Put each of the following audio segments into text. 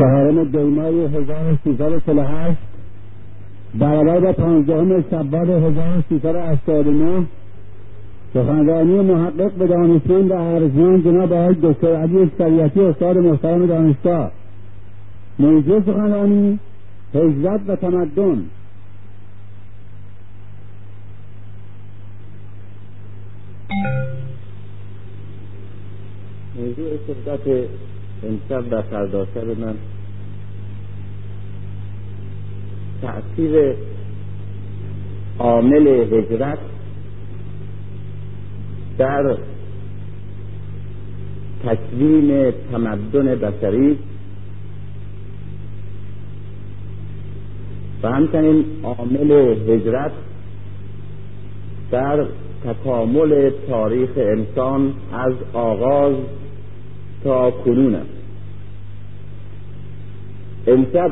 چهارم دیمای 1348 برابر با پانزدهم شوال 1389 سخنرانی محقق به دانشمند ارزان جناب آقای دکتر علی شریعتی استاد محترم دانشگاه. موضوع سخنرانی هجرت و تمدن. موضوع صحبت امشب و فرداشب من تأثیر عامل هجرت در تکوین تمدن بشری و همچنین عامل هجرت در تکامل تاریخ انسان از آغاز تا کنون است امشب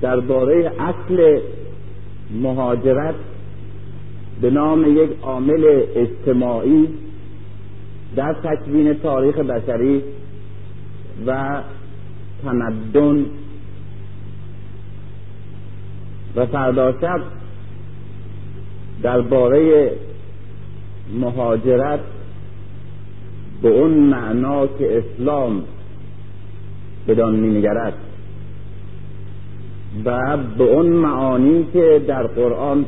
درباره اصل مهاجرت به نام یک عامل اجتماعی در تکوین تاریخ بشری و تمدن و فردا شب درباره مهاجرت به اون معنا که اسلام بدان مینگرد و به اون معانی که در قرآن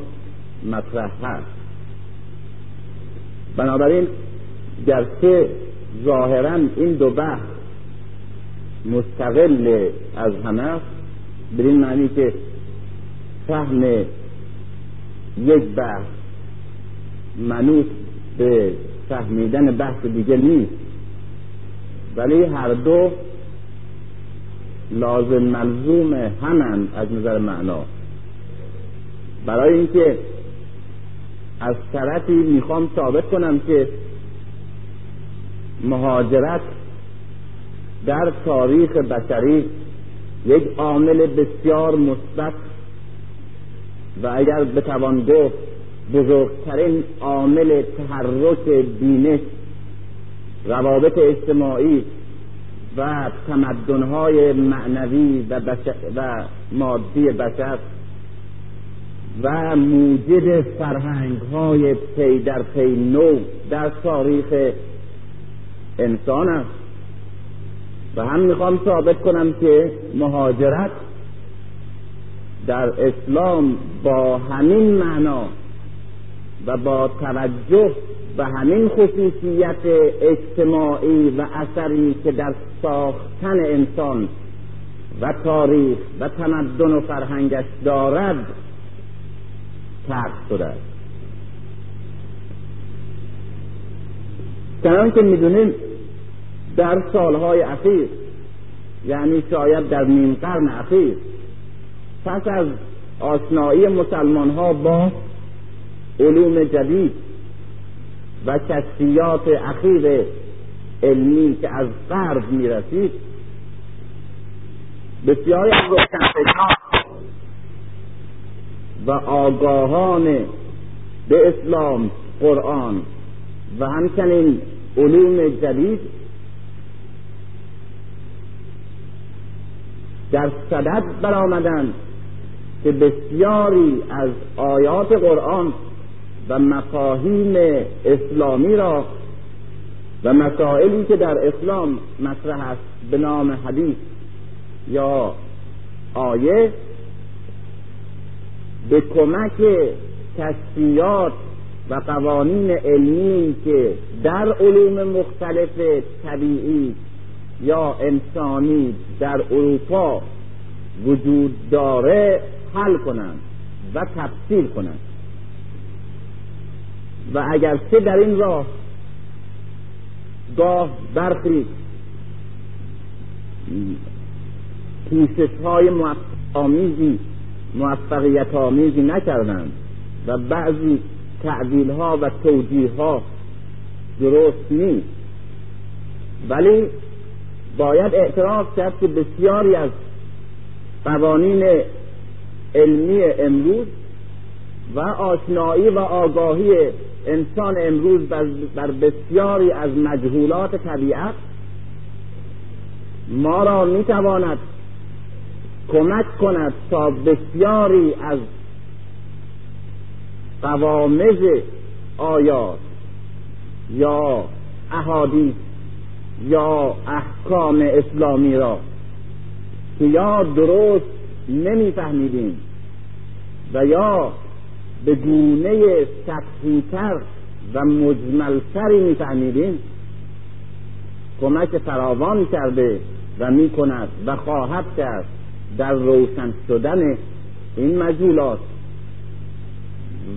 مطرح هست. بنابراین گرچه ظاهرا این دو بحث مستقل از همه به این معنی که فهم یک بحث منوط به فهمیدن بحث دیگه نیست. ولی هر دو لازم ملزوم همن از نظر معنا. برای اینکه از طرفی می‌خوام ثابت کنم که مهاجرت در تاریخ بشری یک عامل بسیار مثبت و اگر بتوان گفت بزرگترین عامل تحرک بینش روابط اجتماعی و تمدنهای معنوی و, و مادی بشر و موجد فرهنگ های پی در پی نو در تاریخ انسان است. و هم می‌خوام ثابت کنم که مهاجرت در اسلام با همین معنا و با توجه به همین خصوصیت اجتماعی و اثری که در ساختن انسان و تاریخ و تمدن و فرهنگش دارد ترک شده است. چنان که می‌دونیم در سالهای اخیر یعنی شاید در نیم قرن اخیر پس از آشنایی مسلمان ها با علوم جدید و کشفیات اخیر علمی که از غرب می‌رسید بسیاری از روشنفکران و آگاهان به اسلام قرآن و همچنین علوم جدید در صدد برآمدند که بسیاری از آیات قرآن و مفاهیم اسلامی را و مسائلی که در اسلام مطرح است به نام حدیث یا آیه به کمک کشفیات و قوانین علمی که در علوم مختلف طبیعی یا انسانی در اروپا وجود داره حل کنند و تفسیر کنند. و اگر چه در این راه گاه برخی پیشش های آمیزی موفقیت آمیزی نکردند و بعضی تعدیل ها و توجیه ها درست نیست. ولی باید اعتراف کرد که بسیاری از قوانین علمی امروز و آشنایی و آگاهی انسان امروز بر بسیاری از مجهولات طبیعت ما را می‌تواند کمک کند تا بسیاری از قوامز آیات یا احادیث یا احکام اسلامی را که یا درست نمیفهمیدیم و یا به گونه سطحیتر و مجملتری میفهمیدیم. کمک فراوان کرده و می کند و خواهد کرد در روشن شدن این مجولات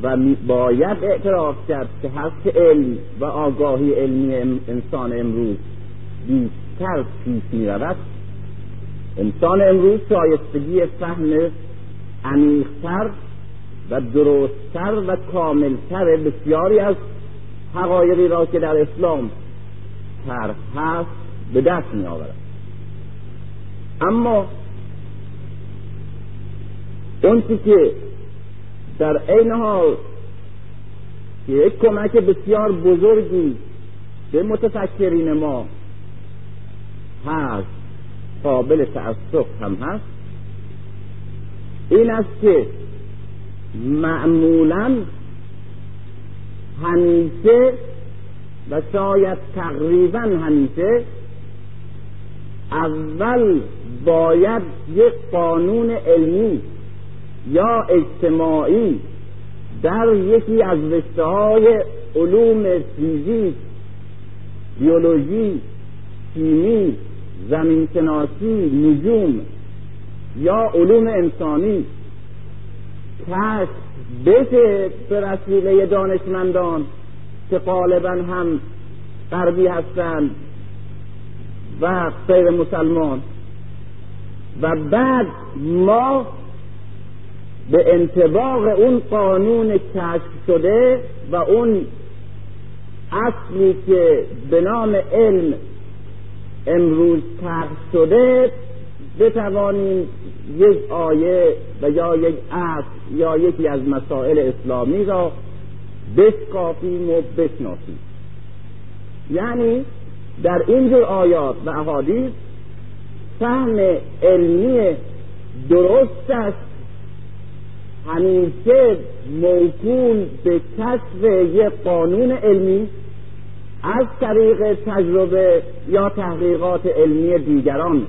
و باید اعتراف کرد که هست علم و آگاهی علمی انسان امروز بیشتر پیش می رود انسان امروز شایستگی فهم عمیقتر و درستتر و کاملتر بسیاری از حقایقی را که در اسلام طرح هست به دست می آورد اما اون که در عین حال که یک کمک بسیار بزرگی به متفکرین ما هست قابل تأسف هم هست این است که معمولا همیشه و شاید تقریبا همیشه اول باید یک قانون علمی یا اجتماعی در یکی از رشته های علوم فیزیک بیولوژی شیمی زمینشناسی نجوم یا علوم انسانی کشف بشه به وسیله دانشمندان که غالبا هم غربی هستند و غیر مسلمان. و بعد ما به انتباق اون قانون کشف شده و اون اصلی که به نام علم امروز طرح شده بتوانیم یک آیه و یا یک اصل یا یکی از مسائل اسلامی را بشکافیم و بشناسیم. یعنی در اینجور آیات و احادیث فهم علمی درست همیشه موکول به کسب یک قانون علمی از طریق تجربه یا تحقیقات علمی دیگران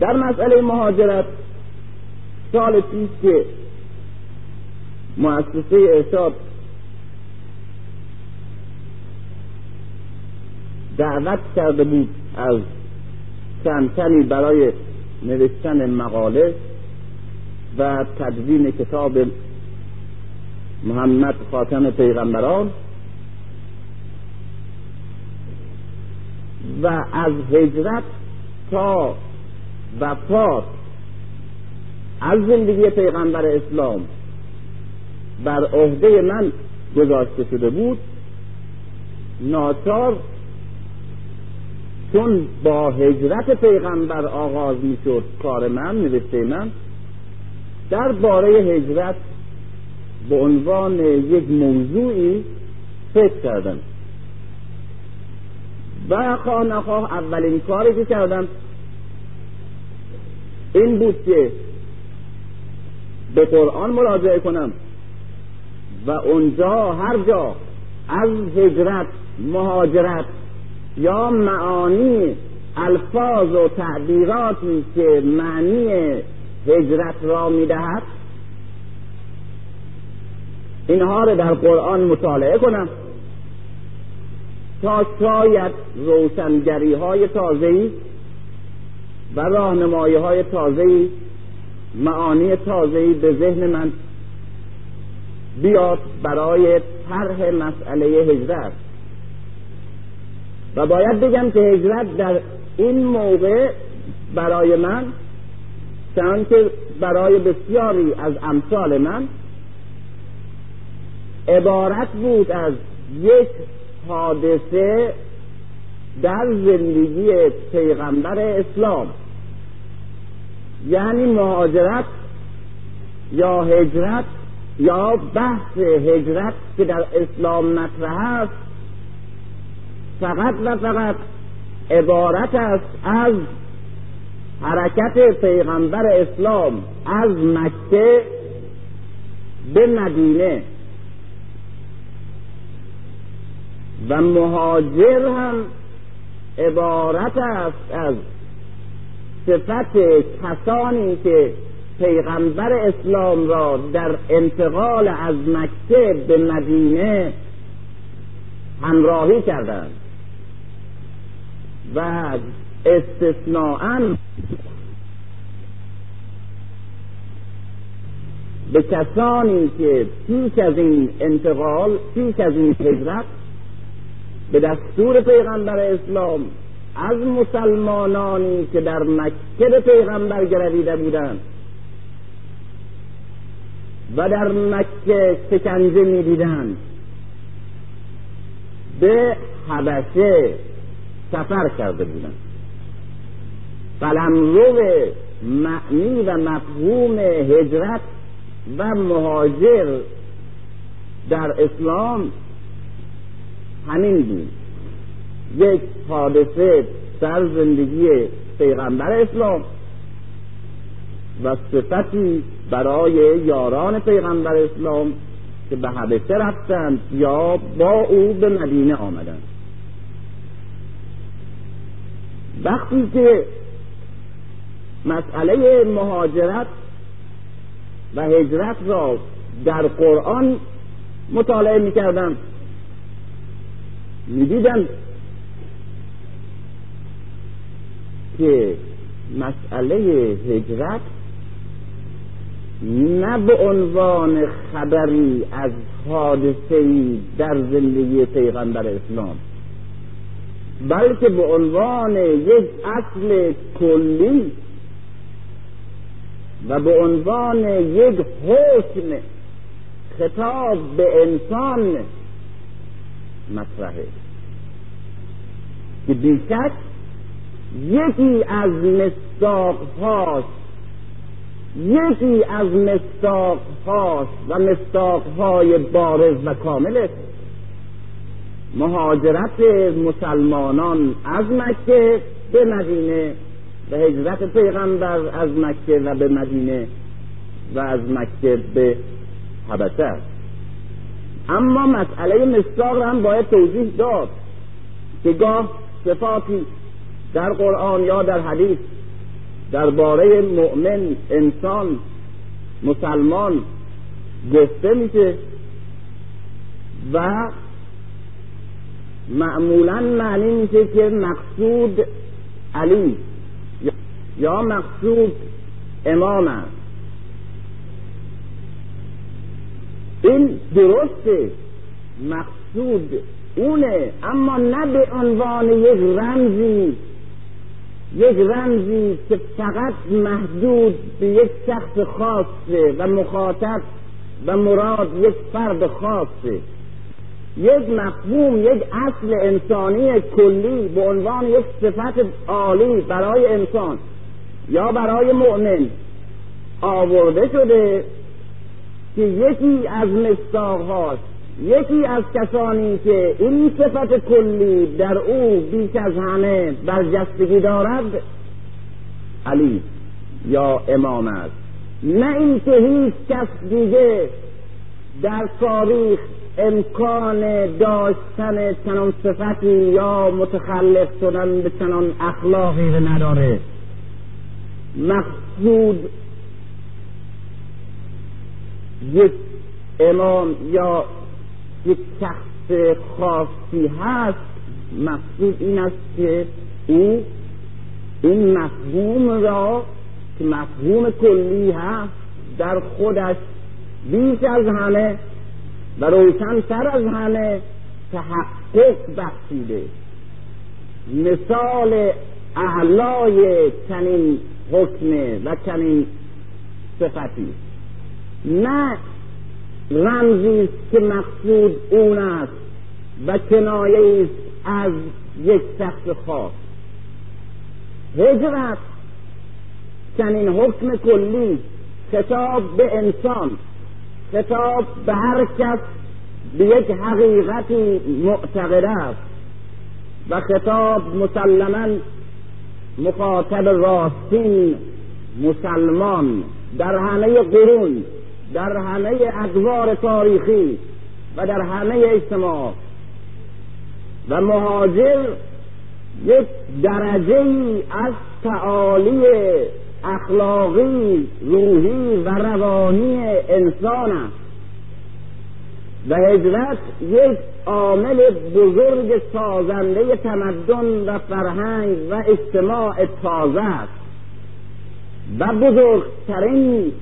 در مسئله مهاجرت سال پیش که مؤسسه ارشاد دعوت کرده بود از چند برای نوشتن مقاله و تدوین کتاب محمد خاتم پیغمبران و از هجرت تا وفات از زندگی پیغمبر اسلام بر عهده من گذاشته شده بود ناچار چون با هجرت پیغمبر آغاز می‌شد کار من نوشته من در باره هجرت به عنوان یک موضوعی فکر کردم. و خواه نخواه اولین کاری که کردم این بود که به قرآن مراجعه کنم و اونجا هر جا از هجرت مهاجرت یا معانی الفاظ و تعبیراتی که معنی هجرت را می‌دهد اینها را در قرآن مطالعه کنم. تا شاید روشنگری های تازهی و راهنمایی های تازهی معانی تازهی به ذهن من بیاد برای طرح مسئله هجرت. و باید بگم که هجرت در این موقع برای من که برای بسیاری از امثال من عبارت بود از یک حادثه در زندگی پیغمبر اسلام. یعنی مهاجرت یا هجرت یا بحث هجرت که در اسلام مطرح است فقط و فقط عبارت است از حرکت پیغمبر اسلام از مکه به مدینه. و مهاجر هم عبارت است از صفت کسانی که پیغمبر اسلام را در انتقال از مکه به مدینه همراهی کردند و استثناءا به کسانی که پیش از این انتقال پیش از این هجرت به دستور پیغمبر اسلام از مسلمانانی که در مکه به پیغمبر گرویده بودند و در مکه شکنجه می‌دیدند. به حبشه سفر کرده بودند. قلمرو معنی و مفهوم هجرت و مهاجر در اسلام همین بود. یک حادثه در زندگی پیغمبر اسلام و صفتی برای یاران پیغمبر اسلام که به حبشه رفتند یا با او به مدینه آمدند. وقتی که مسئله مهاجرت و هجرت را در قرآن مطالعه می‌کردم می‌دیدم که مسئله هجرت نه به عنوان خبری از حادثه در زندگی پیغمبر اسلام بلکه به عنوان یک اصل کلی و به عنوان یک حکم خطاب به انسان مطرحه. که بیشک یکی از مستاق یکی از مستاق و مستاق های بارز و کامل مهاجرت مسلمانان از مکه به مدینه و هجرت پیغمبر از مکه و به مدینه و از مکه به حبشه. اما مسئله مستاق هم باید توضیح داد که گاه صفاتی در قرآن یا در حدیث درباره مؤمن انسان مسلمان گفته میشه و معمولا معنی میشه که مقصود علی یا مقصود امام است. این درسته مقصود اونه اما نه به عنوان یک رمزی یک رمزی که فقط محدود به یک شخص خاصه و مخاطب و مراد یک فرد خاصه. یک مفهوم یک اصل انسانی کلی به عنوان یک صفت عالی برای انسان یا برای مؤمن آورده شده که یکی از مستاق هاست یکی از کسانی که این صفت کلی در او بیش از همه برجستگی دارد علی یا امام است. نه اینکه هیچ کس دیگه در تاریخ امکان داشتن چنان صفتی یا متخلف شدن به چنان اخلاقی نداره. مقصود یک امام یا یک شخص خاصی هست مقصود این است که او این مفهوم را که مفهوم کلی هست در خودش بیش از همه و روشنتر از همه تحقق بخشیده. مثال اعلای چنین حکمه و چنین صفتی. نه رمزی که مقصود اون است و کنایه است از یک شخص خاص. هجرت چنین حکم کلی خطاب به انسان خطاب به هر کس به یک حقیقتی معتقد است و خطاب مسلما مخاطب راستین مسلمان در همه قرون. در همه ادوار تاریخی و در همه اجتماع. و مهاجر یک درجه از تعالی اخلاقی روحی و روانی انسان است. و هجرت یک عامل بزرگ سازنده تمدن و فرهنگ و اجتماع تازه است. و بزرگترین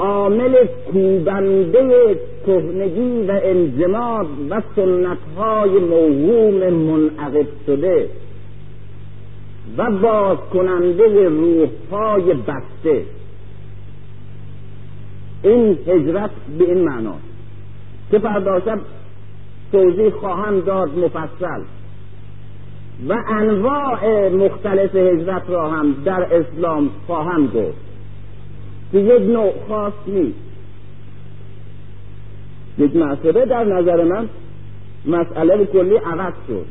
عامل کوبنده کهنگی و انجماد و سنتهای موهوم منعقد شده و باز کننده روحهای بسته. این هجرت به این معنا. که فردا شب توضیح خواهم داد مفصل. و انواع مختلف هجرت را هم در اسلام خواهم گفت. که یک نوع خاص نیست. یک مسئله در نظر من مسئله کلی عوض شد.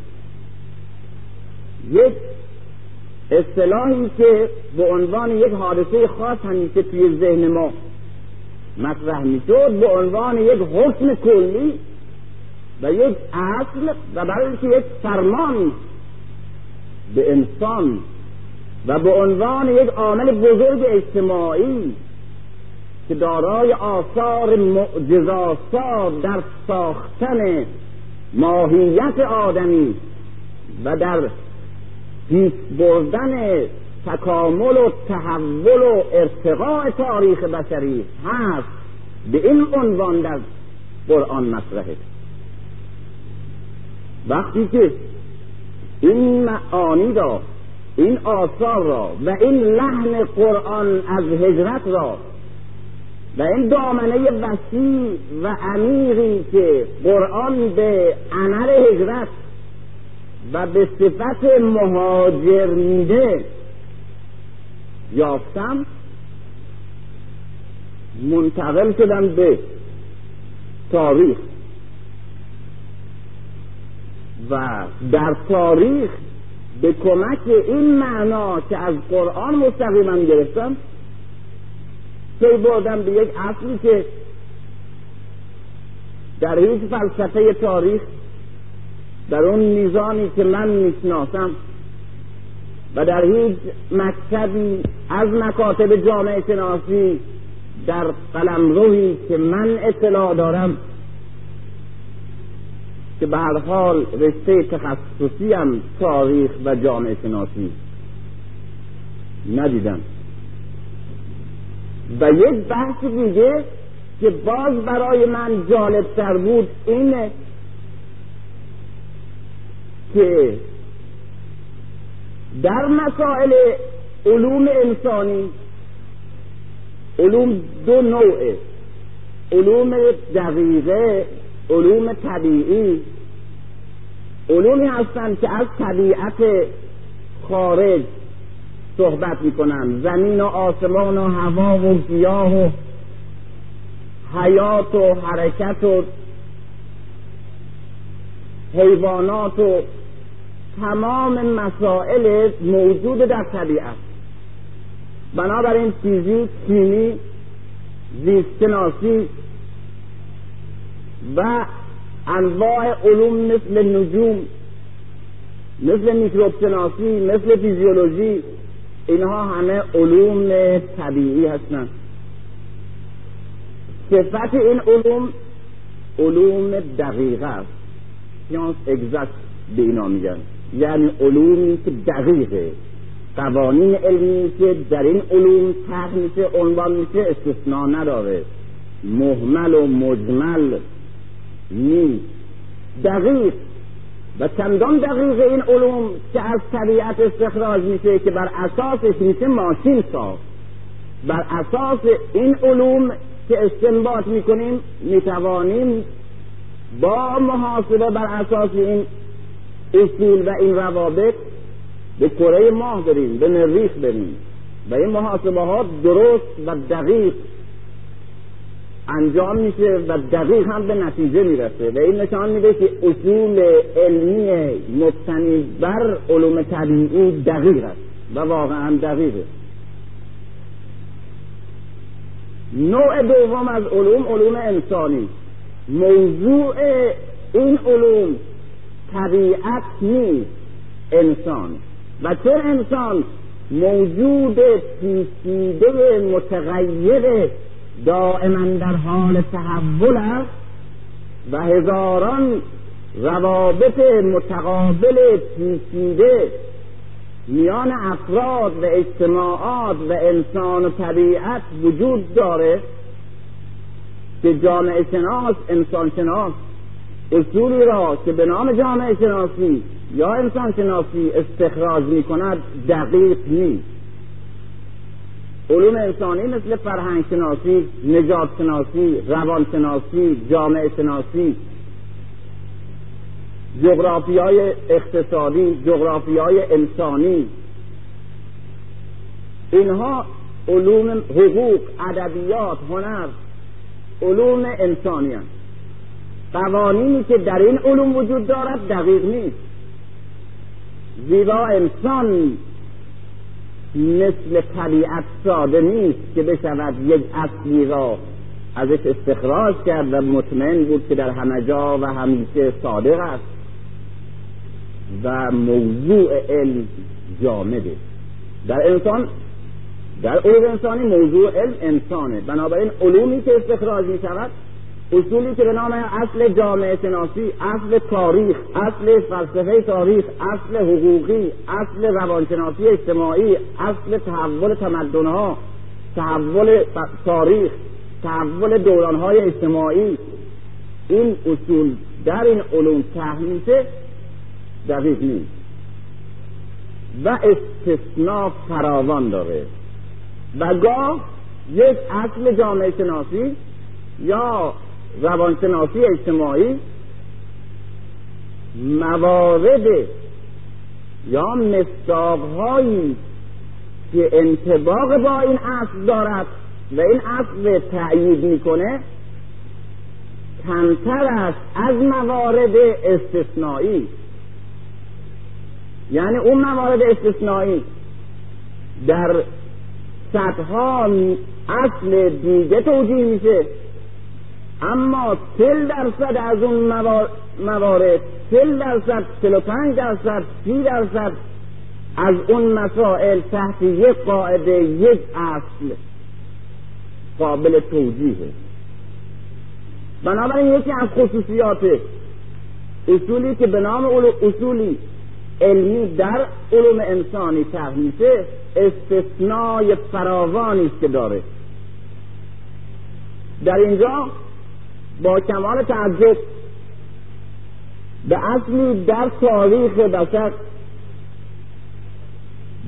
یک اصطلاحی که به عنوان یک حادثه خاص همیشه توی ذهن ما مطرح می‌شد به عنوان یک حکم کلی و یک اصل و برای یک فرمان به انسان و به عنوان یک عامل بزرگ اجتماعی که دارای آثار معجزاسا در ساختن ماهیت آدمی و در پیش بردن تکامل و تحول و ارتقاء تاریخ بشری هست به این عنوان در قرآن مطرحه. وقتی که این معانی را این آثار را و این لحن قرآن از هجرت را و این دامنه وسیع و عمیقی که قرآن به عمل هجرت و به صفت مهاجر میده یافتم منتقل شدم به تاریخ. و در تاریخ به کمک این معنا که از قرآن مستقیما گرفتم پی بردم به یک اصلی که در هیچ فلسفه تاریخ در اون میزانی که من می‌شناسم و در هیچ مکتبی از مکاتب جامعه شناسی در قلمروی که من اطلاع دارم که به هر حال رشته تخصصی هم تاریخ و جامعه شناسی ندیدم. و یک بحث دیگه که باز برای من جالب تر بود اینه که در مسائل علوم انسانی علوم دو نوعه علوم دقیقه علوم طبیعی. علومی هستند که از طبیعت خارج صحبت می‌کنن. زمین و آسمان و هوا و گیاه و حیات و حرکت و حیوانات و تمام مسائل موجود در طبیعت. بنابراین فیزیک کیمی زیستشناسی و انواع علوم مثل نجوم مثل میکروب شناسی مثل فیزیولوژی اینها همه علوم طبیعی هستند. صفت این علوم علوم دقیقه است. سیانس اگزکت به اینا میگن. یعنی علومی که دقیقه. قوانین علمی که در این علوم طرح میشه عنوان میشه استثنا نداره. محمل و مجمل نیست. دقیق. و چندان دقیق این علوم که از طبیعت استخراج میشه که بر اساسش میشه ماشین ساخت. بر اساس این علوم که استنباط می‌کنیم می‌توانیم با محاسبه بر اساس این اصول و این روابط به کره ماه بریم به مریخ بریم. و این محاسبه ها درست و دقیق انجام میشه و دقیق هم به نتیجه می‌رسه. و این نشان میده که اصول علمی مبتنی بر علوم طبیعی دقیق است و واقعا دقیقه. نوع دوم از علوم علوم انسانی. موضوع این علوم طبیعت نیست انسان. و چون انسان؟ موجود پیچیده متغیر دائما در حال تحول است و هزاران روابط متقابل پیچیده میان افراد و اجتماعات و انسان و طبیعت وجود داره که جامعه شناس انسان شناس اصولی را که به نام جامعه شناسی یا انسان شناسی استخراج می کند دقیق نیست. علوم انسانی مثل فرهنگ شناسی نجات شناسی روان شناسی جامعه شناسی جغرافی های اقتصادی جغرافی های انسانی. اینها علوم حقوق ادبیات هنر علوم انسانی هست. قوانینی که در این علوم وجود دارد دقیق نیست. زیرا انسان مثل طبیعت ساده نیست که بشود یک اصلی را ازش استخراج کرد و مطمئن بود که در همه جا و همیشه صادق است و موضوع علم جامده در انسان در علوم انسانی موضوع علم انسانه. بنابراین علومی که استخراج می شود اصولی که به نام اصل جامعه شناسی اصل تاریخ اصل فلسفه تاریخ اصل حقوقی اصل روانشناسی اجتماعی اصل تحول تمدنها تحول تاریخ تحول دورانهای اجتماعی. این اصول در این علوم تحمیشه دقیق نیست. و استثناء فراوان داره. و گاه یک اصل جامعه شناسی یا روانشناسی اجتماعی موارد یا مصداقهایی که انتباق با این اصل دارد و این اصل تأیید می‌کنه کمتر است از موارد استثنایی. یعنی اون موارد استثنایی در صدها اصل دیگه توجیه میشه. اما چل درصد از اون موارد چل درصد چل و پنج درصد سی درصد از اون مسائل تحت یک قاعده یک اصل قابل توجیهه بنابراین یکی از خصوصیات اصولی که به نام اصولی علمی در علوم انسانی تحمیشه استثنای فراوانی است که داره. در اینجا با کمال تعجب به اصلی در تاریخ بشر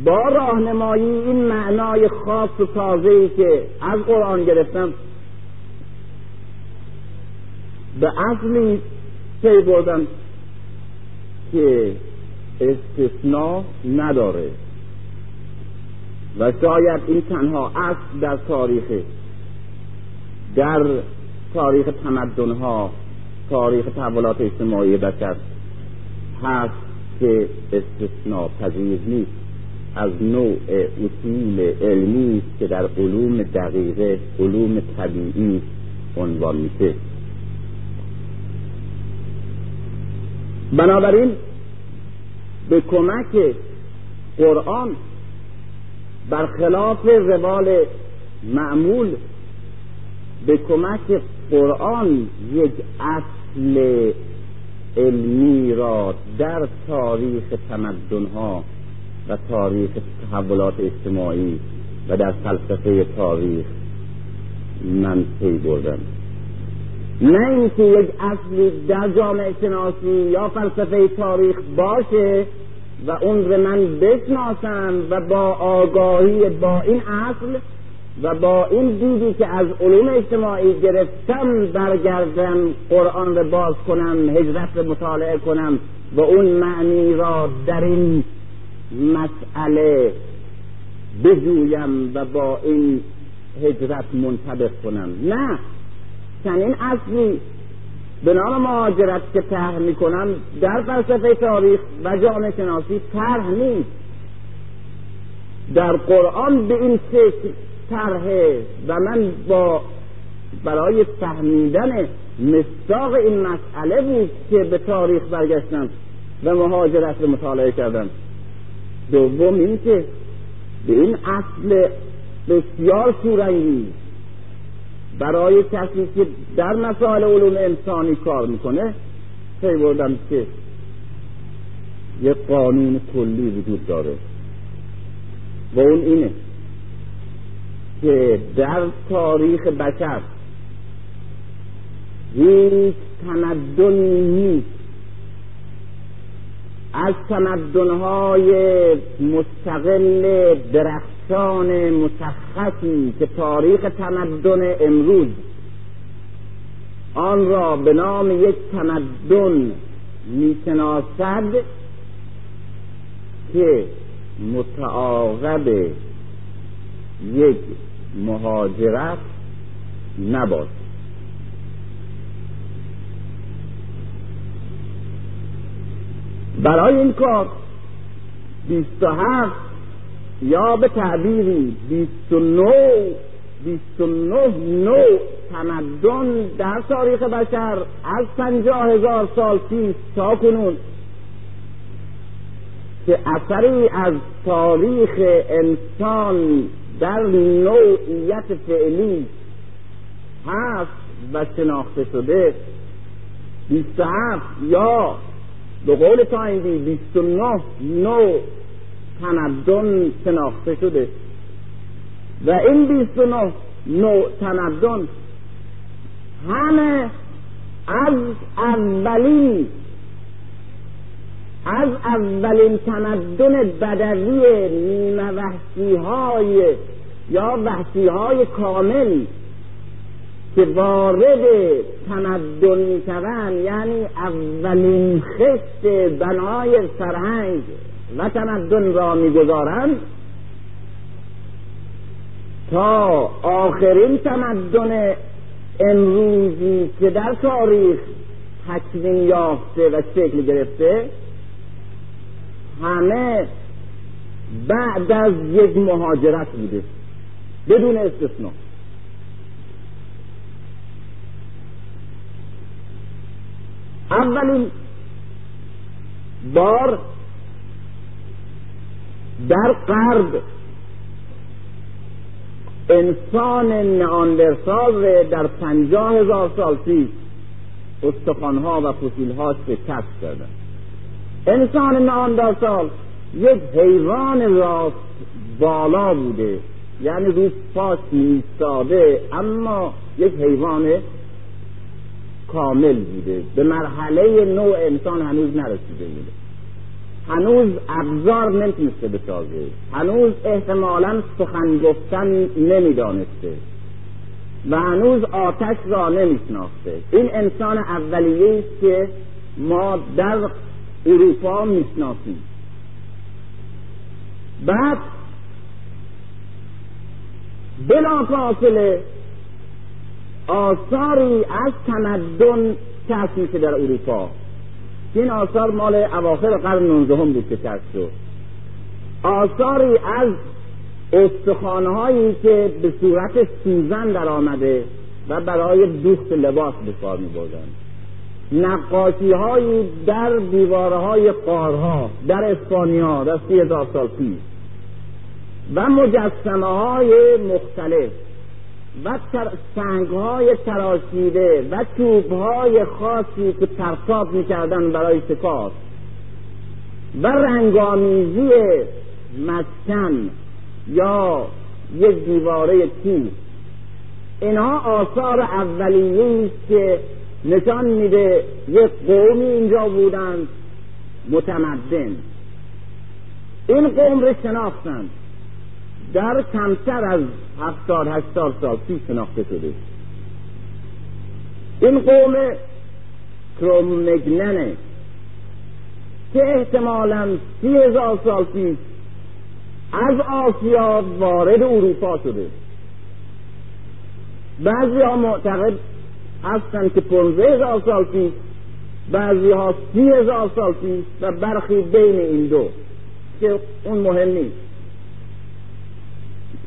با راهنمایی این معنای خاص و تازه‌ای که از قرآن گرفتم به اصلی پی بردم که استثناء نداره و شاید این تنها اصل در تاریخ در تاریخ تمدن ها تاریخ تحولات اجتماعی بشر هست که استثناء پذیر نیست. از نوع اصول علمی که در علوم دقیقه علوم طبیعی عنوان میشه. بنابراین به کمک قرآن برخلاف روال معمول به کمک قرآن یک اصل علمی را در تاریخ تمدنها و تاریخ تحولات اجتماعی و در فلسفه تاریخ من پی بردم. نه اینکه یک اصلی در جامعه شناسی یا فلسفه تاریخ باشه و اون رو من بشناسم و با آگاهی با این اصل و با این دیدی که از علوم اجتماعی گرفتم برگردم قرآن رو باز کنم هجرت رو مطالعه کنم و اون معنی را در این مسئله بجویم و با این هجرت منطبق کنم. نه چنین اصلی به نام مهاجرت که طرح می‌کنم در فلسفه تاریخ و جامعه شناسی طرح نیست. در قرآن به این شکل طرحه و من با برای فهمیدن مستاق این مسئله بود که به تاریخ برگشتم و مهاجرت رو مطالعه کردم. دوم این که به این اصل بسیار شورانگیز برای کسی که در مسائل علوم انسانی کار می‌کنه پی بردم که یک قانون کلی وجود داره. و اون اینه. در تاریخ بشر هیچ تمدنی نیست. از تمدنهای مستقل درخشان مشخصی که تاریخ تمدن امروز آن را به نام یک تمدن می‌شناسد که متعاقب یک مهاجرت نباشد برای این کار بیست و هفت یا به تعبیری بیست و نو بیست و نه نوع تمدن در تاریخ بشر از پنجاه هزار سال پیش تا کنون که اثری از تاریخ انسان در نوعیت فعلی هست و شناخته شده بیست هفت یا به قول تایندی بیست و نه نوع تمدن شناخته شده و این بیست و نه نوع تمدن همه از اولین از اولین تمدن بدوی وحشی های یا وحشی های کامل که وارد تمدن می‌شوند یعنی اولین خشت بنای فرهنگ و تمدن را می‌گذارند تا آخرین تمدن امروزی که در تاریخ تکوین یافته و شکل گرفته همه بعد از یک مهاجرت بوده. بدون استثنا اولین بار در قرب انسان نئاندرسال در پنجاه هزار سال پیش استخوانها و فسیلها شکست کردن انسان نئاندرسال یک حیوان راست بالا بوده یعنی روی پاش ایستاده اما یک حیوان کامل بوده. به مرحله نوع انسان هنوز نرسیده بوده. هنوز ابزار نمی‌تونسته بسازه. هنوز احتمالا سخن گفتن نمی‌دانسته. و هنوز آتش را نمیشناخته. این انسان اولیه است که ما در اروپا می‌شناسیم. بعد بلافاصله آثاری از تمدن کشف میشه در اروپا. این آثار مال اواخر قرن نوزدهم بود که کشف شد. آثاری از استخوانهایی که به صورت سوزن در آمده و برای دوخت لباس به کار می نقاشی هایی در دیواره های قارها در اسپانیا در سی هزار سال پیش. و مجسمه های مختلف و سنگ های تراشیده و چوب های خاصی که پرتاب می‌کردن برای شکار و رنگامیزی مسکن یا یک دیواره کوه. اینها آثار اولیه است که نشان میده یک قومی اینجا بودند متمدن. این قوم رو شناختند. در کمتر از هفتاد هشتاد سال پیش شناخته شده. این قوم کرومگننه که احتمالا سی هزار سال پیش از آسیا وارد اروپا شده. بعضی ها معتقد هستن که پونزه هزار سال پیش بعضی ها سی هزار سال پیش و برخی بین این دو که اون مهم نیست.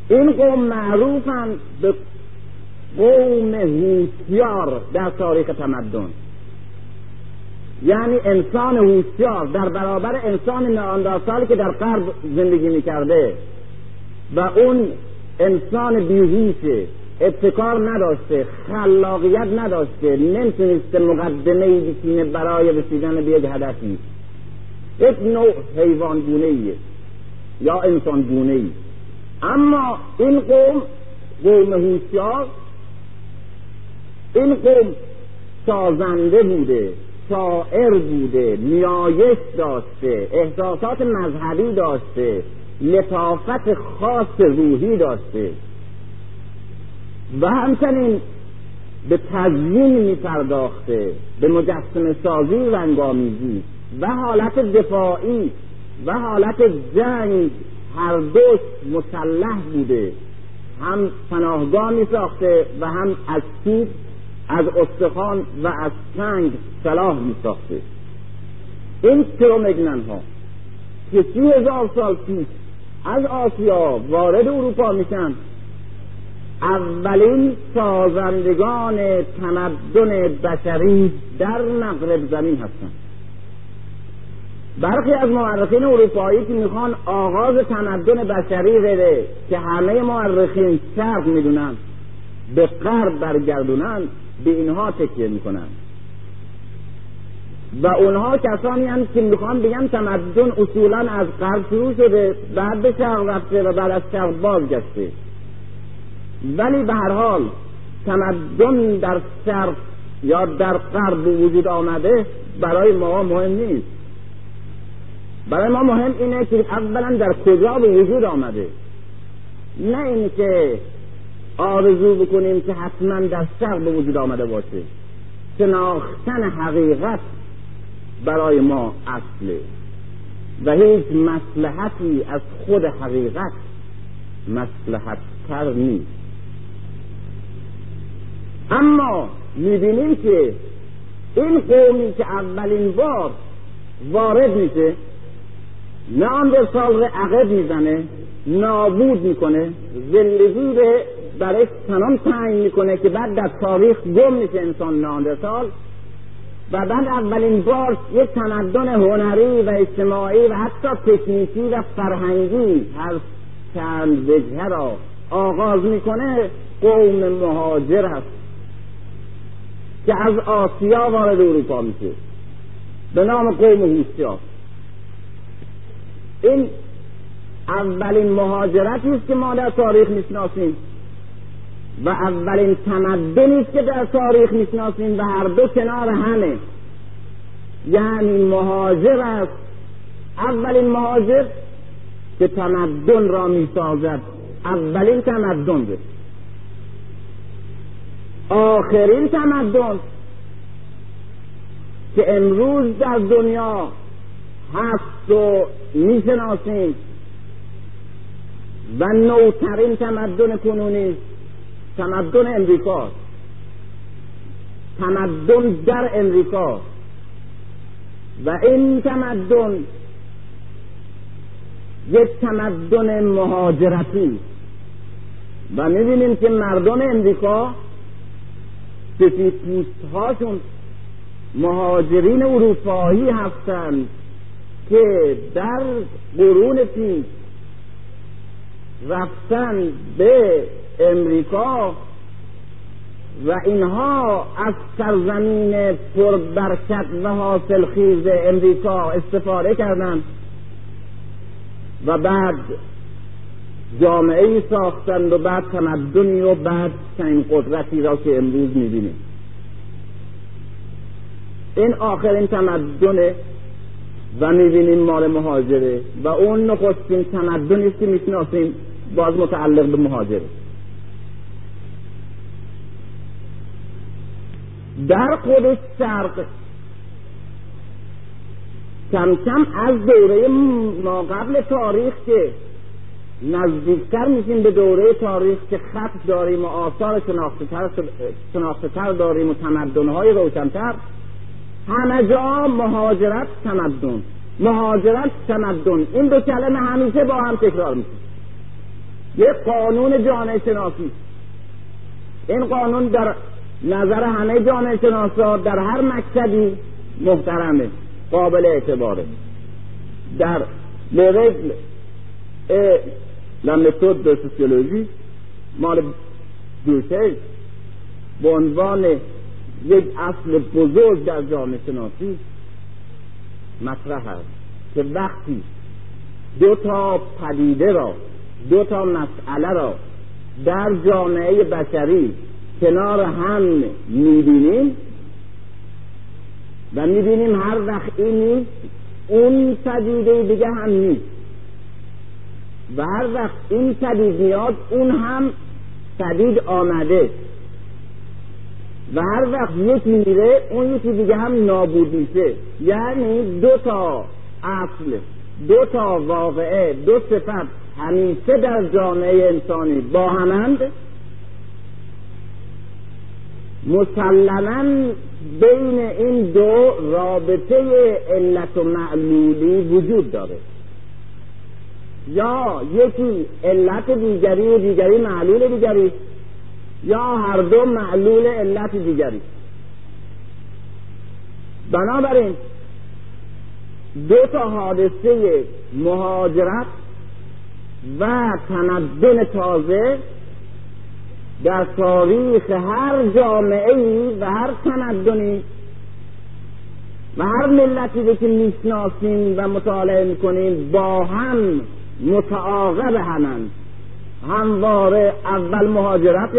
این قوم معروفن به قوم هوشیار در تاریخ تمدن. یعنی انسان هوشیار در برابر انسان ناندرسالی که در غرب زندگی می‌کرده. و اون انسان بیهوشه ابتکار نداشته خلاقیت نداشته نمی‌تونسته مقدمه ای برای رسیدن به یک هدفی. یک نوع حیوان گونه یا انسان گونه اما این قوم قوم هوشیار این قوم سازنده بوده شاعر بوده نیایش داشته احساسات مذهبی داشته لطافت خاص روحی داشته. و همچنین به تزیین می پرداخته به مجسم سازی رنگامیزی و حالت دفاعی و حالت جنگ هر دوش مسلح بوده هم پناهگاه می ساخته و هم از توپ از استخوان و از سنگ سلاح می ساخته این کرومگنن ها که سی هزار سال پیش از آسیا وارد اروپا میشن اولین سازندگان تمدن بشری در مغرب زمین هستند. برخی از مورخین اروپایی که می‌خوان آغاز تمدن بشری بده که همه مورخین شرق می‌دونن به غرب برگردونن به اینها تکیه می‌کنن. و اونها کسانی هم که می‌خوان بگن تمدن اصولا از غرب شروع شده بعد به شرق رفته و بعد از شرق بازگشته. ولی به هر حال تمدن در شرق یا در غرب وجود آمده برای ما مهم نیست. برای ما مهم اینه که اولا در کجا به وجود آمده. نه اینکه آرزو بکنیم که حتما در شرق به وجود آمده باشه. شناختن حقیقت برای ما اصله. و هیچ مسلحتی از خود حقیقت مسلحت تر نیست. اما می‌بینیم که این قومی که اولین بار وارد میشه نه آن سال رو عقب می‌زنه نابود می‌کنه زندگی رو برای تمام تعیین می‌کنه که بعد در تاریخ گم میشه انسان ناندرسال و بعد اولین بار یک تمدن هنری و اجتماعی و حتی تکنیکی و فرهنگی هر چند وجهه را آغاز می‌کنه قوم مهاجر است که از آسیا وارد اروپا میشه. به نام قوم هوشیار این اولین مهاجرتی است که ما در تاریخ می‌شناسیم. و اولین تمدنی است که در تاریخ می‌شناسیم و هر دو کنار همه. یعنی مهاجر است. اولین مهاجر که تمدن را می‌سازد. اولین تمدن است آخرین تمدن که امروز در دنیا هست و می‌شناسیم. و نوترین تمدن کنونی تمدن امریکا. تمدن در امریکا. و این تمدن یک تمدن مهاجرتی. و می‌بینیم که مردم امریکا سفید هاشون مهاجرین اروپایی هستند که در قرون پیش رفتن به امریکا و اینها از سرزمین پربرکت و حاصل خیز امریکا استفاده کردند و بعد جامعه ای ساختند و بعد تمدنی و بعد چنین قدرتی را که امروز می‌بینیم. این آخرین تمدن و می‌بینیم مال مهاجره و اون نخستین تمدنی است که می‌شناسیم باز متعلق به مهاجره. در خود شرق کم کم از دوره ما قبل تاریخ که نزدیکتر میشیم به دوره تاریخ که خط داریم و آثار شناخته تر داریم و تمدنهای روشنتر همه جا مهاجرت تمدن. مهاجرت تمدن. این دو کلمه همیشه با هم تکرار میشه یک قانون جامعه شناسی این قانون در نظر همه جامعه شناسا در هر مکتبی محترمه قابل اعتباره. در لرگل la méthode de sociologie مال بروسل به عنوان یک اصل بزرگ در جامعه شناسی مطرح است که وقتی دو تا پدیده را دو تا مسئله را در جامعه بشری کنار هم می‌بینیم و می‌بینیم هر وقت این نیست اون پدیده دیگه هم نیست. و هر وقت این پدید میاد اون هم پدید آمده. و هر وقت یکی میره اون یکی دیگه هم نابود میشه. یعنی دو تا اصل دو تا واقعه دو صفت همیشه در جامعه انسانی با همند. مسلما بین این دو رابطه علت و معلولی وجود داره. یا یکی علت دیگری و دیگری معلول دیگری یا هر دو معلول علت دیگری. بنابراین دو تا حادثه مهاجرت و تمدن تازه در تاریخ هر جامعه ای و هر تمدنی و هر ملتی که می‌شناسیم و مطالعه می‌کنیم با هم متعاقب همند. همواره اول مهاجرت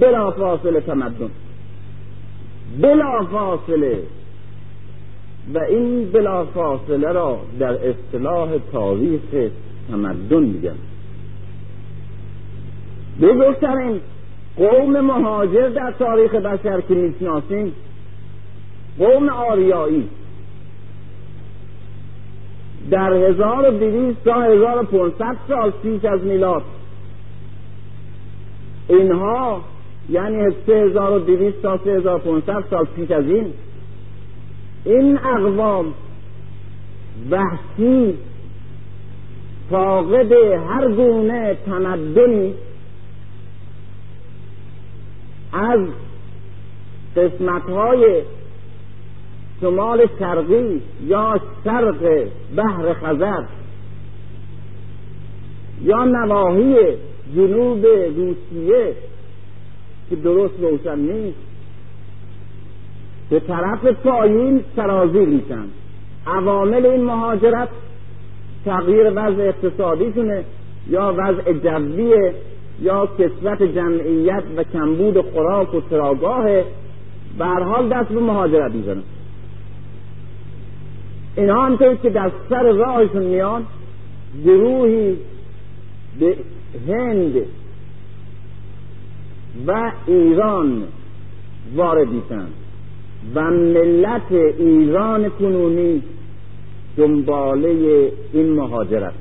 بلا فاصله تمدن. بلا فاصله و این بلا فاصله را در اصطلاح تاریخ تمدن میگن. بزرگترین قوم مهاجر در تاریخ بشر که می‌شناسیم قوم آریایی. در هزار و دویست تا هزار و پونصد سال پیش از میلاد اینها یعنی سه هزار و دویست تا سه هزار و پونصد سال پیش از این این اقوام وحشی فاقد هر گونه تمدنی از قسمت شمال شرقی یا شرق بحر خزر یا نواحی جنوب روسیه که درست روشن نیست. به طرف پایین سرازیر میشن. عوامل این مهاجرت تغییر وضع اقتصادیشونه یا وضع جویه یا کسوت جمعیت و کمبود خوراک و چراگاه به حال دست به مهاجرت می‌زنن. اینها همطور که در سر راهشون میان گروهی به هند و ایران وارد میشن و ملت ایران کنونی دنباله این مهاجرت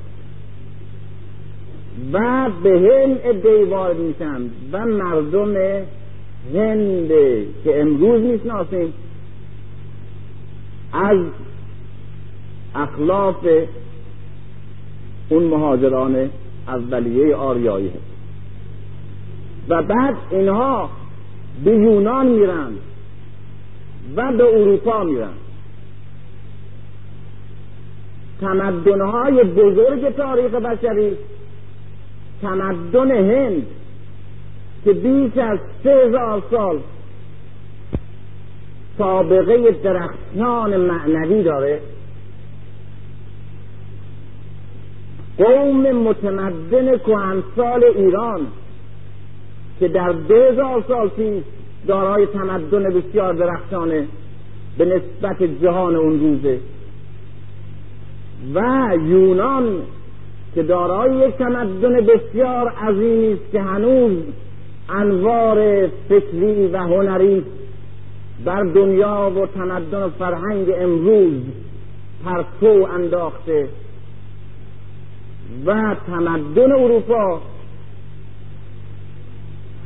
و به هند ادهی وارد میشن و مردم هند که امروز می‌شناسیم از اخلاف اون مهاجران اولیه آریایی هست. و بعد اینها به یونان میرن و به اروپا میرن. تمدنهای بزرگ تاریخ بشری تمدن هند که بیش از سه هزار سال سابقه درختان معنوی داره. قوم متمدن کهنسال ایران که در دو هزار سال پیش دارای تمدن بسیار درخشانه به نسبت جهان اون روزه و یونان که دارای یک تمدن بسیار عظیمی است که هنوز انوار فکری و هنری بر دنیا و تمدن فرهنگ امروز پرتو انداخته و تمدن اروپا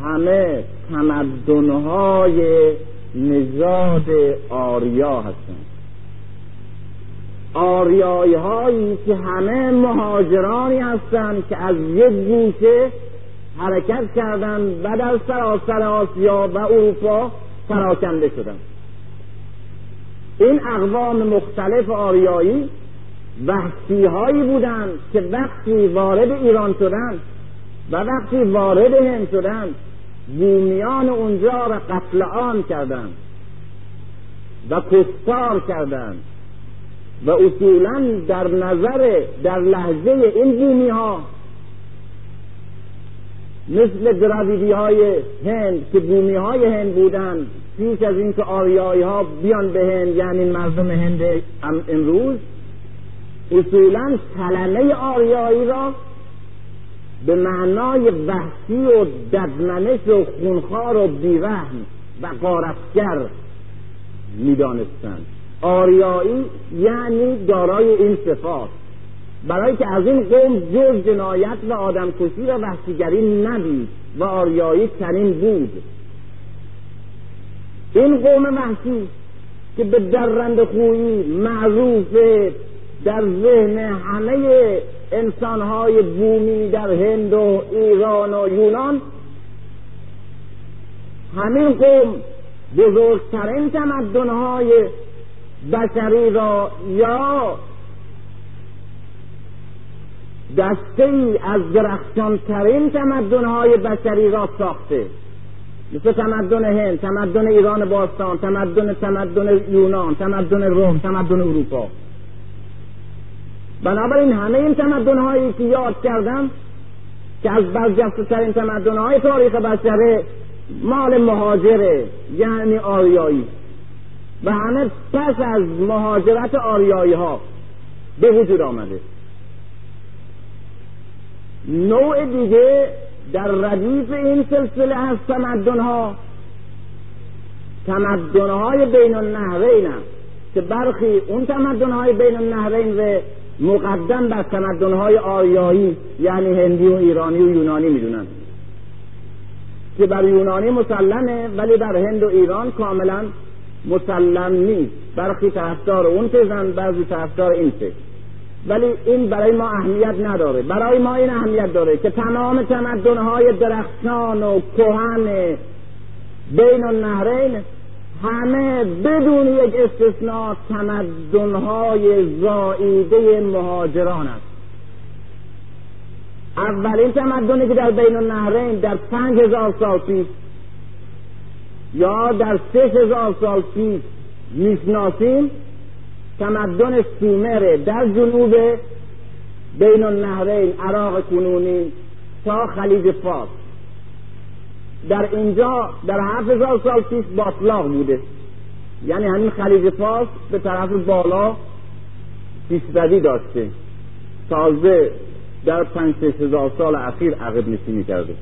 همه تمدنهای نژاد آریا هستند. آریایی هایی که همه مهاجرانی هستند که از یک گوشه حرکت کردند و در سراسر آسیا و اروپا پراکنده شدند. این اقوام مختلف آریایی وحشی هایی بودند که وقتی وارد ایران شدند و وقتی وارد هند شدند بومیان اونجا را قتل عام کردند و کشتار کردند و اصولا در نظر در لحظه این بومی ها مثل دراویدی های هند که بومی های هند بودند پیش از اینکه آریایی ها بیان به هند یعنی مردم هند امروز اصولا کلمه آریایی را به معنای وحشی و ددمنش و خونخوار و بیرحم و قارتگر می‌دانستند. آریایی یعنی دارای این صفات. برای که از این قوم جز جنایت و آدمکشی و وحشیگری ندید و آریایی چنین بود. این قوم وحشی که به درند خویی معروف در ذهن همه انسانهای بومی در هند و ایران و یونان همین قوم بزرگترین تمدنهای بشری را یا دسته ای از درخشانترین تمدنهای بشری را ساخته. مثل تمدن هند تمدن ایران باستان تمدن تمدن یونان تمدن روم تمدن اروپا. بنابراین همه این تمدن هایی که یاد کردم که از برجسته ترین تمدن های تاریخ بشره مال مهاجره یعنی آریایی. و همه پس از مهاجرت آریایی ها به وجود آمده. نوع دیگه در ردیف این سلسله از تمدن ها تمدن های بین النهرین که برخی اون تمدن های بین النهرین و مقدم بر تمدن های آریایی یعنی هندی و ایرانی و یونانی می‌دونن. که بر یونانی مسلمه ولی در هند و ایران کاملا مسلم نیست. برخی طرفدار اون تزن بعضی طرفدار این تز ولی این برای ما اهمیت نداره. برای ما این اهمیت داره که تمام تمدنهای درخشان و کهن بین النهرین همه بدون یک استثناء تمدنهای زائیده مهاجران است. اولین تمدنی که در بین النهرین در پنج هزار سال پیش یا در سه هزار سال پیش می‌شناسیم تمدن سومره در جنوب بین النهرین عراق کنونی تا خلیج فارس. در اینجا در هفت هزار سال پیش باطلاق بوده. یعنی همین خلیج فارس به طرف بالا پیشروی داشته. تازه در پنج هزار سال اخیر عقب نشینی کرده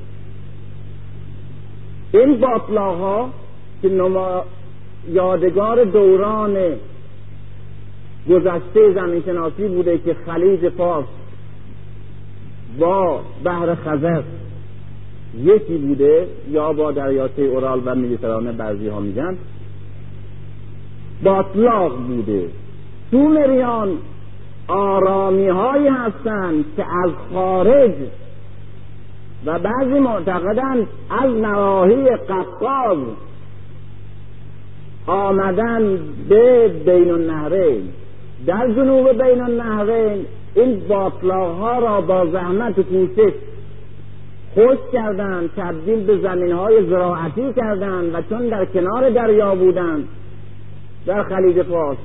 این باطلاق ها که نما یادگار دوران گذشته زمین شناسی بوده که خلیج فارس با بحر خزر یکی بوده یا با دریاچه اورال و مدیترانه بعضی ها میگن. باطلاق بوده. سومریان آرامی هایی هستند که از خارج و بعضی معتقدند از نواحی قفقاز آمدن به بین النهرین. در جنوب بین النهرین این باطلاق ها را با زحمت کوشش خوش کردند تبدیل به زمین های زراعتی کردند و چون در کنار دریا بودند. در خلیج فارس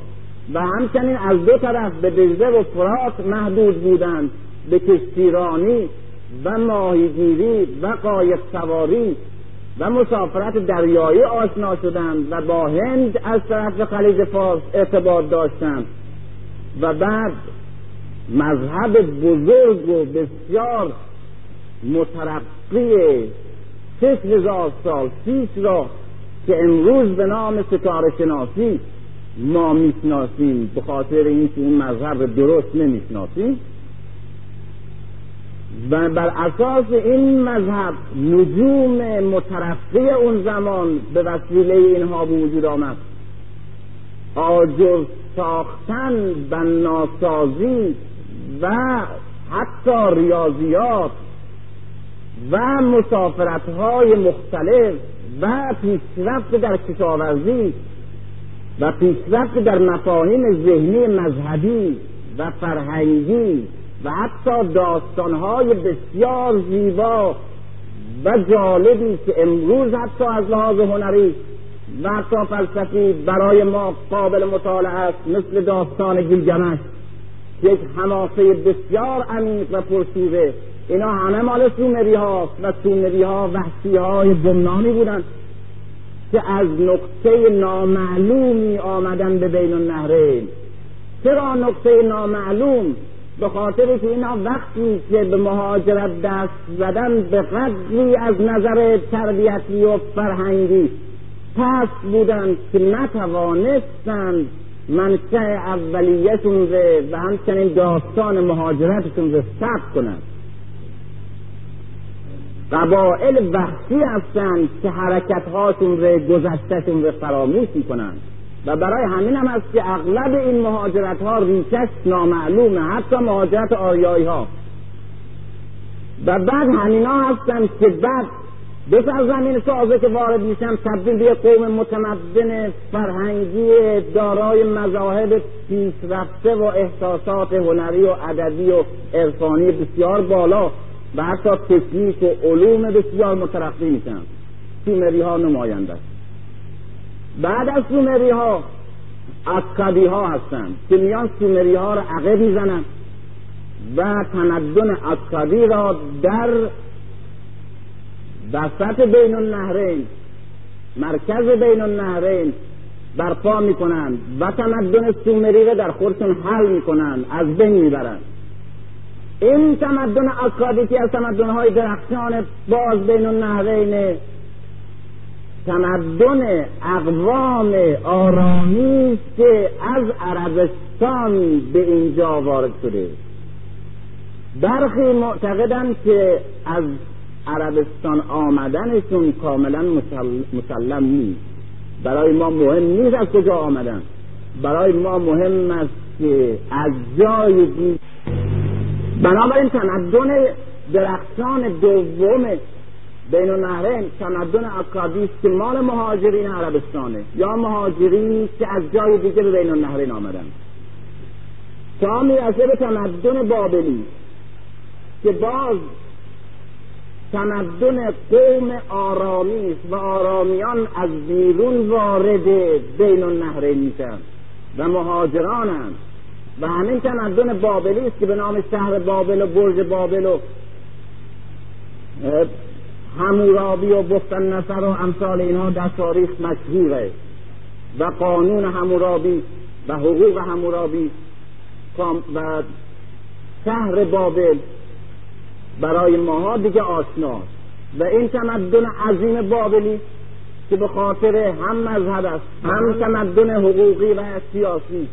و همچنین از دو طرف به دجله و فرات محدود بودند به کشتیرانی و ماهیگیری و قایق سواری و مسافرت دریایی آشنا شدند و با هند از طرف خلیج فارس ارتباط داشتند. و بعد مذهب بزرگ و بسیار مترقی شش هزار سال پیش را که امروز به نام ستاره شناسی ما می‌شناسیم به خاطر اینکه اون مذهب درست نمی‌شناسیم و بر اساس این مذهب نجوم مترقی اون زمان به وسیله اینها به وجود آمد. آجر ساختن بناسازی و حتی ریاضیات و مسافرت های مختلف و پیشرفت در کشاورزی و پیشرفت در مفاهیم ذهنی مذهبی و فرهنگی و حتی داستانهای بسیار زیبا و جالبی که امروز حتی از لحاظ هنری و حتی فلسفی برای ما قابل مطالعه است مثل داستان گیلگمش یک حماسه بسیار عمیق و پرشیوه. اینا همه مال سومری هاست و سومری ها وحشی های گمنامی بودند که از نقطه نامعلومی آمدن به بین النهرین. چرا نقطه نامعلوم؟ به خاطر که اینا وقتی که به مهاجرت دست زدن به قدری از نظر تربیتی و فرهنگی پس بودند که نتوانستند منشأ اولیتون و همچنین داستان مهاجرتشون رو ثبت کنند قبائل وحشی هستند که حرکتهاشون رو گذشتهشون رو فراموش می‌کنند. و برای همین هم است که اغلب این مهاجرت ها ریشش نامعلومه حتی مهاجرت آریایی ها و بعد همینا هستند که بعد به زمین سازه که وارد میشن تبدیل به قوم متمدن فرهنگی دارای مذاهب پیشرفته و احساسات هنری و ادبی و عرفانی بسیار بالا. و حتی تکنیک و علوم بسیار مترقی میشن. سومری ها نماینده. بعد از سومری ها اکادی ها هستند که میان سومری ها را عقب می‌زنند و تمدن اکادی را در وسط بین النهرین مرکز بین النهرین برپا می‌کنند و تمدن سومری را در خودشون حل می‌کنند از بین می‌برند این تمدن اکادی که از تمدن های درخشان باز بین النهرین تمدن اقوام آرامی که از عربستان به اینجا وارد شده. برخی معتقدند که از عربستان آمدنشون کاملا مسلم نیست. برای ما مهم نیست از کجا آمدن. برای ما مهم است که از جای دید بنابراین تمدن درخشان دوم بین النهرین تمدن اکادی که مال مهاجرین عربستانه. یا مهاجرین که از جای دیگه به بین النهرین آمدن. تا می‌رسه به تمدن بابلی که باز تمدن قوم آرامی است و آرامیان از بیرون وارد بین النهرین میشن و مهاجرانند و همین تمدن بابلی است که به نام شهر بابل و برج بابل و همورابی و بختن نصر و امثال اینها در تاریخ مشهوره و قانون همورابی و حقوق همورابی و شهر بابل برای ماها دیگه آشناست و این تمدن عظیم بابلی که به خاطر هم مذهب است هم تمدن حقوقی و سیاسی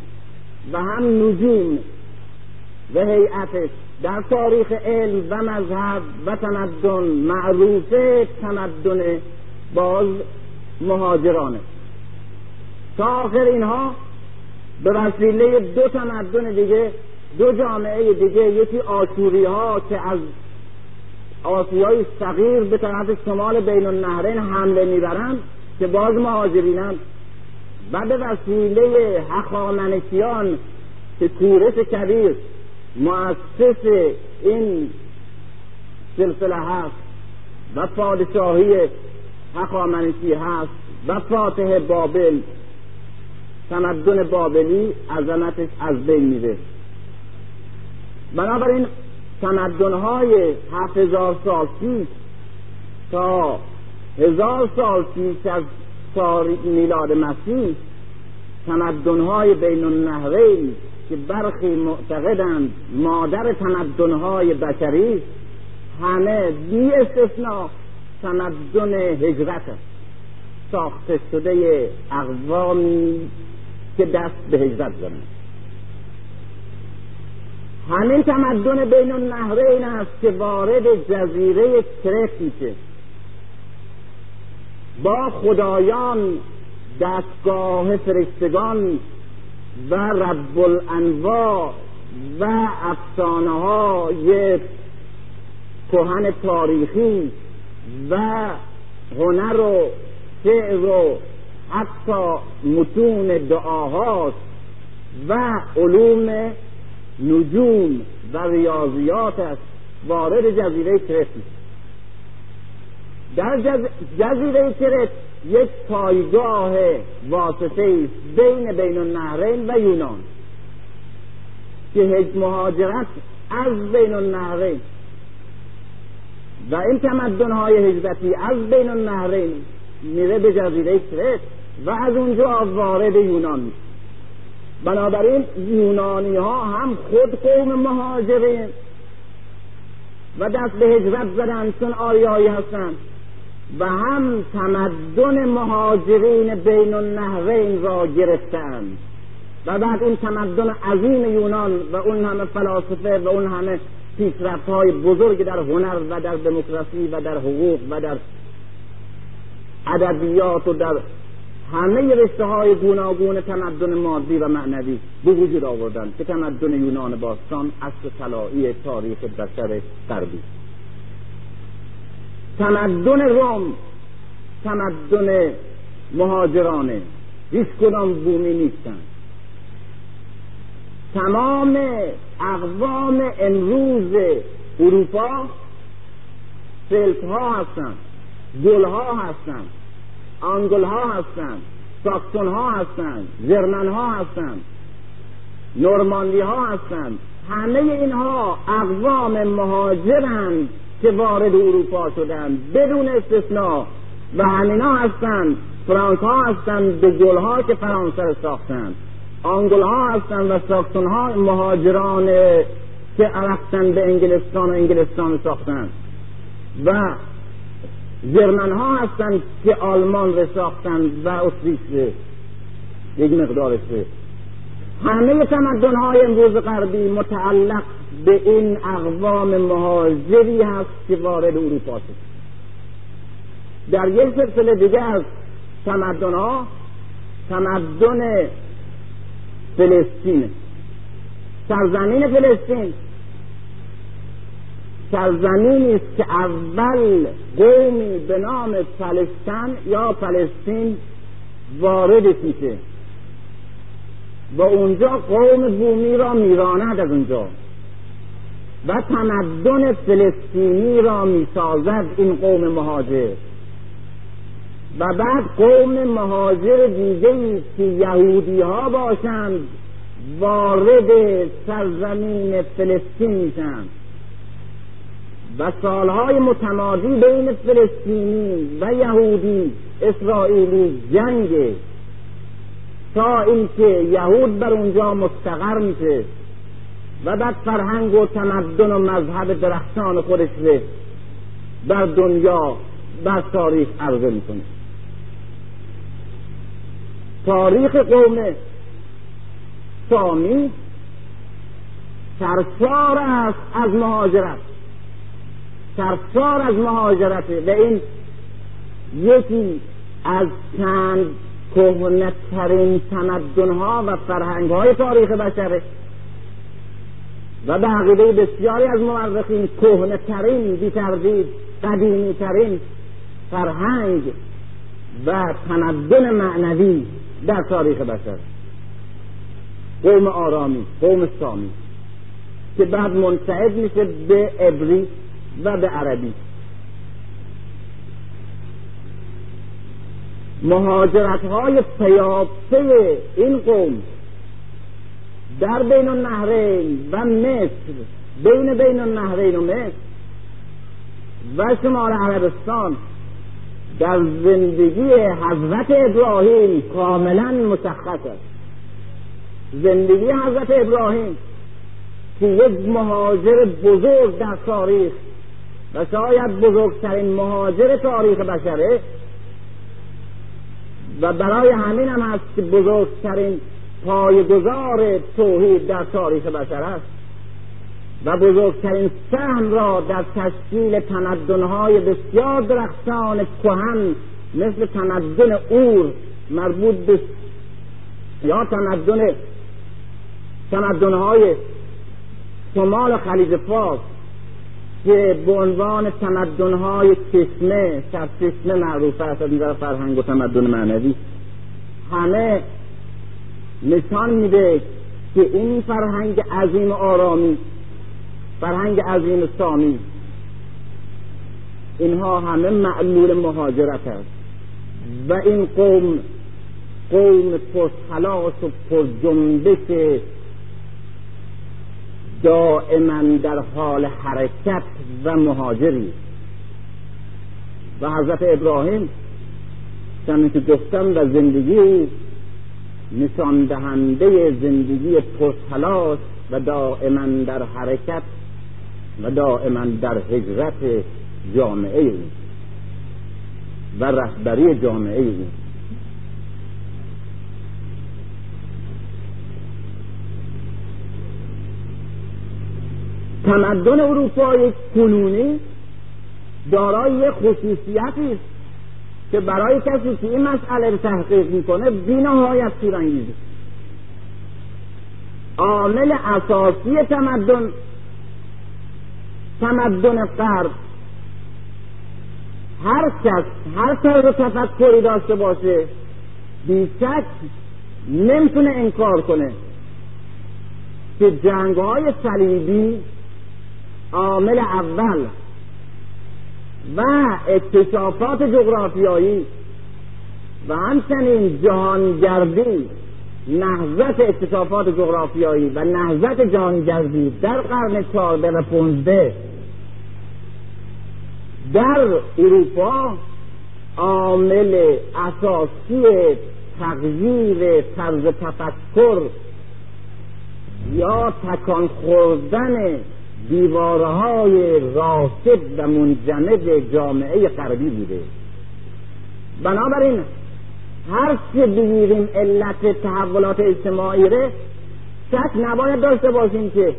و هم نجوم و هیئتش در تاریخ علم و مذهب و تمدن معروف تمدن باز مهاجرانه. تا آخر اینها به وسیله دو تمدن دیگه دو جامعه دیگه یکی آشوری ها که از آسیای صغیر به طرف شمال بین النهرین حمله می‌برند که باز مهاجرینند. و به وسیله حقامنشیان که تورس کبیر مؤسس این سلسله هست و پادشاهی حقامنشی هست و فاتح بابل تمدن بابلی عظمتش از بین میره. بنابراین تمدنهای هفت هزار سال پیش تا هزار سال پیش از میلاد مسیح تمدنهای بین النهرین که برخی معتقدند مادر تمدنهای بشری همه بی استثناء تمدن هجرت ساخته شده اقوامی که دست به هجرت زدند همین تمدن بین النهرین است که وارد جزیره کرت میشه. با خدایان دستگاه فرشتگان و رب الانواع و افسانه های کهن تاریخی و هنر و شعر و حتی متون دعاهاست و علوم نجوم و ریاضیات است. وارد جزیره کرت در جزیره کرت یک پایگاه واسطه است بین بین النهرین و یونان. که مهاجرت از بین النهرین و این تمدن های هجرتی از بین النهرین میره به جزیره کرت و از اونجا وارد یونان میشه. بنابراین یونانی ها هم خود قوم مهاجرین و دست به هجرت زدن چون آریایی هستند و هم تمدن مهاجرین بین النهرین را گرفتند. و بعد این تمدن عظیم یونان و اون همه فلاسفه و اون همه پیشرفت های بزرگ در هنر و در دموکراسی و در حقوق و در ادبیات و در همه رشته های گوناگون تمدن مادی و معنوی به وجود آوردن که تمدن یونان باستان اصل طلایی تاریخ بشر غربی. تمدن روم تمدن مهاجرانه هیچ کدام بومی نیستن. تمام اقوام امروز اروپا سلت ها هستند گل ها هستند آنگل ها هستند ساکسون ها هستند جرمن ها هستند نورماندی ها هستند همه اینها اقوام مهاجرند که وارد اروپا شدند بدون استثناء و همینا هستند فرانک ها هستند گل ها که فرانسه ساختند آنگل ها هستند و ساکسون ها مهاجران که رفتن به انگلستان و انگلستان ساختند و ژرمن ها هستند که آلمان را ساختند و اتریش یک مقدارش همه تمدن های امروز غربی متعلق به این اقوام مهاجری هست که وارد اروپا شد. در یک سلسله دیگه از تمدن ها تمدن فلسطین سرزمین فلسطین. سرزمینی است که اول قومی به نام فلسطین یا فلسطین وارد میشه. و اونجا قوم بومی را میراند از اونجا. و تمدن فلسطینی را می‌سازد این قوم مهاجر. و بعد قوم مهاجر دیگه که یهودی ها باشند وارد سرزمین فلسطین میشند و سالهای متمادی بین فلسطینی و یهودی اسرائیلی جنگ تا اینکه یهود بر اونجا مستقر میشه و بعد فرهنگ و تمدن و مذهب درخشان خودش رو بر دنیا بر تاریخ عرضه می‌کنه. تاریخ قوم سامی سرشار است از مهاجرت. سرشار از مهاجرت. و این یکی از چند کهنترین تمدنها و فرهنگهای تاریخ بشره. و به عقیده بسیاری از مورخین کهنترین بی تردید قدیمیترین فرهنگ و تمدن معنوی در تاریخ بشر. قوم آرامی قوم سامی که بعد منتهد میشه به عبری و به عربی. مهاجرت های پیاپته این قوم در بین النهرین و مصر بین بین النهرین و مصر و شمال عربستان در زندگی حضرت ابراهیم کاملا مشخص است. زندگی حضرت ابراهیم که یک مهاجر بزرگ در تاریخ و شاید بزرگترین مهاجر تاریخ بشره و برای همین هم هست که بزرگترین پایگزار توحید در تاریخ بشر است و بزرگترین سهم را در تشکیل تمدنهای بسیار درخشان کهن مثل تمدن اور مربوط به یا تمدن تمدنهای شمال خلیج فارس که به عنوان تمدنهای چشمه چشمه معروف است. از نظر فرهنگ و تمدن معنوی. همه نشان میده که این فرهنگ عظیم آرامی فرهنگ عظیم سامی اینها همه معلول مهاجرت است. و این قوم قوم پرخلاص و پرجنبش دائما در حال حرکت و مهاجری. و حضرت ابراهیم چنین که گفتم و زندگی نشان دهنده زندگی پرخلاص و دائما در حرکت و دائما در هجرت جامعه و رهبری جامعه. او تمدن اروپای کنونی دارای خصوصیتی است که برای کسی که این مسئله رو تحقیق می‌کنه بینهایت تیرانگیزه عامل اساسی تمدن تمدن غرب. هر کس هر طرز تفکری داشته باشه بیشک نمی‌تونه انکار کنه که جنگ های صلیبی عامل اول و اکتشافات جغرافیایی و همچنین جهانگردی نهضت اکتشافات جغرافیایی و نهضت جهانگردی در قرن چهارده و پونزده در اروپا عامل اساسی تغییر طرز تفکر یا تکان خوردن دیوارهای راسد و منجمد جامعه غربی بوده. بنابراین هر چه بگیریم علت تحولات اجتماعی ره شک نباید داشته باشیم که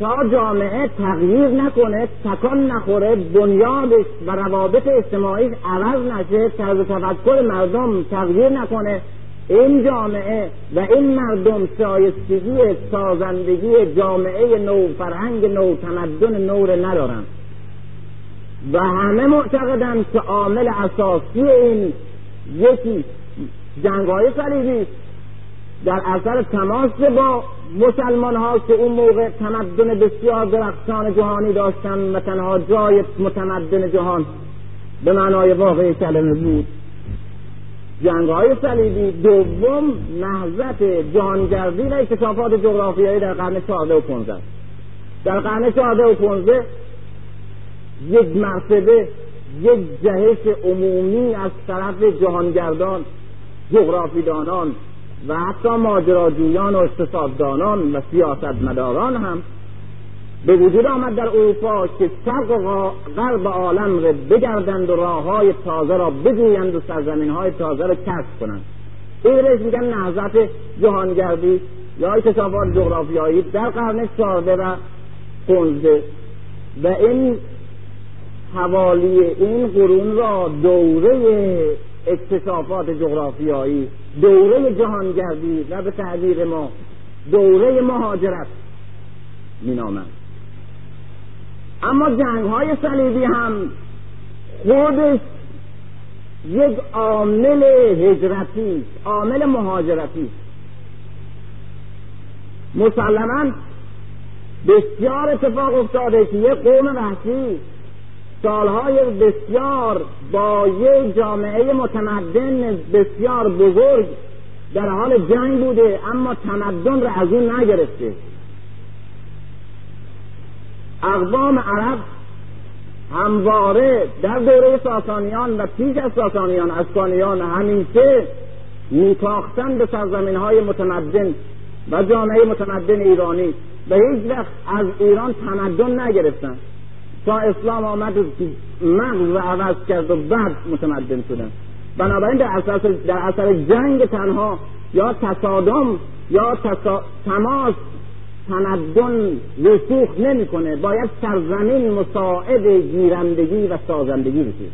تا جامعه تغییر نکنه تکان نخوره بنیادش و روابط اجتماعی عوض نشه طرز تفکر مردم تغییر نکنه. این جامعه و این مردم شایستگی سازندگی جامعه نو فرهنگ نو تمدن نور ندارن. و همه معتقدند که عامل اساسی این یکی جنگ های صلیبی در اثر تماس با مسلمان ها که اون موقع تمدن بسیار درخشان جهانی داشتن و تنها جای متمدن جهان به معنای واقعی کلمه بود. جنگ های صلیبی دوم نهضت و اکتشافات جغرافیایی در قرن چهارده و پونزده در قرن چهارده و پونزده یک مرتبه یک جهش عمومی از طرف جهانگردان جغرافیدانان و حتی ماجراجویان و اقتصاددانان و سیاستمداران هم به وجود آمد در اروپا که شرق غرب عالم را بگردند و راه های تازه را بجویند و سرزمین های تازه را کسب کنند. این رش میگن نهضت جهانگردی یا اکتشافات جغرافیایی در قرن چهارده و پونزده. و این حوالی این قرون را دوره اکتشافات جغرافیایی دوره جهانگردی و به تعبیر ما دوره مهاجرت مینامند. اما جنگ های صلیبی هم خودش یک عامل هجرتی عامل مهاجرتی مسلما بسیار اتفاق افتاده که یک قوم وحشی سالهای بسیار با یک جامعه متمدن بسیار بزرگ در حال جنگ بوده اما تمدن را از اون نگرفته. اقوام عرب همواره در دوره ساسانیان و پیش از ساسانیان اسکانیان همیشه میتاختن به سرزمین های متمدن و جامعه متمدن ایرانی. به هیچ وقت از ایران تمدن نگرفتن. تا اسلام آمد و مغز و عوض کرد و بعد متمدن شدن. بنابراین در اثر, در اثر جنگ تنها یا تصادم یا تماس تمدن رسوخ نمی‌کنه. باید سرزمین مساعد گیرندگی و سازندگی بشه.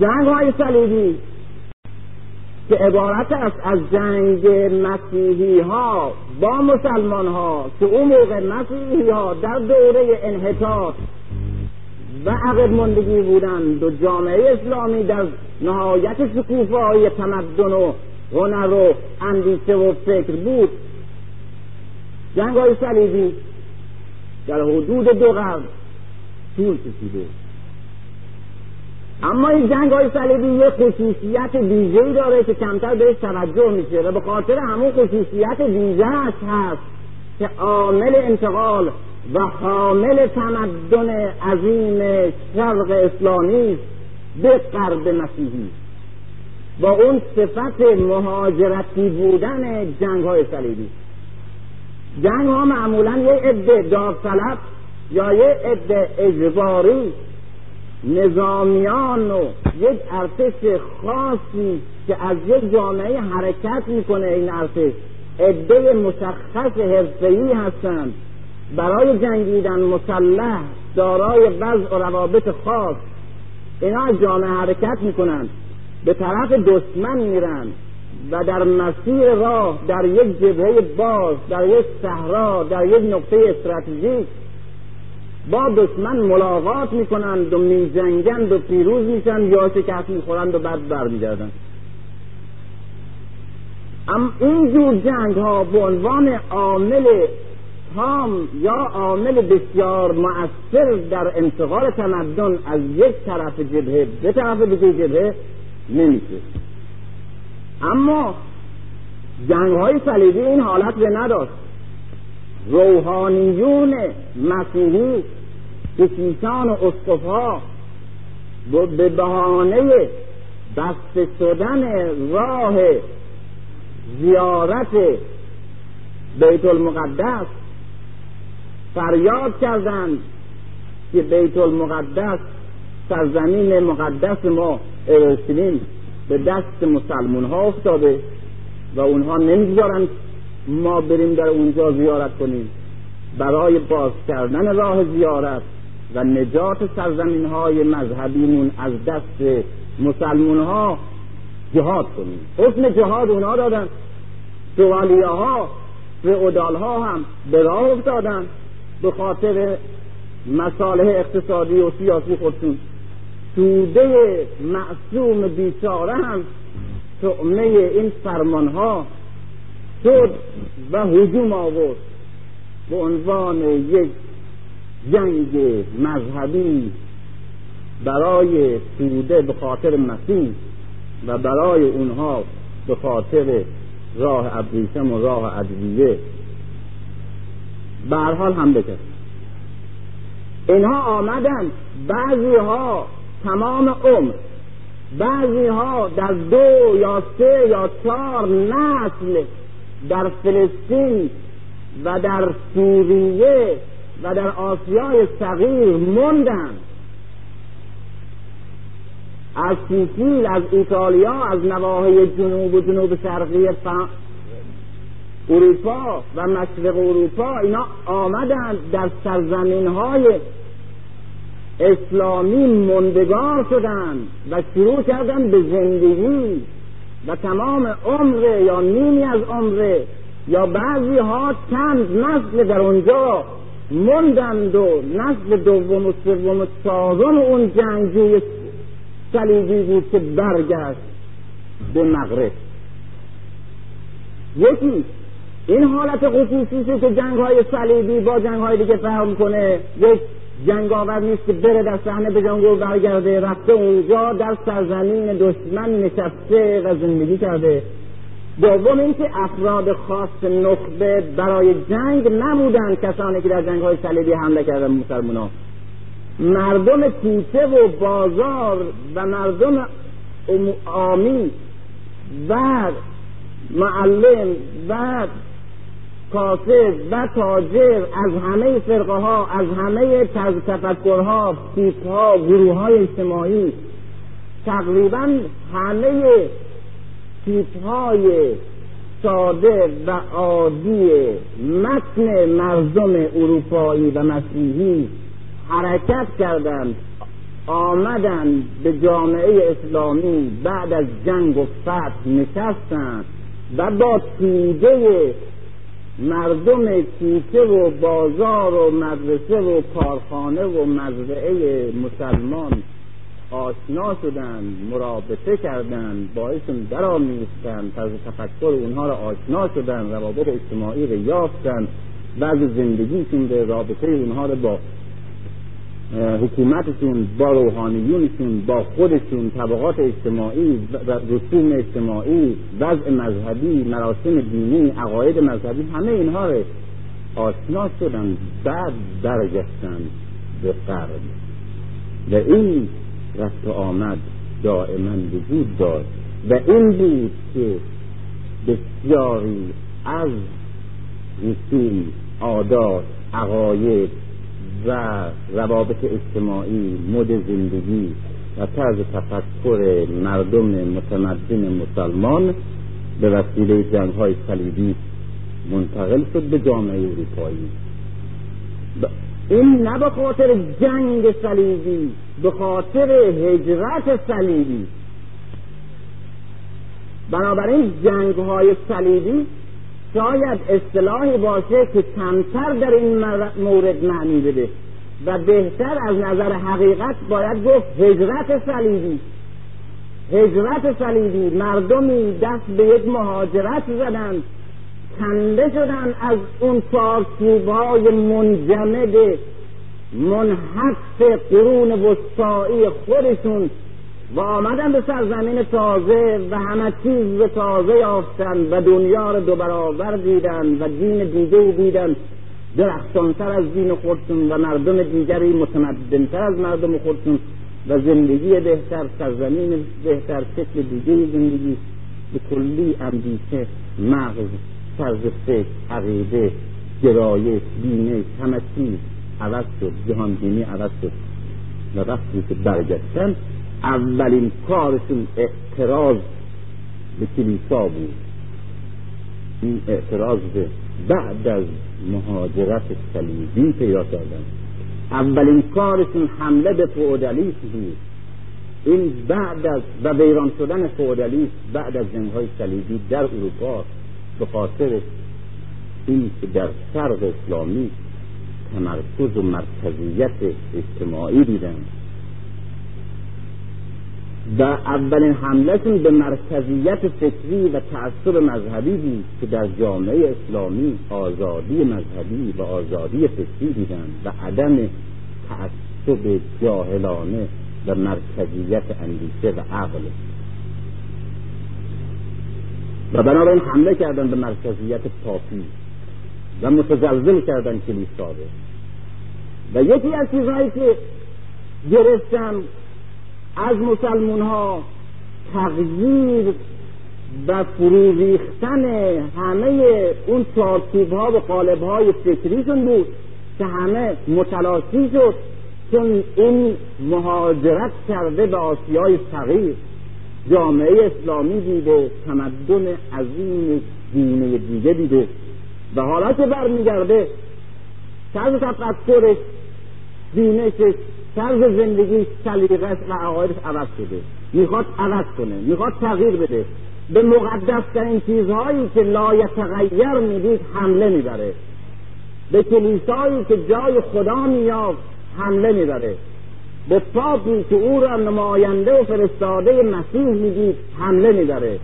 جنگ های صلیبی که عبارت است از جنگ مسیحی ها با مسلمان ها که اون موقع مسیحی ها در دوره انحطاط و عقب مندگی بودند و جامعه اسلامی در نهایت شکوفه های تمدن و هنر و اندیشه و فکر بود. جنگ های صلیبی در حدود دو قرن طول کشیده. اما این جنگ های صلیبی یه خصوصیت ویژه‌ای داره که کمتر بهش توجه میشه و به خاطر همون خصوصیت ویژهش هست که عامل انتقال و حامل تمدن عظیم شرق اسلامی به غرب مسیحی. با اون صفت مهاجرتی بودن جنگ های صلیبی. جنگ ها معمولا یه عده داوطلب یا یه عده اجباری نظامیان و یک ارتش خاصی که از یک جامعه حرکت می‌کنه این ارتش. عده مشخص حرفه‌ای هستند برای جنگیدن مسلح دارای وضع و روابط خاص. اینا از جامعه حرکت می‌کنند به طرف دشمن میرن. و در مسیر راه در یک جبهه باز در یک صحرا در یک نقطه استراتژیک با دشمن ملاقات می‌کنند و میجنگند و پیروز میشن یا شکست می‌خورند و بعد برمیگردند. اما این جور جنگ ها به عنوان عامل تام یا عامل بسیار مؤثر در انتقال تمدن از یک طرف جبهه به طرف دیگه جبهه نمیشه. اما جنگ های صلیبی این حالت به نداشت. روحانیون مسیحی کشیشان و اسقفها به بهانه بسته شدن راه زیارت بیت المقدس فریاد کردند که بیت المقدس سرزمین مقدس ما اورشلیم. به دست مسلمون ها افتاده و اونها نمی‌گذارند ما بریم در اونجا زیارت کنیم. برای باز کردن راه زیارت و نجات سرزمین های مذهبیمون از دست مسلمون ها جهاد کنیم. حسن جهاد اونها دادن. سوالیه ها فعودال ها هم به راه افتادن به خاطر مصالح اقتصادی و سیاسی خودشون. توده معصوم بیچاره هم تعمه این فرمان ها شد و حجوم آورد به عنوان یک جنگ مذهبی برای توده به خاطر مسیح و برای اونها به خاطر راه ابریشم و راه ادویه. به حال هم اینها آمدن بعضی ها تمام عمر. بعضی ها در دو یا سه یا چهار نسل در فلسطین و در سوریه و در آسیای صغیر موندن از سیسیل از ایتالیا از نواحی جنوب و جنوب شرقی اروپا و مشرق اروپا اینا آمدند در سرزمین های اسلامی مندگار شدند و شروع کردند به زندگی و تمام عمر یا نیمی از عمر یا بعضی ها چند نسل در اونجا مندند و نسل دوم و سوم و چهارم اون جنگجوی صلیبی بود که برگشت به مغرب. یکی این حالت خصوصی که جنگ های صلیبی با جنگ های دیگه فهم کنه یک جنگاور نیست که بره در صحنه به جنگ برگرده رفته اونجا در سرزمین دشمن نشسته و زندگی کرده. دوم اینکه افراد خاص نخبه برای جنگ نبودند کسانی که در جنگ های صلیبی حمله کردن مسلمان مردم کوچه و بازار و مردم آمی و معلم و کاسب و تاجر از همه فرقه ها از همه تفکرها تیپ ها گروه های اجتماعی تقریبا همه تیپ های ساده و عادی متن مردم اروپایی و مسیحی حرکت کردند آمدند به جامعه اسلامی بعد از جنگ و فتح نشستند و با توده مردم کوچه و بازار و مدرسه و کارخانه و مزرعه مسلمان آشنا شدن مرابطه کردن باعثشون درآمیختن طرز تفکر اونها را آشنا شدن روابط اجتماعی را یافتن بعض زندگیشون به رابطه اونها را با حکومتشون با روحانیونشون با خودشون طبقات اجتماعی و رسوم اجتماعی وضع مذهبی مراسم دینی عقاید مذهبی همه اینها رو آشنا شدن بعد برگشتن به قرب و این رفت آمد دائما وجود داشت. و این بود که بسیاری از رسوم عادات عقاید و روابط اجتماعی مد زندگی و طرز تفکر مردم متمدن مسلمان به وسیله جنگ های صلیبی منتقل شد به جامعه اروپایی. این نه به خاطر جنگ صلیبی به خاطر هجرت صلیبی. بنابراین جنگ های صلیبی شاید اصطلاحی باشه که کمتر در این مورد معنی بده. و بهتر از نظر حقیقت باید گفت هجرت صلیبی. هجرت صلیبی. مردمی دست به یک مهاجرت زدند کنده شدن از اون چارچوبهای منجمد منحف قرون وسطایی خودشون. و آمدن به سرزمین تازه و همه چیز به تازه یافتن و دنیا رو دو برابر دیدن و دین دیگه دیدن. درخشانتر از دین خودشون و مردم دیگری متمدنتر از مردم خودشون و زندگی بهتر سرزمین بهتر شکل دیگه زندگی. به کلی اندیشه مغز طرز فکر عقیده گرایش بینش همه عوض شد. جهان بینی عوض شد. و وقتی که برگشتن اولین کارشون اعتراض به کلیسا بود. این اعتراض به بعد از مهاجرت صلیبی پیدا کردن. اولین کارشون حمله به فئودالیسم بود. این بعد از و ویران شدن فئودالیسم بعد از جنگهای صلیبی در اروپا به خاطر این که در شرق اسلامی تمرکز و مرکزیت اجتماعی دیدن. و اولین حملهشون به مرکزیت فکری و تعصب مذهبی بود که در جامعه اسلامی آزادی مذهبی و آزادی فکری دیدن و عدم تعصب جاهلانه و مرکزیت اندیشه و عقل. و بنابراین حمله کردن به مرکزیت پاپی و متزلزل کردن کلیسا و یکی از چیزهایی که گرفتن از مسلمون ها تغییر و فرو ریختن همه اون چارچوب ها و قالب های فکریشون بود که همه متلاشی شد چون این مهاجرت کرده به آسیای صغیر جامعه اسلامی دیده تمدن عظیم دینه دیگه دیده و حالا که برمیگرده طرز تفکرش دینشش طرز زندگی سلیقش و عقایدش عوض شده. می‌خواد عوض کنه می‌خواد تغییر بده. به مقدسترین چیزهایی که لایتغیر می‌دید حمله می‌بره. به کلیسایی که جای خدا میافت حمله می‌بره. به پاپی که او را نماینده و فرستاده مسیح می‌دید حمله می‌بره.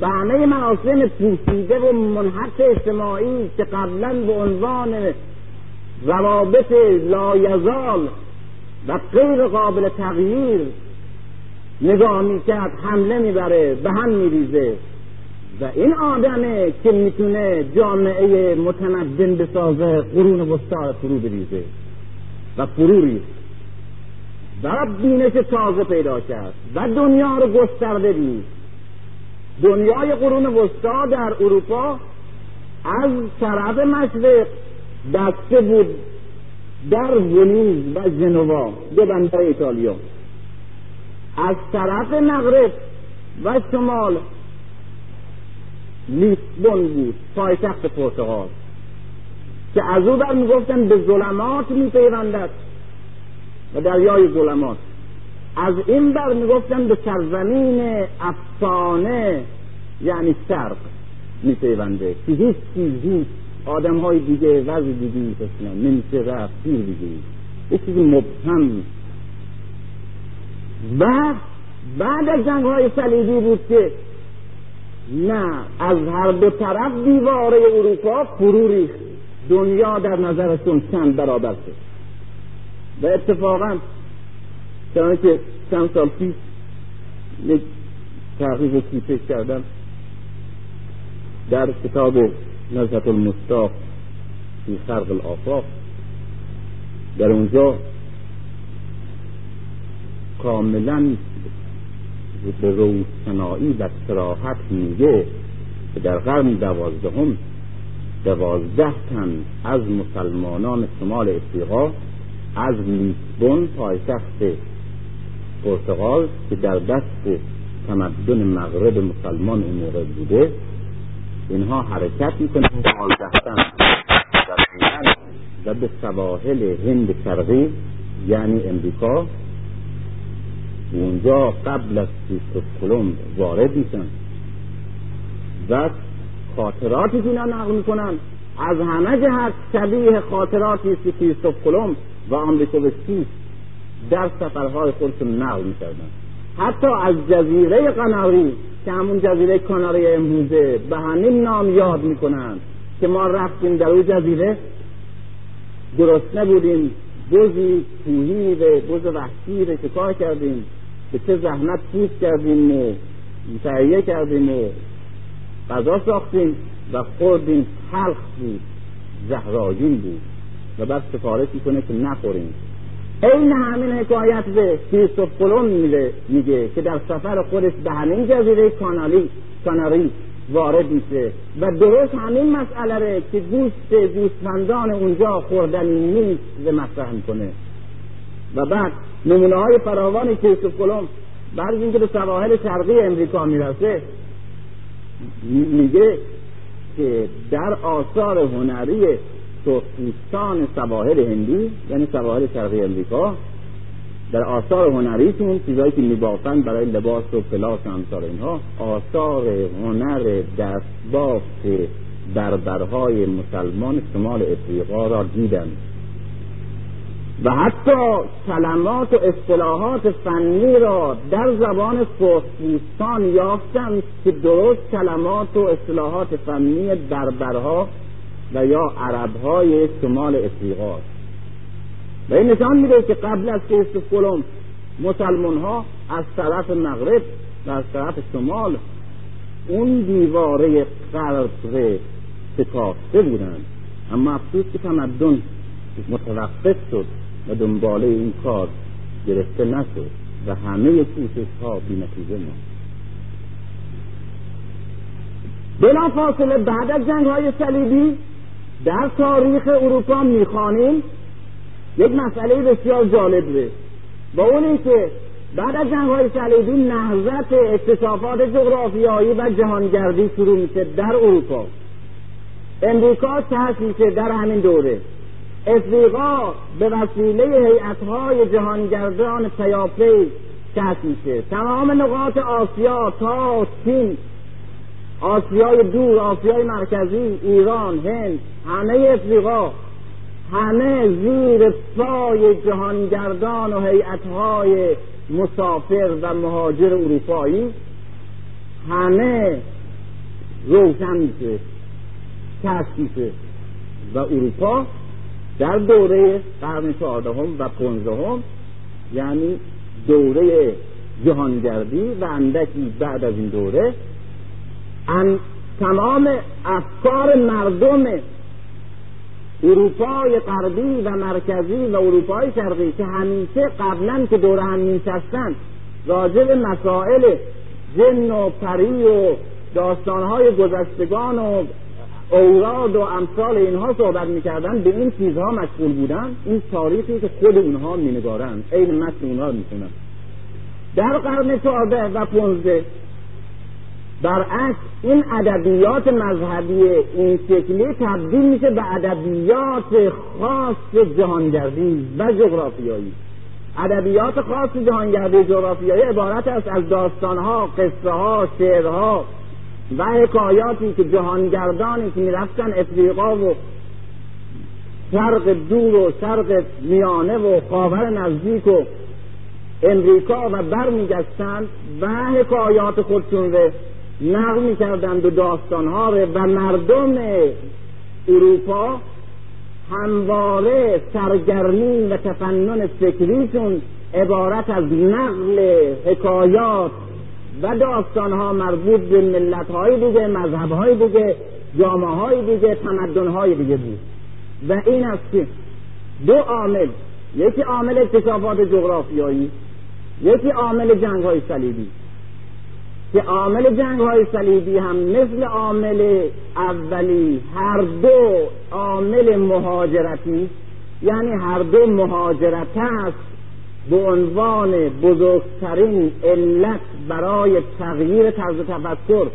و همه مراسم پوسیده و منحط اجتماعی که قبلا به عنوان روابط لایزال و غیر قابل تغییر نگاه می‌کرد حمله می‌بره به هم میریزه. و این آدمه که می‌تونه جامعه متمدن بسازه قرون وسطا فرو بریزه و فرو ریزه و بینش تازه پیدا کرد و دنیا رو گسترده دید. دنیای قرون وسطا در اروپا از طرف مشرق دسته بود در ونیز و جنوا دو بندر ایتالیا. از طرف مغرب و شمال لیسبون بود پایتخت پرتغال که از او بر می‌گفتن به ظلمات میپیوندد و دریای ظلمات. از این بر می‌گفتن به سرزمین افسانه یعنی شرق میپیونده که هیچ چیزی آدم های دیگه وضع دیگه بسنن نمیشه رفت دیگه. یه چیزی مبهم. و بعد از جنگ های صلیبی بود که نه از هر دو طرف دیواره اروپا فرو ریخت. دنیا در نظرشون چند برابر شد. و اتفاقا که چند سال پیش یک تحقیق کردم. در کتاب نزهت المستاق فی خرق الافاق در اونجا کاملا به روشنایی و سراحت میگه که در قرن دوازدهم دوازده تن از مسلمانان شمال افریقا از لیسبون پایتخت پرتغال که در دست تمدن مغرب مسلمان اون موقع بوده اینها حرکت می‌کنن و به سواحل هند شرقی یعنی امریکا اونجا قبل از کریستوف کلمب وارد میشن و خاطراتی اینا نقل می‌کنن از همه جهت شبیه خاطراتی است که کریستوف کلمب و آمریکوسکی در سفرهای خودشون نقل می‌کردن حتی از جزیره قناری که همون جزیره کاناری امروزه به همین نام یاد می‌کنن که ما رفتیم در اون جزیره. درست بودیم بزی کوهی و بز وحشی رو کار کردیم. به چه زحمت پوست کردیم و تهیه کردیم و غذا ساختیم و خوردیم. حلق بود. زهراجین بود. و بعد سفارش می‌کنه که نخوریم. این همین حکایت به کریستوف کلون میگه که در سفر خودش به همین جزیره کانالی کاناری وارد میشه و درست همین مسئله ره که گوشت گوسفندان اونجا خوردنی نیست و مطرح می‌کنه. و بعد نمونه های فراوان کریستوف کلم بعد اینکه به سواحل شرقی امریکا می‌رسه میگه که در آثار هنری سرخپوستان سواحل هندی یعنی سواحل شرقی امریکا در آثار هنریشون چیزهایی که میبافن برای لباس و پلاس امثال اینها آثار هنر دستبافت بربرهای مسلمان شمال افریقا را دیدن. و حتی کلمات و اصطلاحات فنی را در زبان سرخپوستان یافتند که درست کلمات و اصطلاحات فنی بربرها و یا عربهای شمال افریقا و این نشان میده که قبل از کریستوف کلم مسلمان ها از طرف مغرب و از طرف شمال اون دیواره غرب شکافته بودند. اما افسوس که تمدن متوقف شد و دنباله این کار گرفته نشد و همه کوشش ها بی نتیجه ماند. بلا فاصله بعد از جنگ های صلیبی در تاریخ اروپا می‌خوانیم یک مسئله بسیار جالبه. و اون که بعد از جنگ های صلیبی نهضت اکتشافات جغرافیایی و جهانگردی شروع میشه در اروپا. امریکا تحصیل در همین دوره. افریقا به وسیله هیئتهای جهانگردان پیاپی میشه. تمام نقاط آسیا تا چین آسیای دور آسیای مرکزی ایران هند همه افریقا همه زیر پای جهانگردان و هیئتهای مسافر و مهاجر اروپایی همه روشن میشه کشف و اروپا در دوره قرن چهاردهم و پنجدهم یعنی دوره جهانگردی و اندکی بعد از این دوره تمام افکار مردم اروپای غربی و مرکزی و اروپای شرقی که همیشه قبلا که دور هم میشستن راجع به مسائل جن و پری و داستانهای گذشتگان و اوراد و امثال اینها صحبت می‌کردن به این چیزها مشغول بودن این تاریخی که خود اونها مینگارن این متن اونها می‌کنن در قرن چهارده و پونزده برعکس این ادبیات مذهبی این شکلی تبدیل میشه به ادبیات خاص جهانگردی و جغرافیایی. ادبیات خاص جهانگردی جغرافیایی عبارت است از داستانها قصه ها شعرها و حکایاتی که جهانگردانی که می‌رفتن افریقا و شرق دور و شرق میانه و خاور نزدیک و امریکا و برمیگشتند و حکایات خودشون رو نقل می‌کردند و داستانها و مردم اروپا همواره سرگرمی و تفنن فکریشون عبارت از نقل حکایات و داستانها مربوط به ملتهای دیگه مذهبهای دیگه جامعه های دیگه تمدنهای دیگه بود. و این است که دو عامل. یکی عامل اکتشافات جغرافیایی یکی عامل جنگ های صلیبی. که عامل جنگ های صلیبی هم مثل عامل اولی هر دو عامل مهاجرتی یعنی هر دو مهاجرت است به عنوان بزرگترین علت برای تغییر طرز تفکر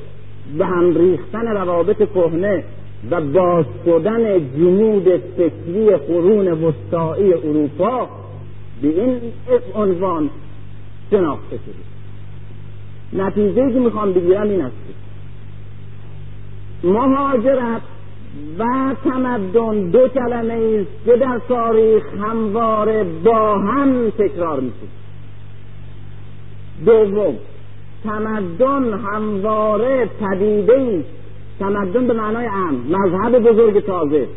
و هم ریختن روابط کهنه و باز شدن جنود فکری قرون وسطایی اروپا به این عنوان شناخته شده. نتیجه که می‌خوام بگیرم این است. مهاجرت و تمدن دو کلمه است که در تاریخ همواره با هم تکرار میشه دوم تمدن همواره پدیده است. تمدن به معنای ام مذهب بزرگ تازه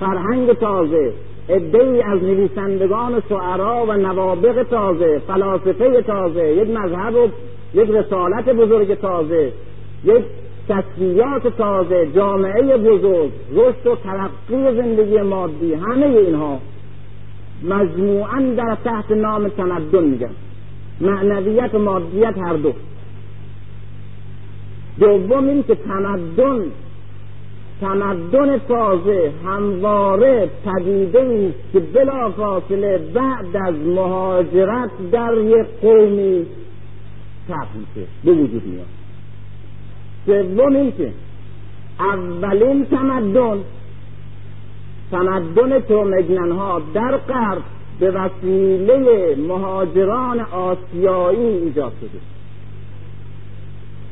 فرهنگ تازه ای از نویسندگان و شعرا و نوابق تازه فلاسفه تازه یک مذهب و یک رسالت بزرگ تازه یک تسلیات تازه جامعه بزرگ رشد و ترقی زندگی مادی همه اینها مجموعا در تحت نام تمدن میگن. معنویت و مادیت هر دو. دوم این که تمدن تمدن تازه همواره پدیده است که بلافاصله بعد از مهاجرت در یک قومی میشه به وجود میاد. سوم این که اولین تمدن تمدن تومگنن ها در غرب به وسیله مهاجران آسیایی ایجاد شده.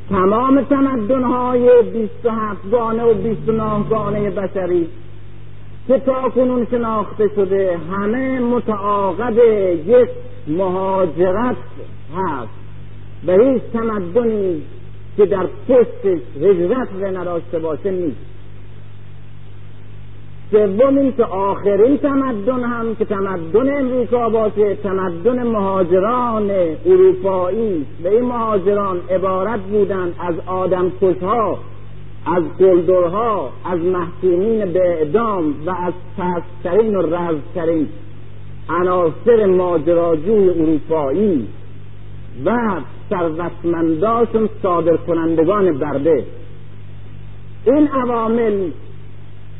تمام تمدن های بیست و هفت گانه و بیست و نه گانه بشری که تا کنون شناخته شده همه متعاقد یک مهاجرت هست. به هیچ تمدنی که در پشتش هجرت و نداشته باشه نیست. سوم این که آخرین تمدن هم که تمدن امریکا باشه تمدن مهاجران اروپایی. و این مهاجران عبارت بودند از آدم کشها از گلدرها از محکومین به اعدام و از پسترین و رزترین عناصر ماجراجوی اروپایی. و ثروتمنداشون صادر کنندگان برده. این عوامل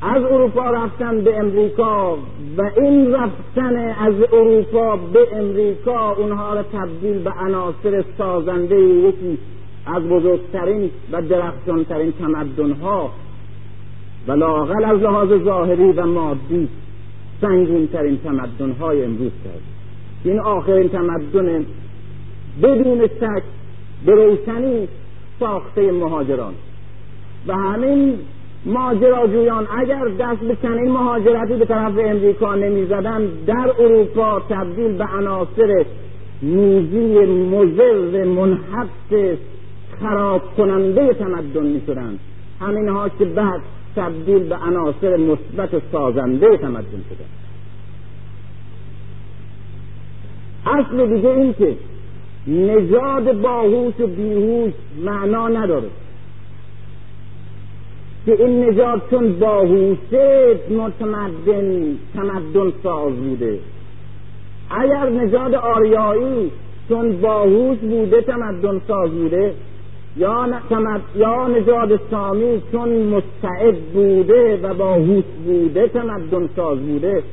از اروپا رفتن به امریکا و این رفتن از اروپا به امریکا اونها را تبدیل به عناصر سازنده یکی از بزرگترین و درخشانترین تمدنها. و لاقل از لحاظ ظاهری و مادی سنگینترین تمدنهای امروز کرد این آخرین تمدن بدون شک به روشنی ساخته مهاجران. و همین ماجراجویان اگر دست به چنین مهاجرتی به طرف امریکا نمی‌زدن در اروپا تبدیل به عناصر موزی مزر منحط خراب کننده تمدن می شدن همینها که بعد تبدیل به عناصر مثبت سازنده تمدن شدن. اصل دیگه این که نژاد باهوش و بیهوش معنا نداره. که این نژاد چون باهوشه متمدن تمدن ساز بوده. اگر نژاد آریایی چون باهوش بوده تمدن ساز بوده. یا تمد... یا نژاد سامی چون مستعد بوده و باهوش بوده تمدن ساز بوده.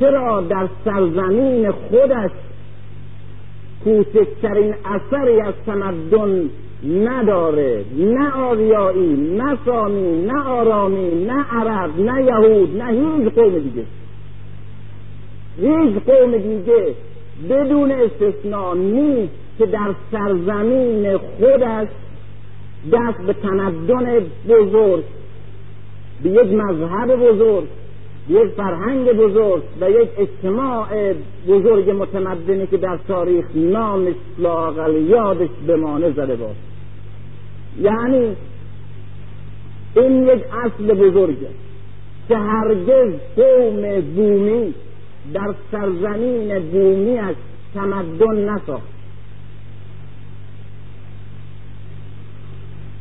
چرا در سرزمین خودش کوچکترین اثری از تمدن نداره. نه آریایی نه سامی نه آرامی نه عرب نه یهود نه هیچ قوم دیگه. هیچ قوم دیگه بدون استثناء نیست که در سرزمین خودش دست به تمدن بزرگ به یک مذهب بزرگ یک فرهنگ بزرگ و یک اجتماع بزرگ متمدنی که در تاریخ نامش لاقل یادش بمانه زده باد یعنی این یک اصل بزرگه که هرگز قوم بومی در سرزمین بومیش تمدن نساخت.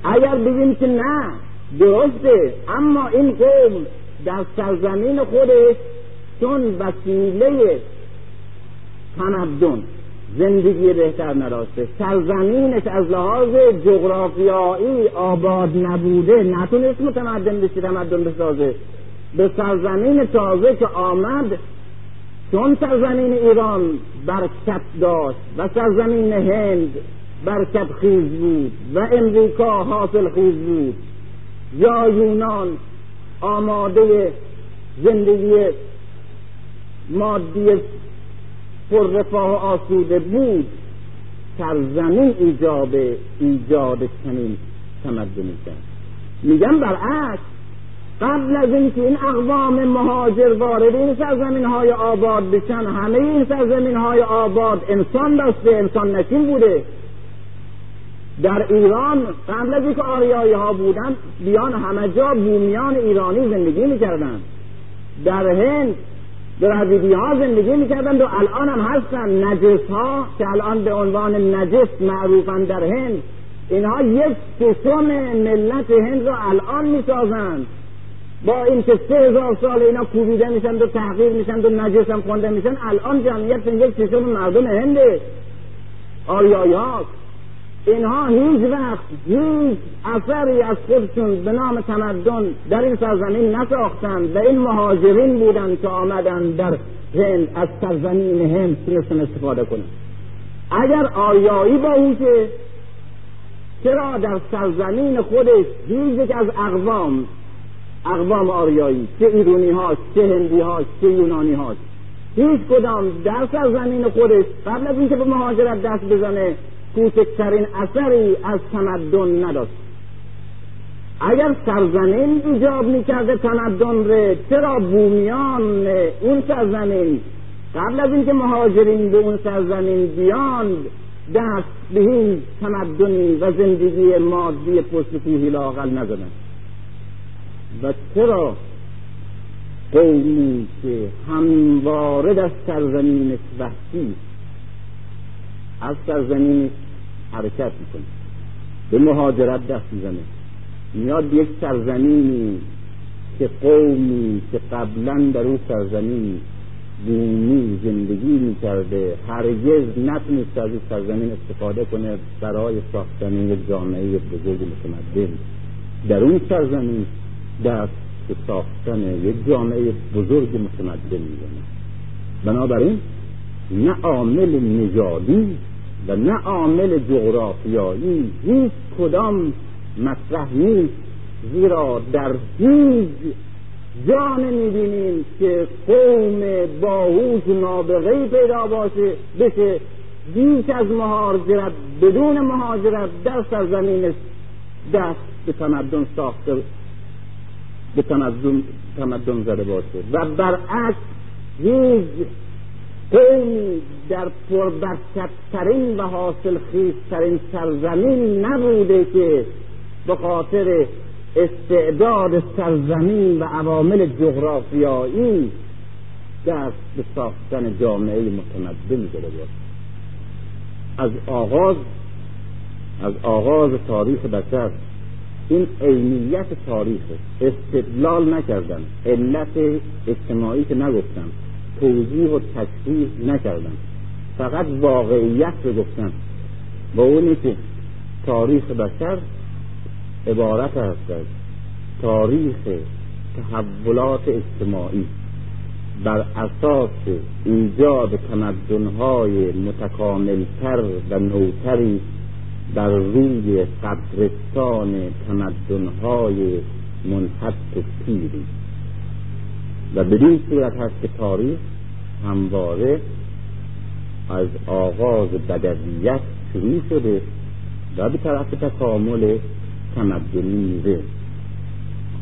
اگر بگیم که نه درسته اما این قوم در سرزمین خودش چون وسیله تمدن زندگی بهتر نداشته سرزمینش از لحاظ جغرافیایی آباد نبوده نتونست متمدن بشه تمدن بسازه. به سرزمین تازه که آمد چون سرزمین ایران برکت داشت و سرزمین هند برکت خیز بود و امریکا حاصل خیز بود یا یونان آماده زندگی مادی پررفاه و آسوده بود سرزمین ایجاب ایجاد چنین تمدنی کرد. میگم برعکس قبل از اینکه این اقوام مهاجر وارد این سرزمین های آباد بشن همه این سرزمین های آباد انسان داشته انسان نشین بوده. در ایران قبل از اینکه آریایی ها بودن بیان همه جا بومیان ایرانی زندگی می‌کردن. در هند درازیدی ها زندگی می‌کردن و الان هم هستن نجس ها که الان به عنوان نجس معروفن در هند. اینها یک سیستم ملت هند را الان می‌سازند با اینکه سه هزار سال اینا کوبیده میشن و تحقیق میشن و نجس هم خونده میشن الان جمعیت یک سیستم مردم هنده. آریایی هاست اینها هیچ وقت هیچ اثری از خودشون به نام تمدن در این سرزمین نساختند و این مهاجرین بودند که آمدن در هند از سرزمین هند تونستن استفاده کنند. اگر آریایی باهوشه چرا در سرزمین خودش هیچ یک از اقوام اقوام آریایی چه ایرونی هاست چه هندی هاست چه یونانی هاست هیچ کدام در سرزمین خودش قبل از اینکه به مهاجرت دست بزنه کوچکترین اثری از تمدن نداشت. اگر سرزمین ایجاب می‌کرده تمدن ره چرا بومیان اون سرزمین؟ قبل از اینکه مهاجرین به اون سرزمین بیاند دست به این تمدنی و زندگی مادی پشت کوهی لاقل نزدن. و چرا؟ قومی که همواره در سرزمین وحشی از سرزمین حرکت می‌کنه. به مهاجرت دست می‌زنه. میاد یک سرزمینی که قومی که قبلا در اون سرزمین بومی زندگی می‌کرده هرگز نتونست از این سرزمین استفاده کنه برای ساختن یک جامعه بزرگ متمدن. در اون سرزمین دست به ساختن یک جامعه بزرگ متمدن می‌زنه. بنابراین نه عامل نژادی و نه عامل جغرافیایی هیچ کدام مطرح نیست. زیرا در هیچ جا نمی‌بینیم که قوم باهوش نابغه پیدا باشه بشه بیش از مهاجرت بدون مهاجرت در سرزمین دست به تمدن ساخته به تمدن, تمدن زده باشه. و برعکس هیچ قومی در پربرکتترین و حاصل خیزترین سرزمین نبوده که به خاطر استعداد سرزمین و عوامل جغرافیایی دست به ساختن جامعه متمدن شده بود. از آغاز از آغاز تاریخ بشر این عینیت تاریخ استدلال نکردن علت اجتماعی که نگفتم. توضیح و تشریح نکردن فقط واقعیت رو گفتن با اونی که تاریخ بشر عبارت است از تاریخ تحولات اجتماعی. بر اساس ایجاد تمدنهای متکاملتر و نوتری بر روی قبرستان تمدنهای منحط و پیری. و بدین صورت هست که تاریخ همواره از آغاز بدویت شروع شده و به طرف تکامل تمدنی میره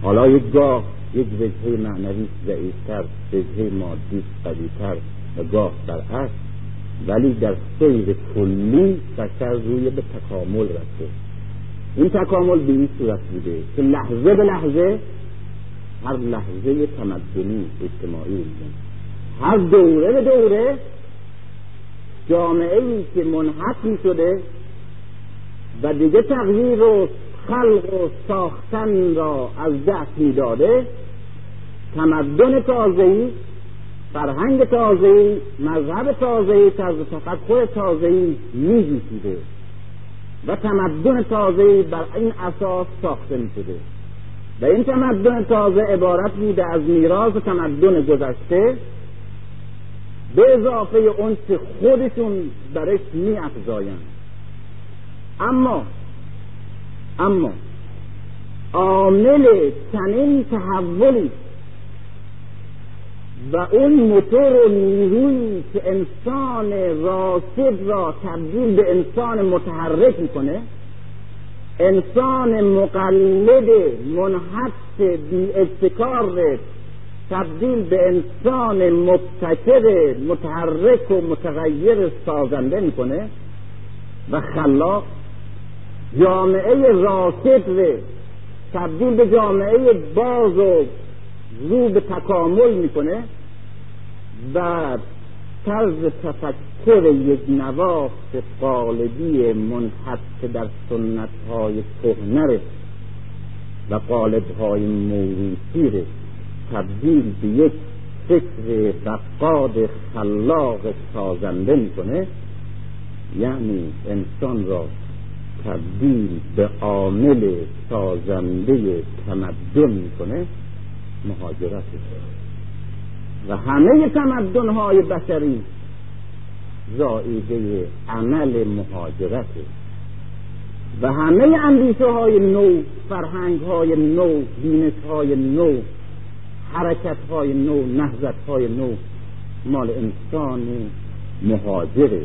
حالا یک گاه یک وجهه معنوی ضعیفتر وجهه مادی قویتر و گاه برعکس ولی در سیر کلی بشر روی به تکامل رفته. این تکامل به این صورت بوده که لحظه به لحظه هر لحظه تمدنی اجتماعی هر دوره به دوره جامعه ای که منحط شده و دیگه تغییر و خلق و ساختن را از دست می‌داده تمدن تازه‌ای فرهنگ تازه‌ای مذهب تازه‌ای طرز تفکر تازه‌ای میجوشیده و تمدن تازه‌ای بر این اساس ساخته می‌شده. و این تمدن تازه عبارت بوده از میراث تمدن گذشته. به اضافه اون که خودشون برش می اما اما عامل چنین تحولی و اون موتور و نیرویی که انسان راسد را تبدیل به انسان متحرک می‌کنه انسان مقلد منحط بی ابتکار تبدیل به انسان مبتکر متحرک و متغیر سازنده می‌کنه و خلاق جامعه راسد تبدیل به جامعه باز و رو به تکامل می‌کنه و طرز تفکر یک نواخت قالبی منحط در سنت های کهنه و قالب های موروثی تبدیل به یک فکر رقاد خلاق سازنده می‌کنه. یعنی انسان را تبدیل به عامل سازنده تمدن می‌کنه مهاجرت و همه تمدن های بشری زائیده عمل مهاجرت. و همه اندیشه های نو فرهنگ های نو دینش های نو حرکت های نو نهزت های نو مال انسان مهاجره.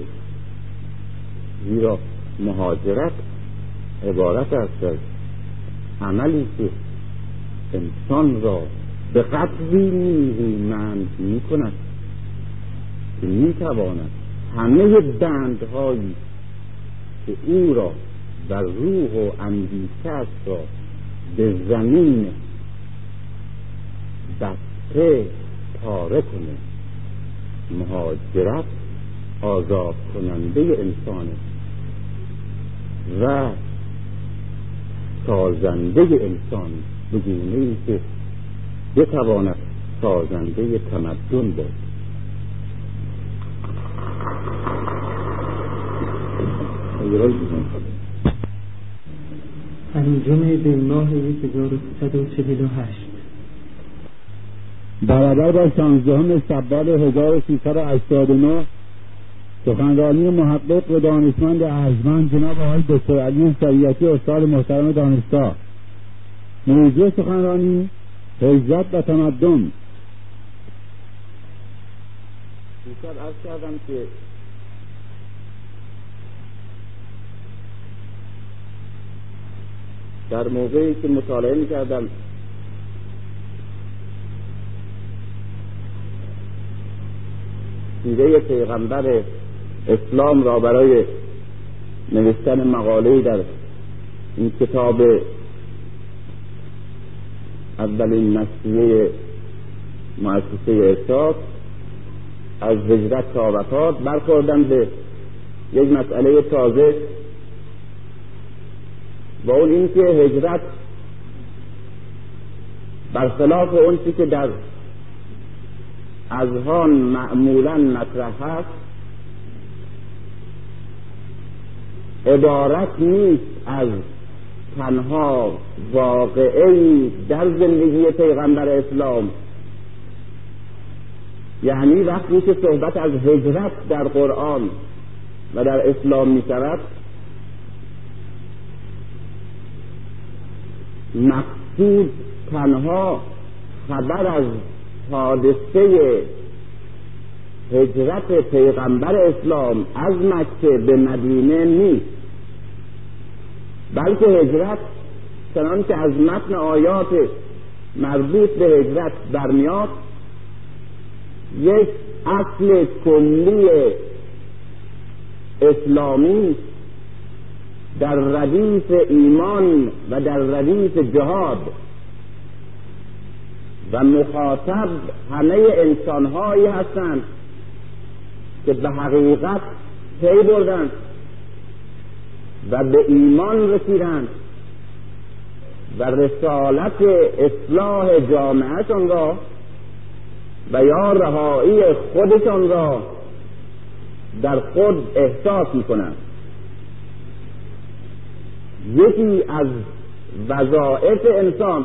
زیرا مهاجرت عبارت است از عملی که انسان را به قدری نیرومند می کند که می تواند همه بندهایی که او را و روح و اندیشه را به زمین بسته پاره کنه مهاجرت آزاد کننده انسان و سازنده انسان به گونه ای که بتواند سازنده تمدن بود انجام به ماه 1348 برابر با 16 سبال 1389 سخنرانی محقق و دانشمند ارجمند جناب آقای دکتر علی سریعتی استاد محترم دانشگاه. موضوع سخنرانی هجرت و تمدن. دیشب عرض کردم که در موقعی که مطالعه می کردم سیره پیغمبر اسلام را برای نوشتن مقاله در این کتاب اولین نشریه مؤسسه ارشاد از هجرت تا وفات برخوردن به یک مسئله تازه. با اون اینکه هجرت برخلاف اون که در اذهان معمولا مطرح هست عبارت نیست از تنها واقعی در زندگی پیغمبر اسلام یعنی وقتی که صحبت از هجرت در قرآن و در اسلام می شود مقصود تنها خبر از حادثه هجرت پیغمبر اسلام از مکه به مدینه نیست بلکه هجرت چنان که از متن آیات مربوط به هجرت برمیاد یک اصل کلی اسلامی در ردیف ایمان و در ردیف جهاد و مخاطب همه انسانهایی هستند که به حقیقت پی بردند و به ایمان رسیدند و رسالت اصلاح جامعهشان را و یا رهایی خودشان را در خود احساس می‌کنند. یکی از وظایف انسان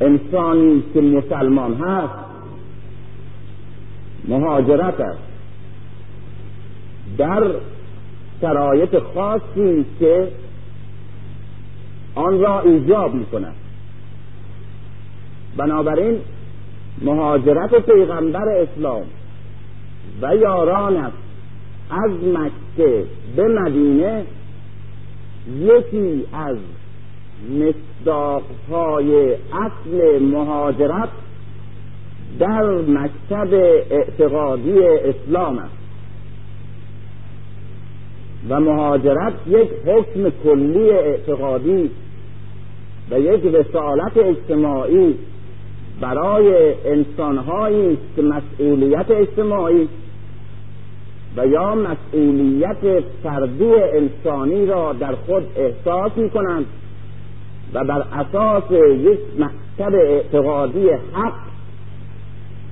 انسانی که مسلمان هست مهاجرت است. در شرایط خاصی که آن را ایجاب می کند بنابراین مهاجرت پیغمبر اسلام و یارانش از مکه به مدینه یکی از مصداقهای اصل مهاجرت در مکتب اعتقادی اسلام است. و مهاجرت یک حکم کلی اعتقادی و یک رسالت اجتماعی برای انسانهایی که مسئولیت اجتماعی و یا مسئولیت فردی انسانی را در خود احساس می کنند و بر اساس یک مکتب اعتقادی حق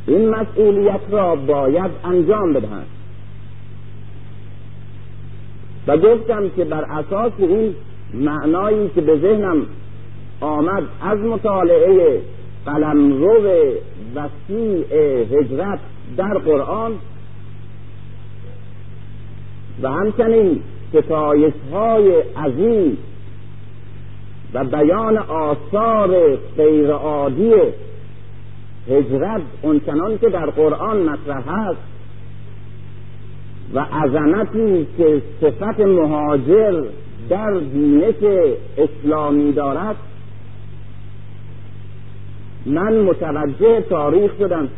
این مسئولیت را باید انجام بدهند. و گفتم که بر اساس این معنایی که به ذهنم آمد از مطالعه قلمرو وسیع هجرت در قرآن و همچنین ستایش های عظیم و بیان آثار غیرعادی هجرت اونچنان که در قرآن مطرح است و عظمتی که صفت مهاجر در دینش اسلامی دارد من متوجه تاریخ شدم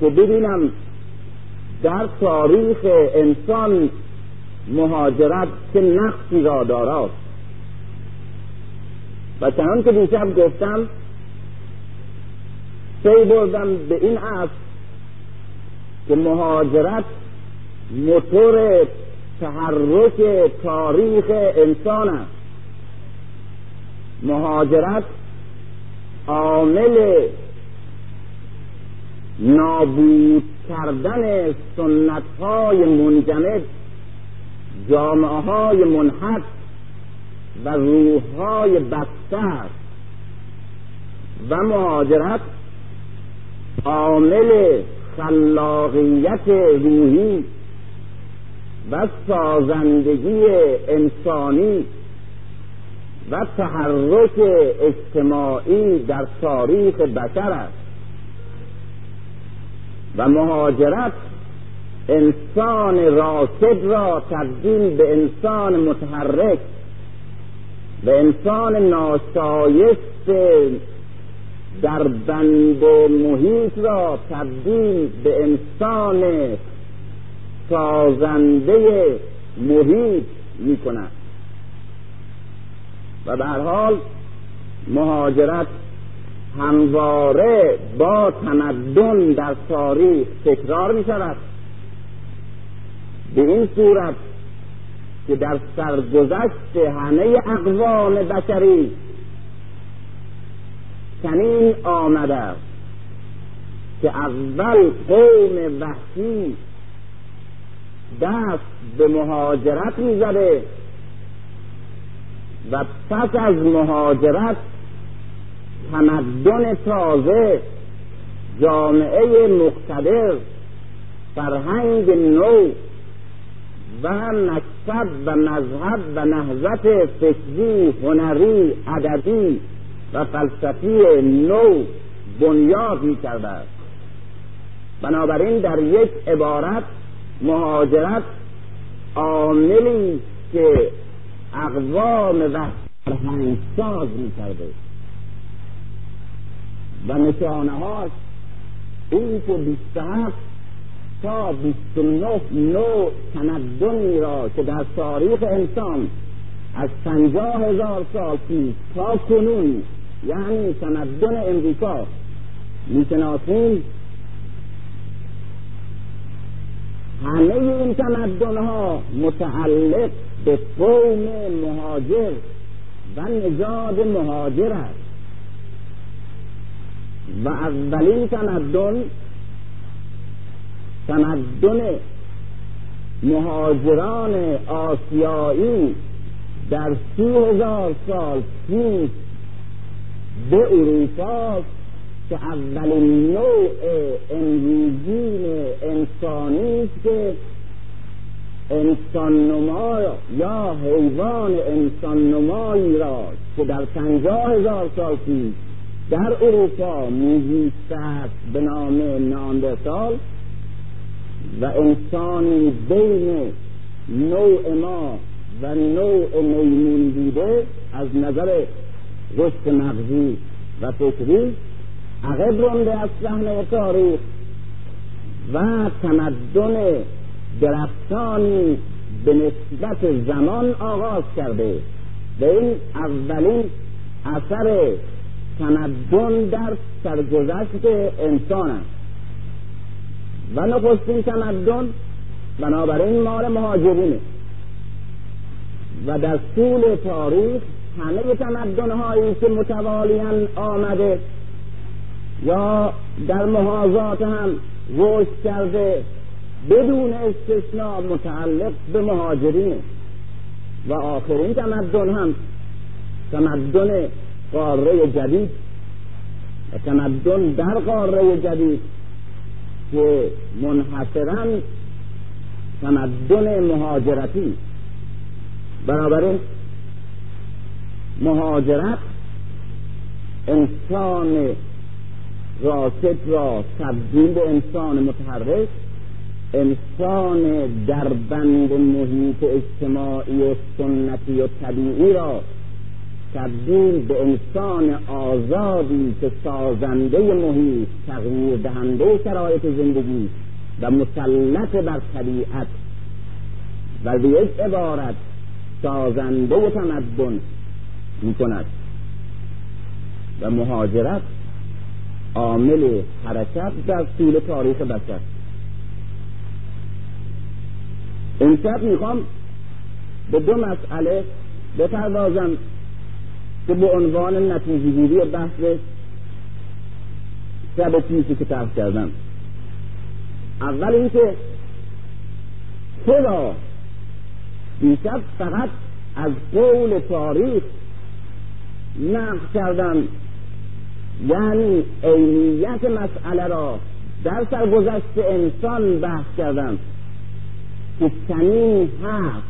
که ببینم در تاریخ انسان مهاجرت که نقصی را دارد. و چنان که دیشب گفتم پی بردم به این اصل که مهاجرت موتور تحرک تاریخ انسان است. مهاجرت عامل نابود کردن سنت های منجمد جامعه های منحط و روح های بستر و مهاجرت عامل خلاقیت روحی و سازندگی انسانی و تحرک اجتماعی در تاریخ بشر است. و مهاجرت انسان راکد را تبدیل به انسان متحرک به انسان ناشایست در بند محیط را تبدیل به انسان سازنده محیط می کند و به حال مهاجرت همواره با تمدن در تاریخ تکرار می شود به این صورت که در سرگذشت همه اقوام بشری چنین آمده که اول قوم وحشی دست به مهاجرت می‌زده و پس از مهاجرت تمدن تازه جامعه مقتدر فرهنگ نو و مکتب و مذهب و نهضت فکری هنری ادبی و فلسفی نو بنیاد می کرده است بنابراین در یک عبارت مهاجرت عاملی که اقوام و فرهنگساز می کرده و نشانه هاش این که بیست هفت تا بیست نه نوع تمدنی را که در تاریخ انسان از پنجاه هزار سال پیش تا کنون یعنی تمدن امریکا می‌شناسیم همه این تمدن ها متعلق به قوم مهاجر و نژاد مهاجر است. و اولین تمدن تمدن مهاجران آسیایی در سی هزار سال پیش به اروپا که اولین نوع امروزین انسانی است که انسان نما یا حیوان انسان نمایی را که در پنجاه هزار سال پیش در اروپا میزیسته است به نام ناندرتال و انسانی بین نوع ما و نوع میمون بوده از نظر رشد مغزی و فکری عقب رونده از صحنه تاریخ و تمدن درختانی به نسبت زمان آغاز کرده. و این اولین اثر تمدن در سرگذشت انسان است. و نخستین تمدن بنابراین مال مهاجرینه. و در طول تاریخ همه تمدن هایی که متوالیان آمده یا در محاضات هم رشد کرده بدون استثناء متعلق به مهاجرینه و آخرین تمدن هم تمدن قاره جدید و تمدن در قاره جدید که منحصرا تمدن مهاجرتی. بنابراین مهاجرت انسان راکت را تبدیل به انسان متحرک انسان در بند محیط اجتماعی و سنتی و طبیعی را تبدیل به انسان آزادی که سازنده محیط تغییر دهنده شرایط زندگی و مسلط بر طبیعت و به یک عبارت سازنده تمدن می کند و مهاجرت عامل حرکت در طول تاریخ بشر. امشب می‌خوام به دو مسئله بپردازم که به عنوان نتیجه گیری بحث شب پیشی که طرح کردم. اول اینکه چرا دیشب فقط از قول تاریخ نقل کردم؟ یعنی عینیت مسئله را در سرگذشت انسان بحث کردم. که چنین هست.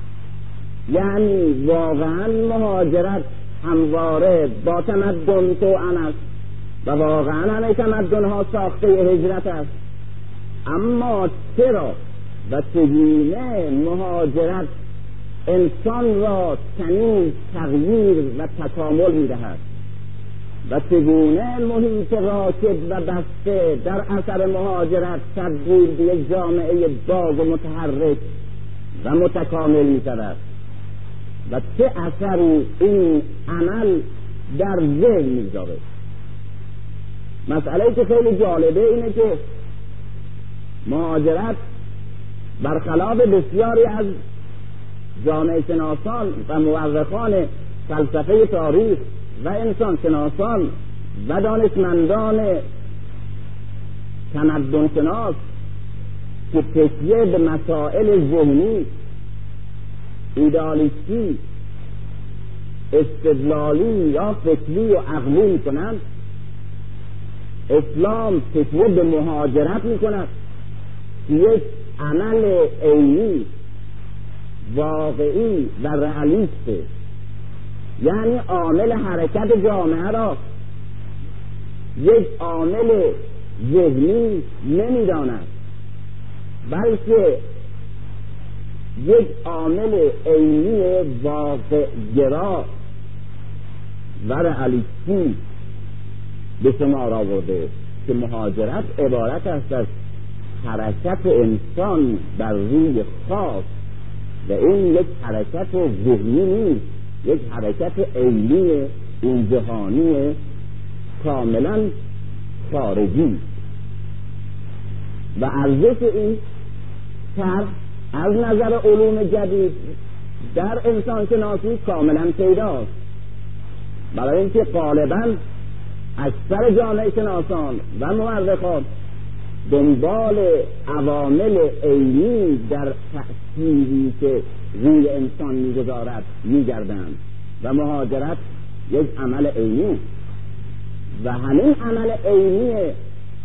یعنی واقعا مهاجرت همواره با تمدن تو است و واقعا همه تمدن ها ساخته هجرت است. اما چرا و چگونه مهاجرت انسان را چنین تغییر و تکامل می‌دهد؟ و چگونه محیط راکد و بسته در اثر مهاجرت تبدیل به یک جامعه باز و متحرک و متکامل می شود و چه اثری این عمل در ذهن می‌گذاره مسئله که خیلی جالبه اینه که مهاجرت برخلاف بسیاری از جامعه شناسان و مورخان فلسفه تاریخ و انسان شناسان و دانشمندان تمدن شناس که تکیه به مسائل ذهنی ایدالیستی استدلالی یا فکری و عقلی کنند اسلام تشویق به مهاجرت می کند یک عمل عینی واقعی و رئالیسته. یعنی عامل حرکت جامعه را. یک عامل ذهنی نمی‌داند. بلکه یک عامل عینی واقع گرا و رئالیستی به شمار آورده که مهاجرت عبارت است از حرکت انسان بر روی خاص و این یک حرکت ذهنی نیست. یک حرکت عینی این جهانی کاملا خارجی. و ارزش این طرح از نظر علوم جدید در انسان شناسی کاملا پیداست. برای اینکه غالبا اکثر جامعه شناسان و مورخان دنبال عوامل عینی در تأثیری که روی انسان می‌گذارد میگردند. و مهاجرت یک عمل عینی. و همین عمل عینی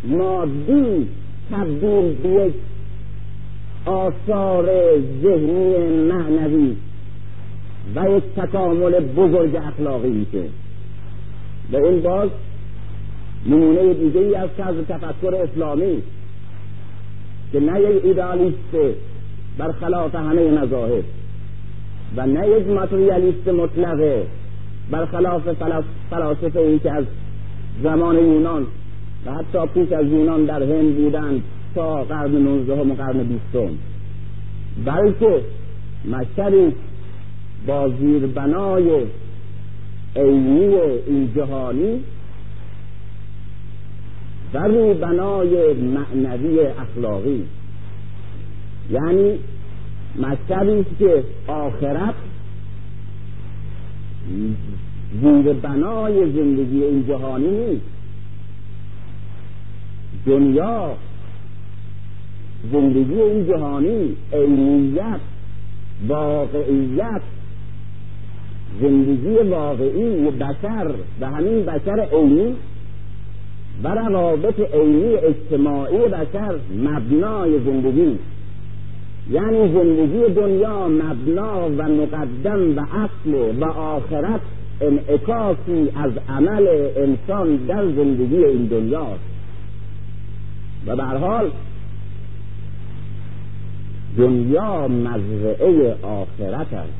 مادی تبدیل به یک آثار ذهنی معنوی و یک تکامل بزرگ اخلاقی میشه. و این باز نمونه دیگه ای از طرز تفکر اسلامی که نه یک ایدالیست برخلاف همه مذاهب. و نه یک ماتریالیست مطلقه برخلاف فلاسفه ای که از زمان یونان و حتی پیش از یونان در هند بودند تا قرن نوزدهم و قرن بیستم. بلکه مشتری با زیربنای عینی این جهانی و روی بنای معنوی اخلاقی. یعنی مکتبی که آخرت زیر بنای زندگی این جهانی نیست. دنیا زندگی این جهانی عینیت واقعیت زندگی واقعی بشر و همین بشر عینی و روابط عینی اجتماعی بشر مبنای زندگی. یعنی زندگی دنیا مبنا و مقدم و اصل و آخرت انعکاسی از عمل انسان در زندگی این دنیاست. و به حال دنیا مزرعه آخرت است.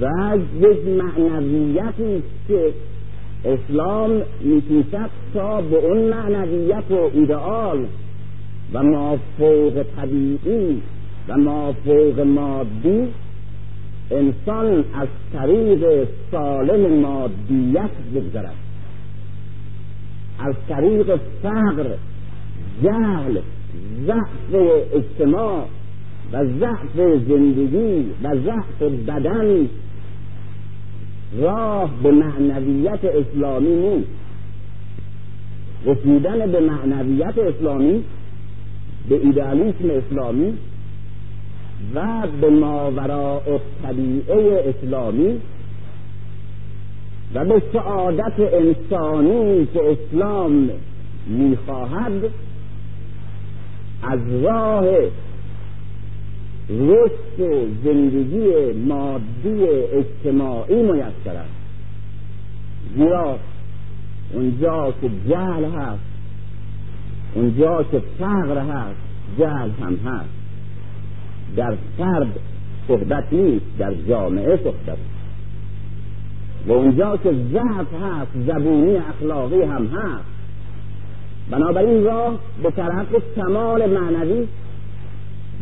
و یک معنویتی که اسلام میکوشد تا به اون معنویت و ایدئال و مافوق طبیعی و مافوق مادی. انسان از طریق سالم مادیت بگذرد. از طریق فقر جهل ضعف اجتماع و ضعف زندگی و ضعف بدن راه به معنویت اسلامی نیست. رسیدن به معنویت اسلامی به ایدالیسم اسلامی و به ماوراء طبیعه اسلامی و به سعادت انسانی که اسلام می‌خواهد از راه رشد زندگی مادی اجتماعی میسر است. زیرا اونجا که جهل هست اونجا که فقر هست جهل هم هست. در فرد صحبت نیست در جامعه صحبت و اونجا که ضعف هست زبونی اخلاقی هم هست. بنابراین راه به طرف کمال معنوی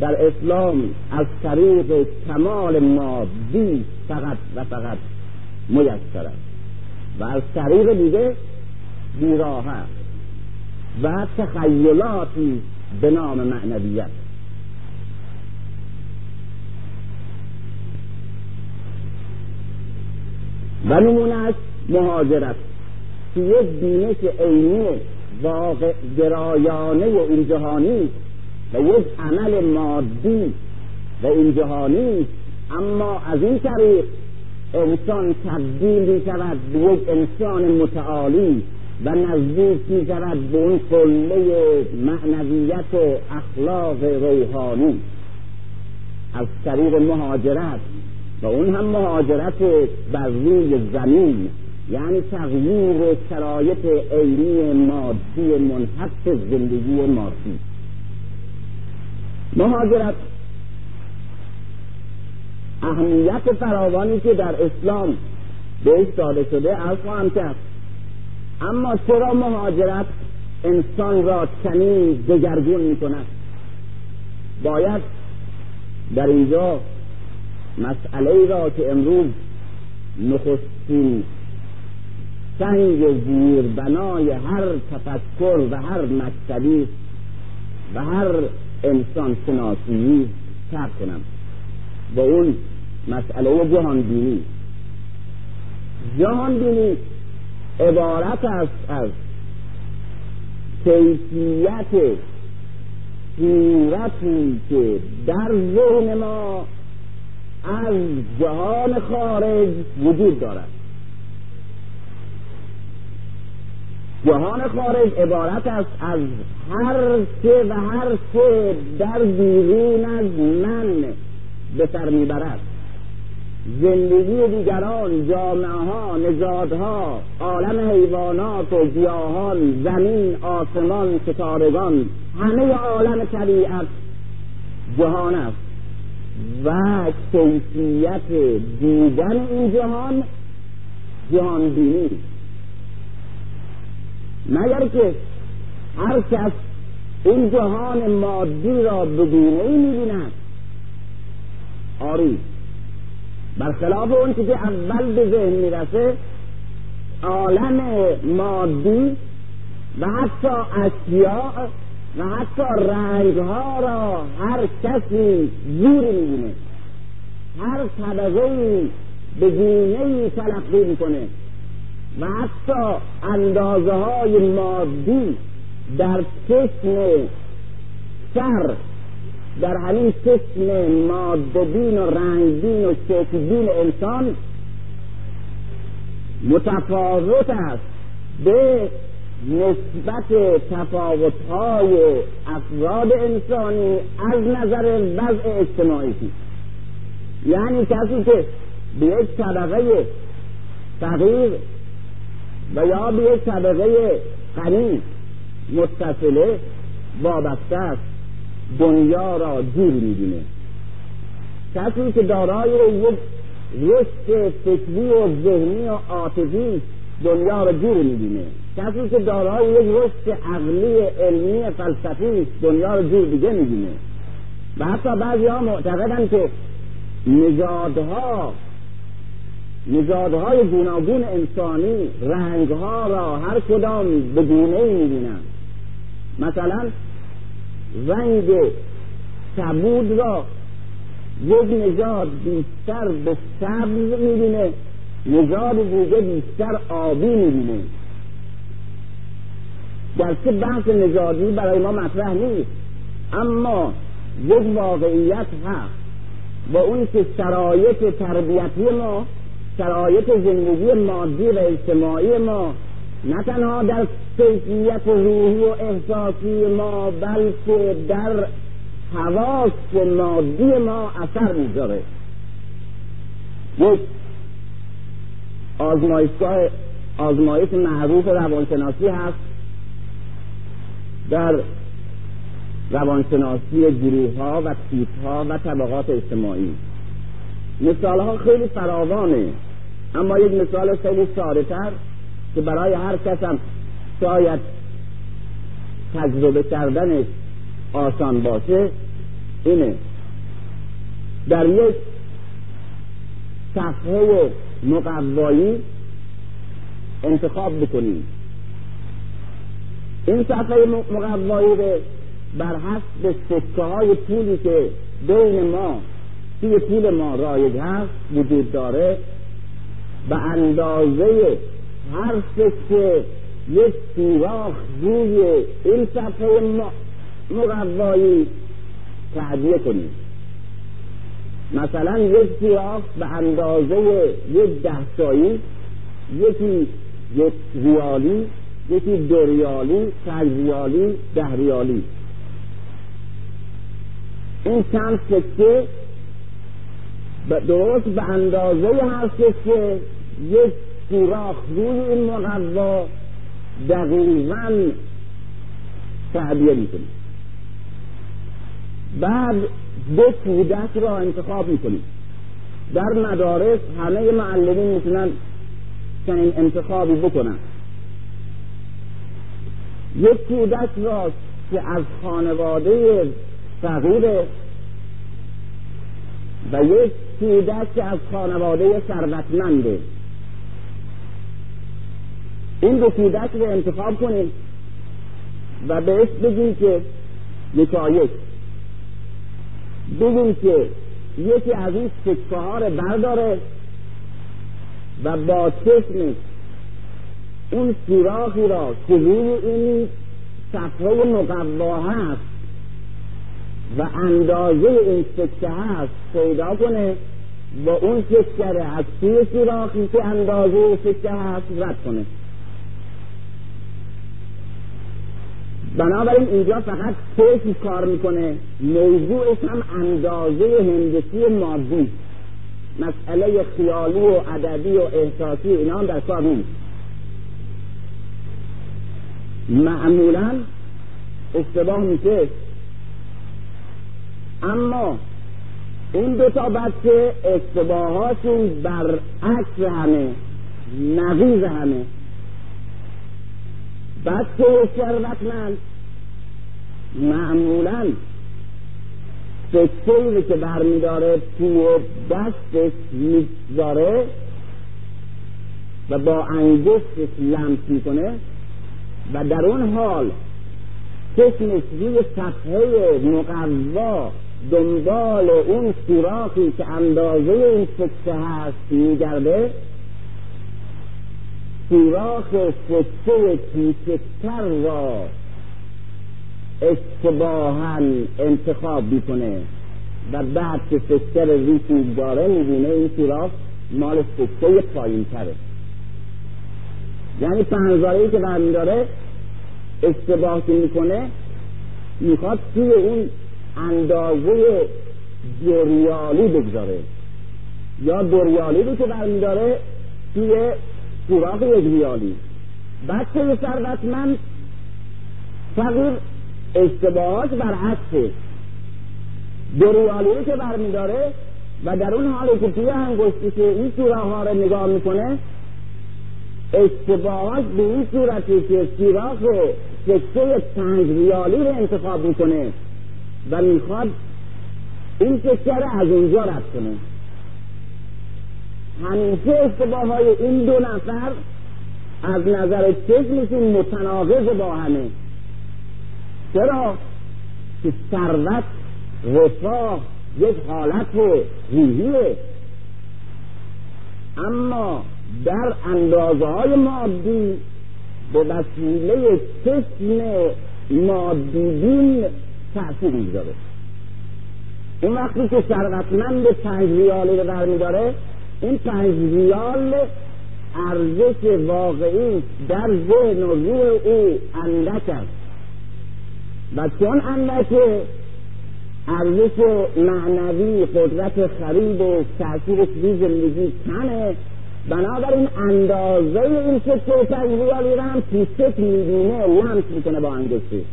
در اسلام از طریق کمال مادی فقط و فقط میسر است و از طریق دیگه بیراه و تخیلاتی به نام معنویت. و نمونهش مهاجرت. که یک بینش عینی واقع گرایانه این جهانی و یک عمل مادی و این جهانی. اما از این طریق انسان تبدیل می شود به یک انسان متعالی. و نزدیک می شود به اون قله معنویت و اخلاق روحانی. از طریق مهاجرت و اون هم مهاجرت بر روی زمین یعنی تغییر شرایط عینی مادی منحط زندگی مادی. مهاجرت اهمیت فراوانی که در اسلام بهش داده شده از خواهم کرد اما چرا مهاجرت انسان را چنین دگرگون می کند باید در اینجا مسئله را که امروز نخستین سنگ زیر بنای هر تفکر و هر مکتبی و هر انسان شناسی ترک کنم. با اون مسئله جهان بینی جهان بینی عبارت است از کیفیت صورتی که در ذهن ما از جهان خارج وجود دارد. جهان خارج عبارت است از هر چه و هر چه در بیرون از من به سر می‌برد. زندگی دیگران جامعه ها نژادها عالم حیوانات و گیاهان زمین آسمان ستارگان همه عالم طبیعت جهان است. و کیفیت دیدن این جهان جهان بینی مگر که هر کس این جهان مادی را بدونه ای می‌بیند؟ آری. برخلاف اون که اول به ذهن می‌رسه عالم مادی و حتی اشیاء و حتی رنگ ها را هر کسی زوری می‌بینه. هر طبقه به گونه تلقی می‌کنه. و حتی اندازه های مادی در چشم سر در همین چشم مادبین و رنگبین و شکلبین انسان متفاوت است. به نسبت تفاوتهای افراد انسانی از نظر وضع اجتماعی یعنی کسی که به یک طبقه فقیر و یا به یک طبقه غنی متصله وابسته است. دنیا را جور می‌بینه. کسی که دارای یک رشد فکری و ذهنی و عاطفی دنیا را جور می‌بینه. کسی که دارای یک رشد عقلی علمی فلسفی دنیا را جور دیگه می‌بینه. و حتی بعضی ها معتقدن که نژادها نژادهای گوناگون انسانی رنگها را هر کدام به گونه ای می‌بینن. مثلا رنگ کبود را یک نژاد بیشتر به سبز می‌بینه نژاد دیگه بیشتر آبی می‌بینه. گرچه بحث نژادی برای ما مطرح نیست اما یک واقعیت هست. با اون که شرایط تربیتی ما شرایط زندگی مادی و اجتماعی ما نه تنها در کیفیت روحی و احساسی ما بلکه در حواس مادی ما اثر می‌ذاره. یک آزمایشگاه آزمایش معروف روانشناسی هست. در روانشناسی گروه ها و تیپ ها و طبقات اجتماعی. مثال ها خیلی فراوانه اما یک مثال خیلی ساده که برای هر کس هم شاید تجربه کردنش آسان باشه اینه. در یک صفحه مقوایی انتخاب بکنیم. این صفحه مقوایی به بر حسب سکه های پولی که بین ما توی پول ما رایج هست وجود داره به اندازه هر سکه یک سوراخ روی این صفحه مقوایی تعدیه کنیم. مثلا یک سوراخ به اندازه یک دهتایی یکی یک ریالی یکی دو ریالی پنج ریالی ده ریالی. این چند سکه درست به اندازه هستش که یک سوراخ روی این مقوا دقیقا تعبیه می‌کنیم. بعد دو کودک را انتخاب می‌کنیم. در مدارس همه معلمین می‌تونن چنین انتخابی بکنن. یک کودک را که از خانواده فقیره و یک کودک که از خانواده ثروتمنده. این دو کودک رو انتخاب کنیم و بهش بگیم که یکایک بگیم که یکی از این سکه ها رو برداره و با چشمش اون سوراخی را که روی این صفحه مقوا هست و اندازه این سکه هست پیدا کنه با اون سکه از توی سوراخی که اندازه سکه هست رد کنه. بنابراین اینجا فقط چشم کار می‌کنه. موضوعش هم اندازه هندسی مادی. مسئله خیالی و ادبی و احساسی اینا هم در کار نیست. معمولا اشتباه میشه. اما این دو تا بچه اشتباهاشون برعکس همه نقیز همه. بچه ثروتمند معمولا سکهی که برمیداره توی دستش می‌گذاره و با انگشتش لمس می‌کنه و در اون حال چشمش روی صفحه مقوا دنبال اون سوراخی که اندازه این سکه هست میگرده سوراخ سکه کوچکتر را اشتباها انتخاب می‌کنه. و بعد که سکه رو روش می‌گذاره می‌بینه این سوراخ مال سکه پایین تره یعنی پنزارهی که برمیداره اشتباه که می‌کنه می‌خواد توی اون اندازه دوریالی بگذاره. یا دوریالی رو که برمیداره توی سوراخ یک ریالی بچه ثروتمند فقیر اشتباهاش برعکسه. دوریالی رو که برمیداره و در اون حالی که توی انگشتی که این سوراخ ها نگاه می‌کنه اشتباهات به این صورتی که سیراخ سکه پنج ریالی رو انتخاب می‌کنه و می‌خواد این سکه رو از اونجا رد کنه. همیشه اشتباه های این دو نفر از نظر چشمشون متناقض با همه. چرا؟ که ثروت رفاه یک حالت روحیه. اما در اندازه های مادی به وسیله چشم مادیدین تأثیر می‌گذاره این وقتی که ثروتمند پنج ریالی رو برمیداره این ریال ارزش واقعی در ذهن و روح او اندک است. و چون اندکه ارزش معنوی قدرت خرید و تاثیر توی زندگی کمه بنابراین اندازه این که ریالی رو هم پیشت می‌بینه لمس می‌کنه با انگشتی.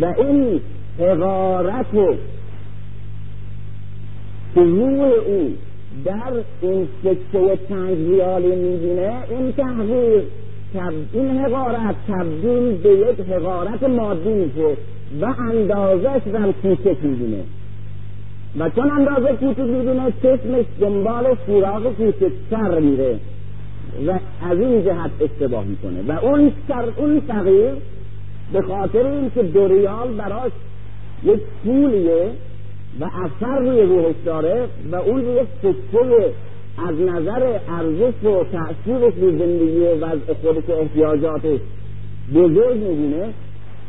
و این حقارت و روح او در این سکه پنج ریالی می‌بینه این تحقیق این حقارت تبدیل به یک حقارت مادی میشه و اندازش هم کوچک می‌بینه. و چون اندازه کوچک می‌بینه چشمش دنبال سوراخ کوچکتر میره و از این جهت اشتباه می‌کنه. و اون سر اون فقیر به خاطر اینکه دو ریال براش یک پولیه و اثر روی روحش داره و اون یک سکه از نظر ارزش و تأثیرش به زندگی و وضع خودش احتیاجاتش بزرگ می‌بینه.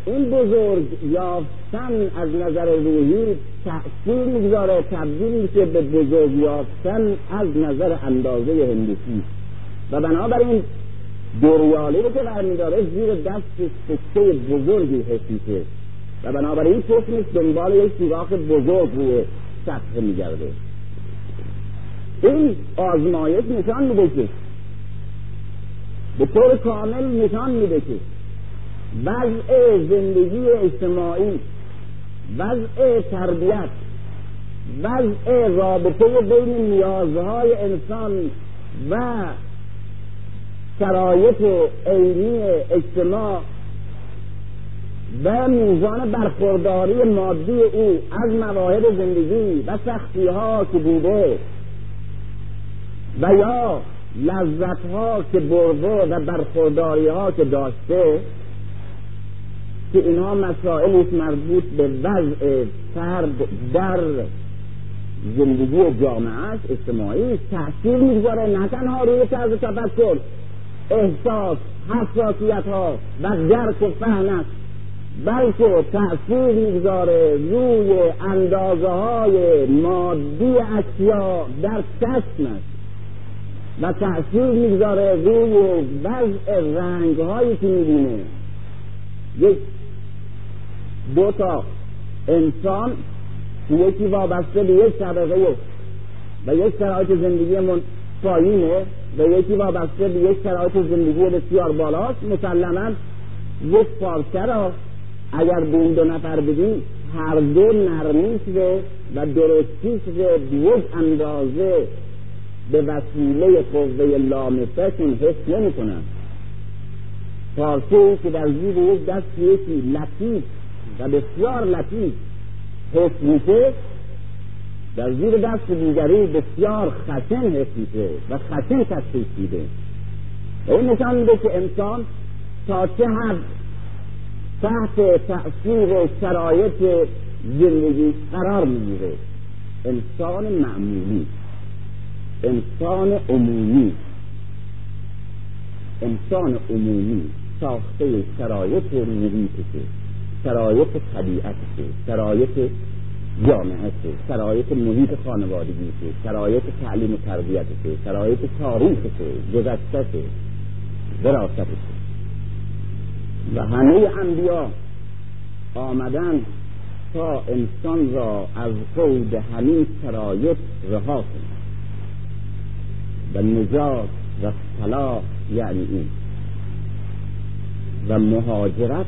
این بزرگ یافتن از نظر روحی تأثیر می‌گذاره تبدیل میشه به بزرگ یافتن از نظر اندازه هندسی و بنابراین دوریالی رو که برمیداره زیر دست سکه بزرگی حسیته. و بنابراین چشمش دنبال یک سوراخ بزرگ روی سطح میگرده. این آزمایش نشان میده که به طور کامل نشان میده که وضع زندگی اجتماعی وضع تربیت وضع رابطه بین نیازهای انسان و شرایط عینی اجتماع و میزان برخورداری مادی او از مواهب زندگی و سختی ها که بوده و یا لذت ها که برده و برخورداری ها که داشته که اینها مسائلی مربوط به وضع فرد در زندگی جامعهش اجتماعی تاثیر می‌گذاره نه تنها روی طرز تفکر احساس حساسیت ها و درک و فهم است. بلکه تأثیر می‌گذاره روی اندازه های مادی اشیا در چشم است. و تأثیر می‌گذاره روی وضع رنگ هایی که می‌بینه. یک دو تا انسان یکی وابسته به یک طبقه و یک شرایط زندگیمون پایینه و یکی وابسته به یک شرایط زندگی بسیار بالاست. مسلما یک پارچه را اگر به اون دو نفر بدیم هر دو نرمیش و درستیش به یک اندازه به وسیله قوه لامسهشون حس نمی کنن پارچه که در زیر یک دست یکی لطیف و بسیار لطیف حس میشه در زیر دست دیگری بسیار خشن حس میشه و خشن تشخیص میده. این نشان میده که انسان تا چه حد تحت تأثیر شرایط زندگی قرار می‌گیره. انسان معمولی انسان عمومی. انسان عمومی ساخته شرایط محیطشه شرایط طبیعتشه شرایط جامعهشه شرایط محیط خانوادگیشه شرایط تعلیم و تربیتشه شرایط تاریخشه گذشتهشه وراستشه و همه انبیا آمدن تا انسان را از قود همین شرایط رها کنند. و نجات و صلاح یعنی این. و مهاجرت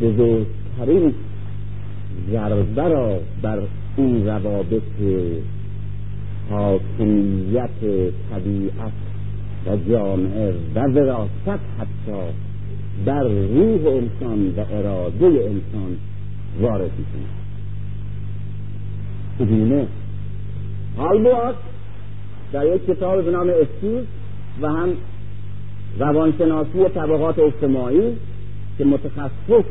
بزرگترین ضربه را بر این روابط حاکمیت طبیعت و جامعه و وراست حتی بر روح انسان و اراده انسان وارد می‌کنه. حال بود در یک کتاب به نام استیز و هم روانشناسی طبقات اجتماعی که متخصص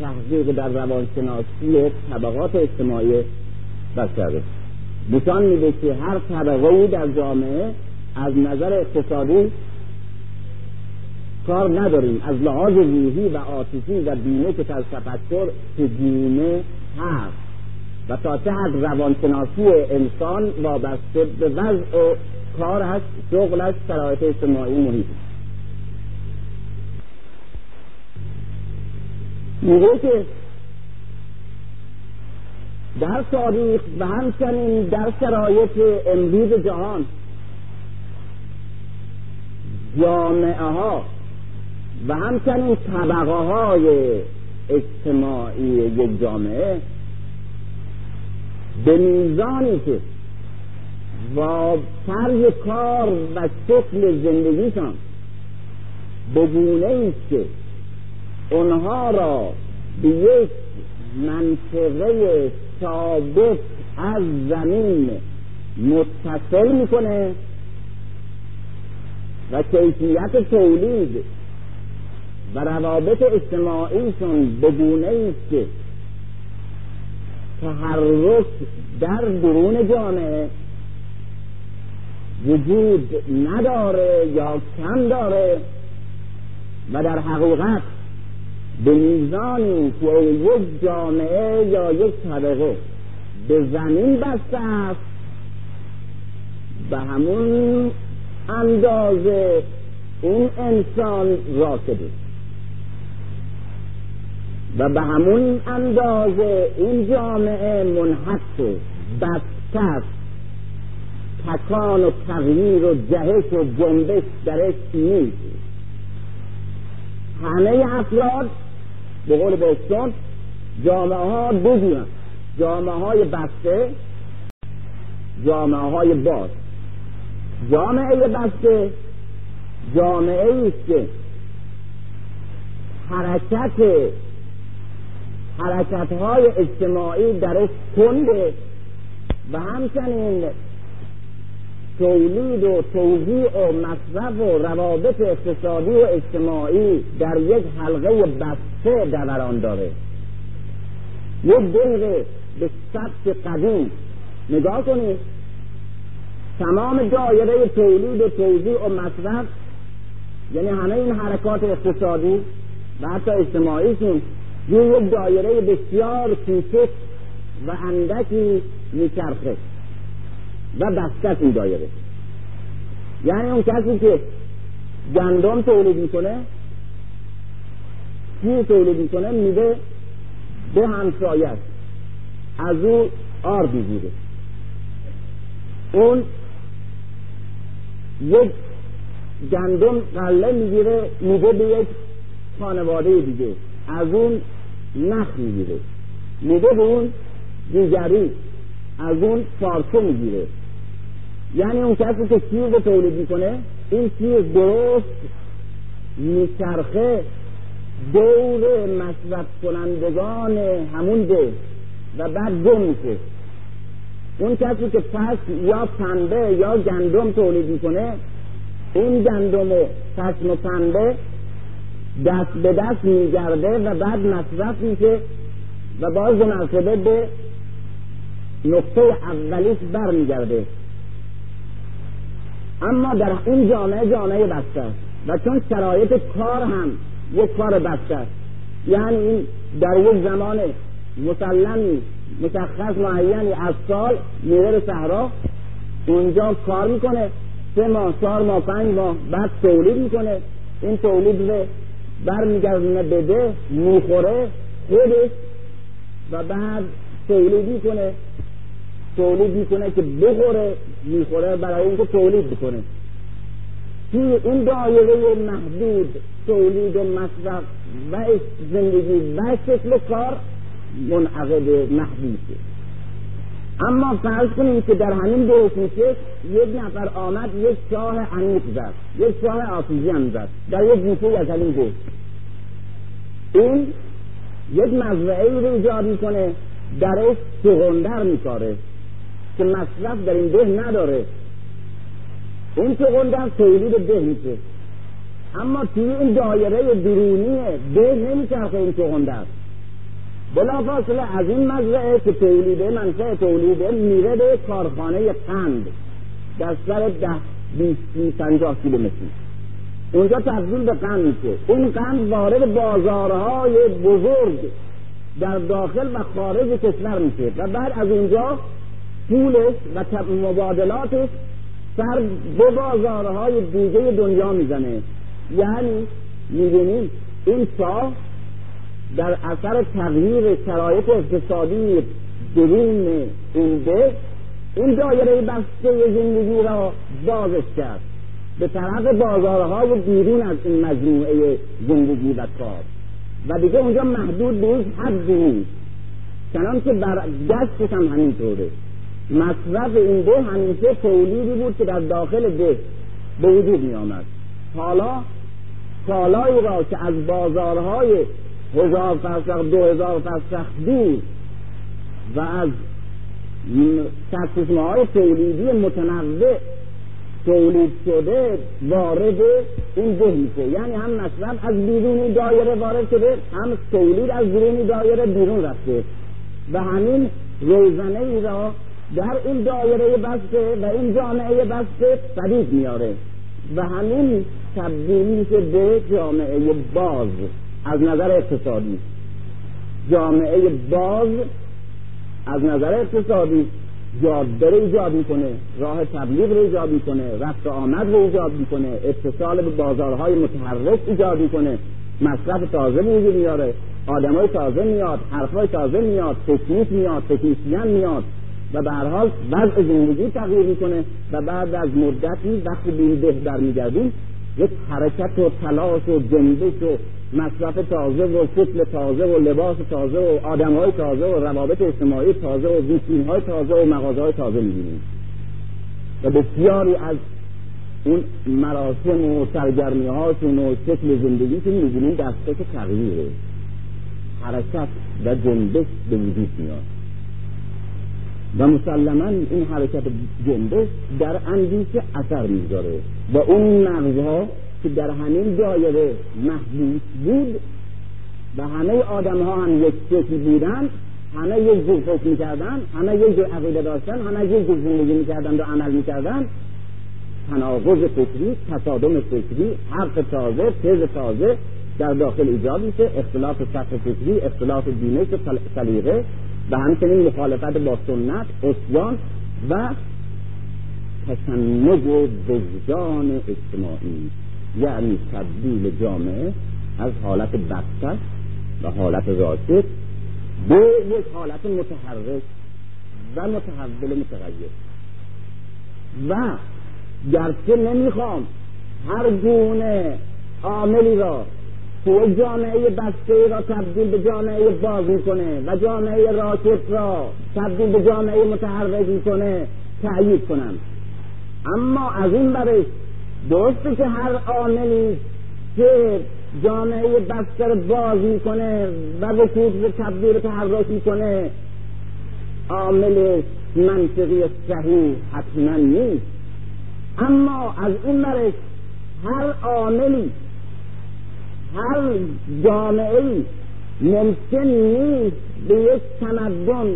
تحقیق در روانشناسی طبقات اجتماعی بشره نشان میده که هر طبقه در جامعه از نظر اقتصادی کار نداریم. از لحاظ روحی و عاطفی و بینش از تفکر چگونه هست. و تا چه حد روانشناسی انسان وابسته به وضع کار هست شغلش شرایط اجتماعی محیط میگه که در تاریخ و همچنین در شرایط امروز جهان جامعه ها و همچنین طبقه های اجتماعی یک جامعه به میزانی که با طرز کار و شکل زندگیشان به گونه است که اونها را به یک منطقه ثابت از زمین متصل می‌کنه و کیفیت تولید و روابط اجتماعیشون به گونه است که تحرک در درون جامعه وجود نداره یا کم داره و در حقیقت به میزانی که یک جامعه یا یک طبقه به زمین بسته است به همون اندازه این انسان راکده. و به همون اندازه این جامعه منحط بدتر. تکان و تغییر و جهش و جنبش درش نیست. همه افراد به قول بستون جامعه ها دو جامعه های بسته جامعه های باز. جامعه بسته جامعه است که حرکت حرکت های اجتماعی درش کنده و همچنین تولید و توضیع و مصرف و روابط اقتصادی و اجتماعی در یک حلقه بسته دوران داره. یک دقیقه به سبت قدیم نگاه کنید. تمام دایره تولید و توضیع و مصرف یعنی همه این حرکات اقتصادی و حتی اجتماعیشون یه یک دایره بسیار کوچک و اندکی میچرخه و بسته این دایره. یعنی اون کسی که گندم تولید می‌کنه چی تولید می‌کنه؟ میده به همسایت از او آر می‌گیره. اون یک گندم قله می‌گیره میده به یک خانواده دیگه. از اون نخ می‌گیره. میده به اون دیگری از اون پارچه می‌گیره. یعنی اون کسی که چیز رو تولید می‌کنه این چیز درست میچرخه دور مصرف کنندگان همون ده و بعد گم میشه. اون کسی که پس یا پنبه یا گندم تولید می‌کنه این گندم و پسم و پنبه دست به دست میگرده و بعد مصرف میشه و باز به به نقطه اولیش برمیگرده. اما در این جامعه جامعه بسته است و چون شرایط کار هم یک کار بسته است. یعنی این در یک زمان مسلمی مشخص معینی از سال میره به صحرا اونجا کار می‌کنه. سه ماه چهار ماه پنج ماه بعد تولید می‌کنه. این تولید رو برمیگردونه بده می‌خوره خودش و بعد تولید می‌کنه. تولید می‌کنه که بخوره می‌خوره برای اینکه تولید بکنه. توی این دایره محدود تولید و مصرف و زندگی و شکل کار منعقد محدوده. اما فرض کنیم که در همین دو یک نفر آمد یک شاه عمیق زد یک شاه آفیزی هم زد در یک گوشه از همین گوش این یک مزرعه رو ایجاد می‌کنه درش سغندر میکاره که مصرف در این ده نداره. این چغندر تولید ده میشه. اما توی این دایره بیرونی ده نمیچرخه این چغندر بلافاصله از این مزرعه که تولیده منشأ تولیده میره به کارخانه قند در سر ده بیست پنجاه کیلومتری اونجا تبدیل به قند میشه این قند وارد بازارهای بزرگ در داخل و خارج کشور میشه و بعد از اونجا پولش و مبادلاتش سر به بازارهای دیگه دنیا می‌زنه. یعنی می‌بینیم این شاه در اثر تغییر شرایط اقتصادی درون این ده این دایره بسته زندگی را بازش کرد. به طرف بازارهای بیرون از این مجموعه زندگی و کار. و دیگه اونجا محدود به حد نیست. چنان که بر دستش هم همینطوره. مصرف این ده همیشه تولیدی بود که در داخل ده به وجود می آمد حالا کالایی را که از بازارهای هزار فرسخ دو هزار فرسخ دور. و از سرچشمه های تولیدی متنوع تولید شده وارد این ده یعنی هم مصرف از بیرونی دایره وارد شده هم تولید از بیرونی دایره بیرون رفته. و همین روزنه ای را در این دایره بسته و این جامعه بسته پدید میاره. و همین تبدیل میشه به جامعه باز. از نظر اقتصادی. جامعه باز از نظر اقتصادی جاده رو ایجاد می‌کنه راه تبلیغ رو ایجاد می‌کنه رفت آمد رو ایجاد می‌کنه اتصال به بازارهای متحرک ایجاد می‌کنه مصرف تازه وجود میاره آدمای تازه میاد حرفای تازه میاد تکنیک میاد تکنیسیان میاد و به هر حال وضع زندگی تغییر می‌کنه و بعد از مدتی وقتی به این ده برمیگردیم یک حرکت و تلاش و جنبش و مصرف تازه و فکر تازه و لباس تازه و آدم های تازه و روابط اجتماعی تازه و ویترین های تازه و مغازه های تازه می‌بینیم. و بسیاری از اون مراسم و سرگرمی هاشون و شکل زندگی که می‌بینیم در تغییره. حرکت و جنبش به وجود میاد. و مسلما این حرکت جنبش در اندیشه اثر می‌ذاره. و اون مغزها که در همین دایره محبوس بود و همه آدم ها هم یک شکل بودن همه یک جور فکر می‌کردن همه یک جور عقیده داشتن همه یک جور زندگی می‌کردن و عمل می‌کردن تناقض فکری تصادم فکری حرف تازه تز تازه در داخل ایجاد میشه. اختلاف سطح فکری اختلاف و سلیقه و همچنین مخالفت با سنت اسیان و تشنج وجدان اجتماعی. یعنی تبدیل جامعه از حالت بستر و حالت راشد به یک حالت متحرک و متحول متغیر. و گرچه نمی‌خوام هر گونه عاملی را که جامعه بسته را تبدیل به جامعه باز می‌کنه و جامعه راکت را تبدیل به جامعه متحرک می‌کنه تأیید کنم. اما از این برش درسته که هر عاملی که جامعه بستر باز می‌کنه و وقود به تبدیل تحرک می‌کنه عامل منطقی صحیح حتما نیست. اما از این برش هر عاملی هر جامعه ممکن نیست به یک تمدن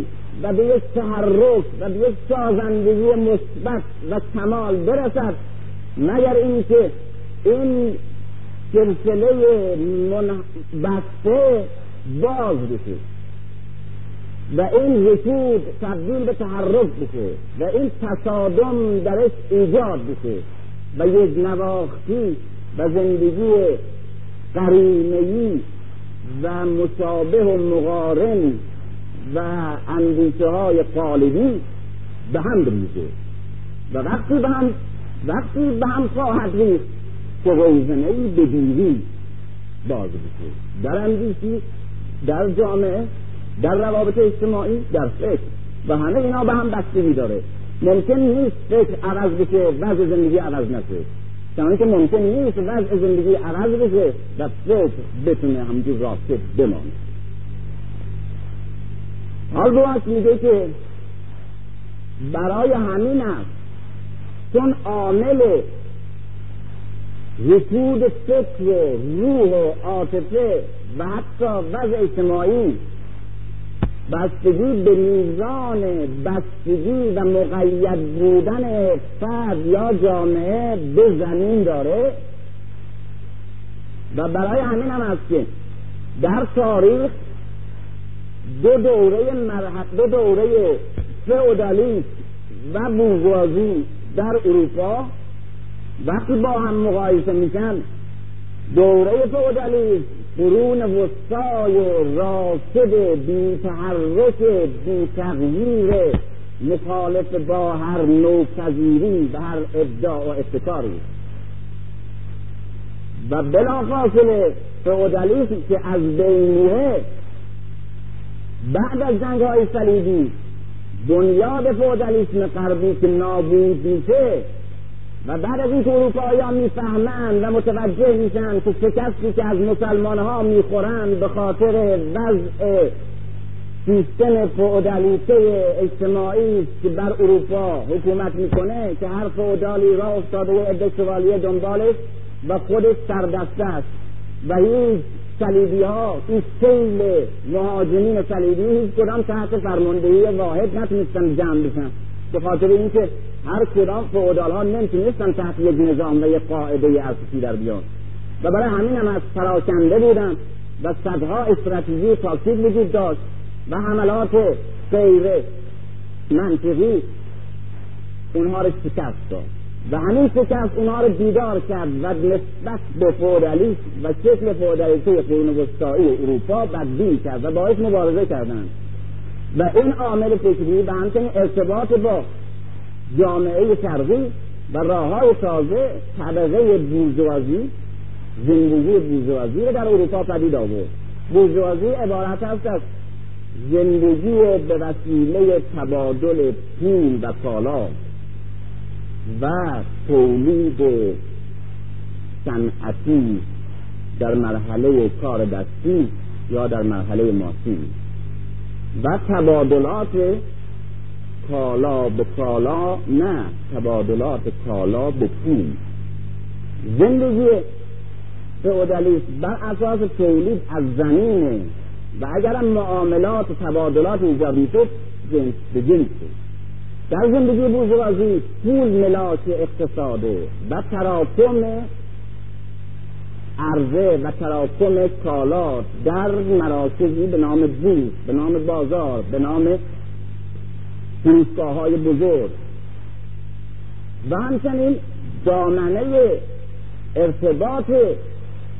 و به یک تحرک و به یک سازندگی مثبت و کمال برسد. مگر اینکه این سلسله بسته باز بشه و این رکود تبدیل به تحرک بشه و این تصادم درش ایجاد بشه و یک نواختی و زندگی قرینهی و مشابه و مقارن و اندیشه های قالبی به هم بریزه و وقتی به هم وقتی به هم خواهد که روزنه ای به باز بشه در اندیشی در جامعه در روابط اجتماعی در فکر. و همه اینا به هم بستگی داره. ممکن نیست فکر عوض بشه وضع زندگی عوض نشه. چنانکه که ممکن نیست وضع زندگی عوض بشه و فکر بتونه همجور راسته بمانه. حال میگه که برای همین است چون عامل رکود فکر روح عاطفه و حتی وضع اجتماعی بستگی به میزان بستگی و مقید بودن فرد یا جامعه به زمین داره. و برای همین هم است که در تاریخ دو دوره مرحب دو دوره فئودالیسم و بورژوازی در اروپا وقتی با هم مقایسه میشن دوره فئودالیسم قرون وسطای تحرک بی تغییر مخالف با هر نوع پذیری و هر ابداع و ابتکاری. و بلافاصله فئودالیسم که از بین بعد از جنگ های صلیبی بنیاد فئودالیسم غربی که نابود میشه و بعد از اینکه اروپاییان می‌فهمند و متوجه میشن که شکستی که از مسلمان ها می‌خورند به خاطر وضع سیستم فئودالیته اجتماعی که بر اروپا حکومت می‌کنه که هر فئودالی را افتاده و عده شوالیه دنبالش و خودش سردسته است و هیچ صلیبی ها این سیل مهاجمین صلیبی هیچ کدام تحت فرماندهی واحد نتونستن جمع بشن؟ به خاطر اینکه هر کدام فعودال ها نمی‌تونستن تحت یک نظام و یک قاعده اساسی در بیان. و برای همین هم از پراکنده بودن و صدها استراتژی تاکتیک وجود داشت و حملات غیره منطقی اونها رو شکست داد. و همین شکست اونها رو بیدار کرد و نسبت به فودالیسم و شکل فودالیسم قرون وسطایی اروپا بدبین کرد و باعث مبارزه کردند. و این عامل فکری و همچنین ارتباط با جامعه شرقی و راه های تازه طبقه بورژوازی زندگی بورژوازی رو در اروپا پدید آورد. بورژوازی عبارت است از زندگی به وسیله تبادل پول و کالا. و تولید صنعتی در مرحله کار دستی یا در مرحله ماشین و تبادلات کالا به کالا نه تبادلات کالا به پول. زندگی فئودالیسم بر اساس تولید از زمینه و اگرم معاملات و تبادلات ایجاد می‌شد جنس به جنس در زندگی بورژوازی پول ملاک اقتصاده و تراکم عرضه و تراکم کالات در مراکزی به نام بورس به نام بازار به نام فروشگاه بزرگ. و همچنین دامنه ارتباط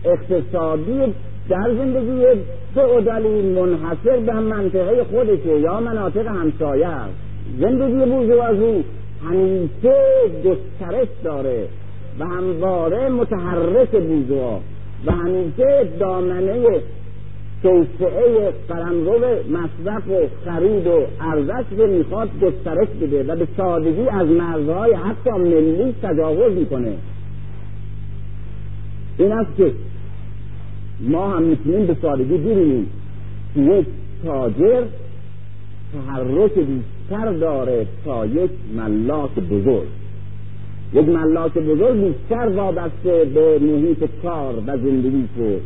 اقتصادی در زندگی فئودالی منحصر به منطقه خودشه یا مناطق همسایه است. زندگی بورژوازی همیشه گسترش داره و همواره متحرک بورژوا و همیشه دامنه توسعه قلمرو مصرف و خرید و ارزش رو می‌خواد گسترش بده و به سادگی از مرزهای حتی ملی تجاوز می‌کنه. این است که ما هم می‌تونیم به سادگی ببینیم که یک تاجر تحرک داره تا یک ملاک بزرگ. یک ملاک بزرگ بیشتر وابسته به محیط کار و زندگی که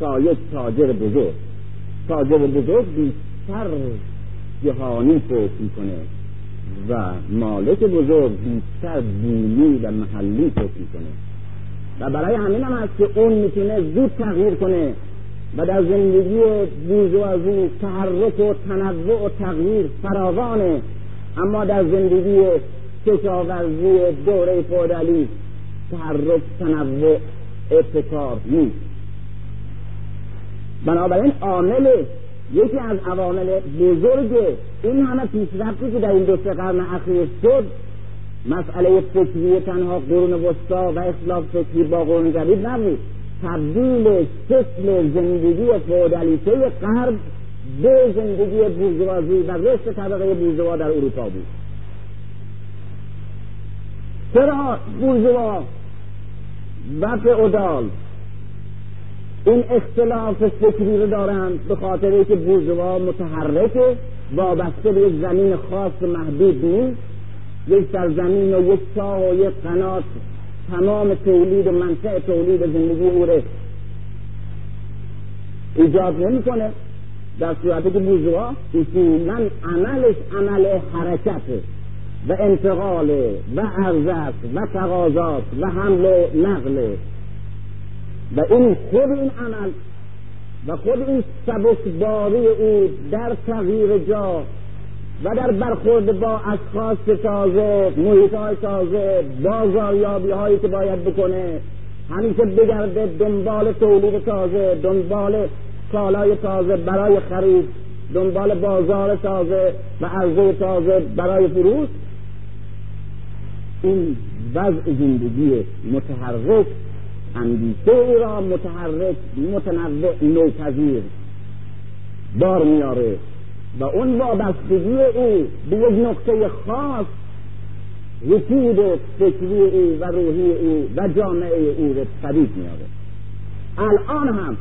تا یک تاجر بزرگ. تاجر بزرگ بیشتر جهانی فوق می‌کنه و مالک بزرگ بیشتر بومی و محلی فوق می‌کنه. و برای همین هم هست که اون می‌تونه زود تغییر کنه. و در زندگی بورژوازی تحرک و تنوع و تغییر فراوانه. اما در زندگی کشاورزی دوره فودالی تحرک تنوع ابتکار نیست. بنابراین عامل یکی از عوامل بزرگ این همه پیشرفتی که در این دو سه قرن اخیر شد مسئله فکری تنها قرون وسطا و اختلاف فکری با قرون جدید نبود. تبدیل شکل زندگی فودالیته غرب به زندگی بورژوازی و رشد طبقه بورژوا در اروپا بود. چرا بورژوا؟ و فئودال این اختلاف فکری رو دارند به خاطر که بورژوا متحرکه وابسته به یک زمین خاص محدود نیست. یک سرزمین و یک چاه و یک قنات تمام تولید و منشأ تولید زندگی او رو ایجاد نمی‌کنه. در صورتی که بورژوا اصولا عملش عمل حرکته و انتقال و ارزش و تقاضات و حمل و نقل. و این خود این عمل و خود این سبکباری او در تغییر جا و در برخورد با اشخاص تازه محیط های تازه بازاریابی هایی که باید بکنه همیشه بگرده دنبال تولید تازه دنبال کالای تازه برای خرید دنبال بازار تازه و عرضه تازه برای فروش. این وضع زندگی متحرک اندیشه او را متحرک متنوع نوپذیر بار میاره. و اون وابستگی او به یک نقطه خاص رسید فکری او و روحی او و جامعه او را پدید میاره الان هم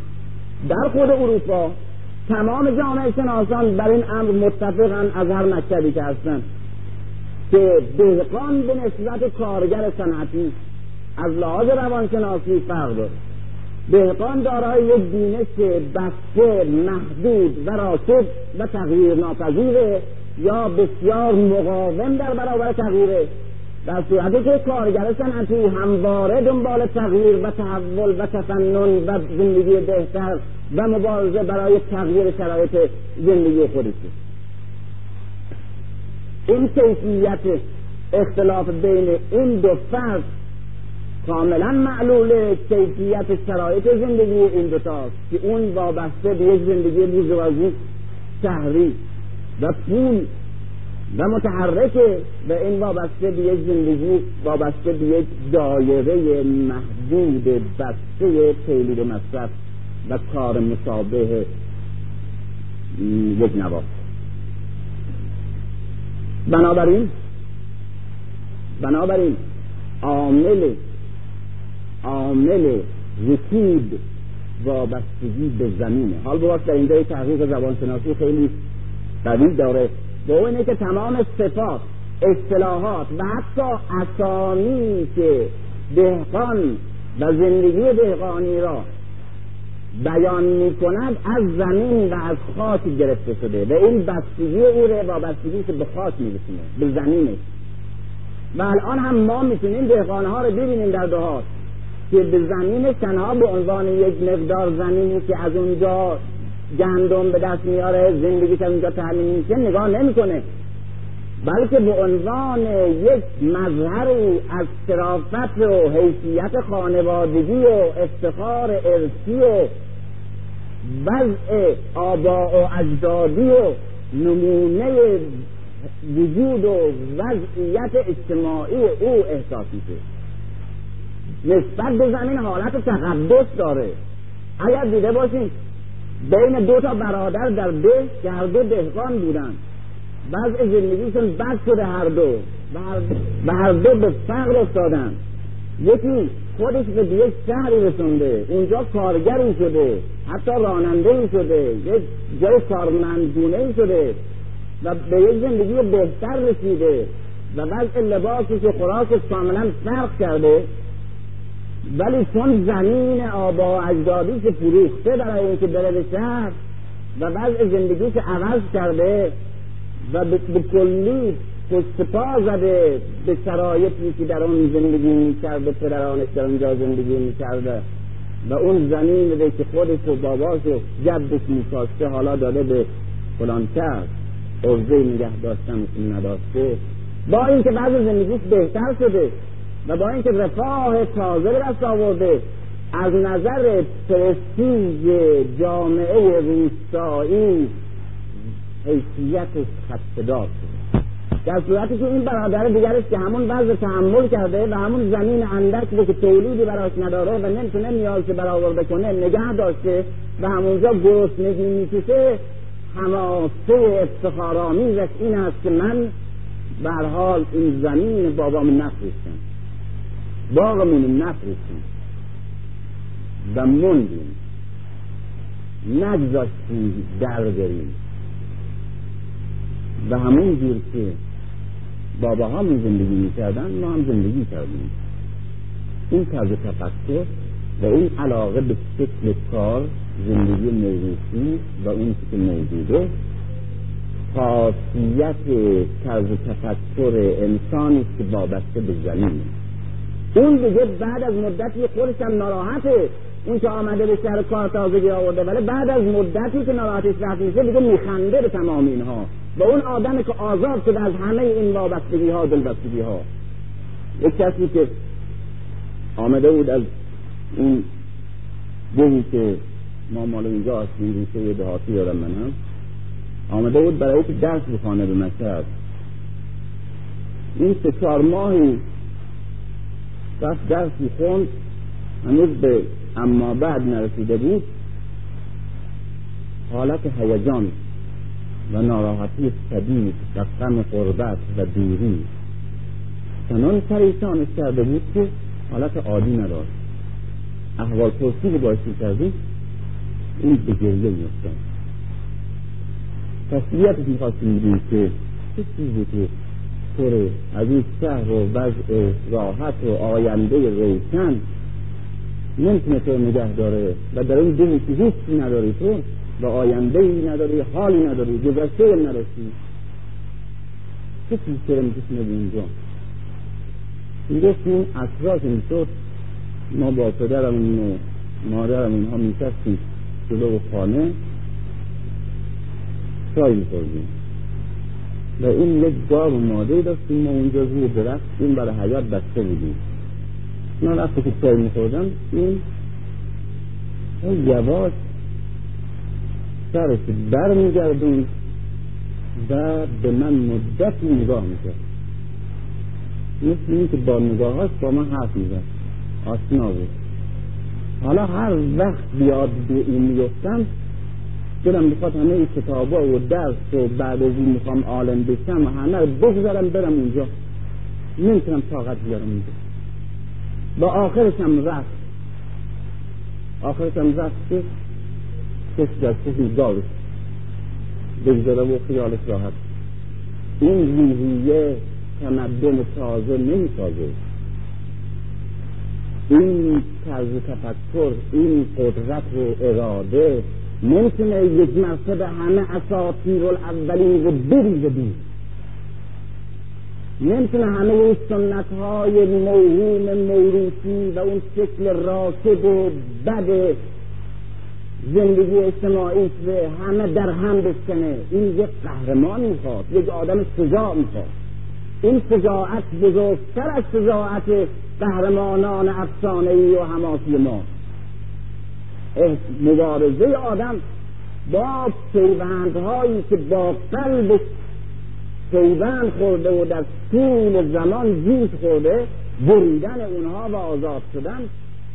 در خود اروپا تمام جامعه شناسان بر این امر متفقن از هر مکتبی که هستن که دهقان به نسبت کارگر صنعتی از لحاظ روانشناسی فرق داره دهقان دارای یک بینش بسته محدود و راکد و تغییر ناپذیره یا بسیار مقاوم در برابر تغییره در صورتی که کارگر صنعتی همواره دنبال تغییر و تحول و تفنن و زندگی بهتر و مبارزه برای تغییر شرایط زندگی خودشه این کیفیت اختلاف بین این دو فرد کاملا معلول کیفیت شرایط زندگی این دوتاست که اون وابسته به یک زندگی بوزوازی شهری و پول و متحرکه و این وابسته به یک زندگی وابسته به یک دایره محدود بسته تولید مصرف و کار مشابه یک نواست بنابراین بنابراین عامل عامل رکود وابستگی به زمینه. حال بواست در اینجا تحقیق زبانشناسی خیلی قوی داره. و اینه که تمام صفات اصطلاحات و حتی اسامی که دهقان و زندگی دهقانی را بیان می کند از زمین و از خاک گرفته شده و این بستگی او ره وابستگی که به خاک میرسونه به زمینش و الان هم ما می‌تونیم دهقانه ها رو ببینیم در دهات. که به زمین تنها به عنوان یک مقدار زمینی که از اونجا گندم به دست میاره زندگی که اونجا تعلیم میشه نگاه نمی‌کنه. بلکه به عنوان یک مظهر از شرافت و حیثیت خانوادگی و افتخار ارسی و وضع آبا و اجدادی و نمونه وجود و وضعیت اجتماعی او احساس میشه. نسبت به زمین حالت تقدس داره. اگر دیده باشید بین دو تا برادر در ده که هر دو دهقان بودن. بعض زندگیشون بد شده هر دو. و هر دو به فقر افتادن. یکی خودش به یک شهری رسونده. اونجا کارگری شده. حتی راننده شده. یک جای کارمندگونه شده. و به یک زندگی بهتر رسیده. و وضع لباسی که خوراکش کاملا فرق کرده. ولی چون زمین آبا و اجدادی که فروخته برای اینکه بره به شهر و وضع زندگی که عوض کرده و به کلی پشت زده به شرایطی که در اون زندگی می‌کرده پدرانش در اونجا زندگی می‌کرده و اون زمین رو که خودش و باباش و جدش حالا داده به فلان کرد عرضه نگه داشتن نداشته با اینکه بعض زندگیش بهتر شده. و با اینکه رفاه تازه به دست آورده از نظر پرستیژ جامعه روستایی حیثیتش خستدار شده. در صورتی که این برادر دیگرش که همون وضع تحمل کرده و همون زمین اندک که تولیدی براش نداره و نمی‌تونه نیاز برآورده کنه نگه داشته و همونجا گرسنگی می‌کشه حماسه افتخارآمیزش این است که من به حال این زمین بابام نفرستم باغمون نفرستیم و موندیم. نگذاشتیم در بریم. و همون جور که باباهامون زندگی می‌کردن ما هم زندگی کردیم. این طرز تفکر و این علاقه به شکل کار زندگی موروثی و اون که موجوده خاصیت طرز تفکر انسانی که وابسته به زمین. اون دیگه بعد از مدتی خودش هم ناراحته. اون که آمده به شهر کار تازگی آورده ولی بعد از مدتی که ناراحتش رفت میشه دیگه میخنده به تمام اینها. و اون آدمی که آزاد شده از همه این وابستگی ها دلبستگی ها یک کسی که آمده بود از این گوهی که ما مال اینجا هستیم ریشه دهاتی دارم من هم آمده بود برای که درس بخانه به مشهد این سه چهار ماهی رفت درس می‌خوند هنوز به اما بعد نرسیده بود. حالت هیجان و ناراحتی شدید و غم قربت و دوری چنان پریشانش کرده بود که حالت عادی نداشت. احوال پرسی که باعث کردی این به گریه میفتن تسلیتش می‌خواستیم میدیم که چه چیزی که پر از این شهر و وضع راحت و آینده روشن نمی‌تونه تو نگه داره. و در این دلی که هیچی نداری تو و آینده ای نداری حالی نداری گذشته نداشتی. چه چیز چرا می‌تونه به اینجا؟ می‌گفتیم اطراف می‌شد ما با پدرم و مادرم اینها میشستیم جلو خانه چای میخوردیم. و این یک ماده داشتیم ما اونجا روی درخت این برای حیات بسته بودیم من وقتی که چای میخوردم این یواش سرش بر میگردون و به من مدت نگاه می‌کرد. مثل این که با نگاهاش با من حرف می‌زد. آشنا بود. حالا هر وقت بیاد به این می‌گفتم دلم می‌خواد همه این کتابا و درس و بعد از این می‌خوام عالم بشم و همه رو بگذارم برم اونجا. نمی‌تونم طاقت بیارم اونجا. با آخرش هم رفت. آخرش هم رفت که کسی در کسی گاوش بگذاره و خیالش راحت. این روحیه تمدن تازه نمی‌سازه. این طرز تفکر این قدرت و اراده نمی‌تونه یک مرتبه همه اساطیر الاولین رو بریزه دید نمی‌تونه همه اون سنت های موهوم موروثی و اون شکل راکد و بد زندگی اجتماعی به همه در هم بشکنه. این یک قهرمان می‌خواد یک آدم شجاع می‌خواد. این شجاعت بزرگتر از شجاعت قهرمانان افسانهای و حماسی ما. مبارزه آدم با پیوندهایی که با قلب پیوند خورده و در طول زمان جوش خورده بریدن اونها و آزاد شدن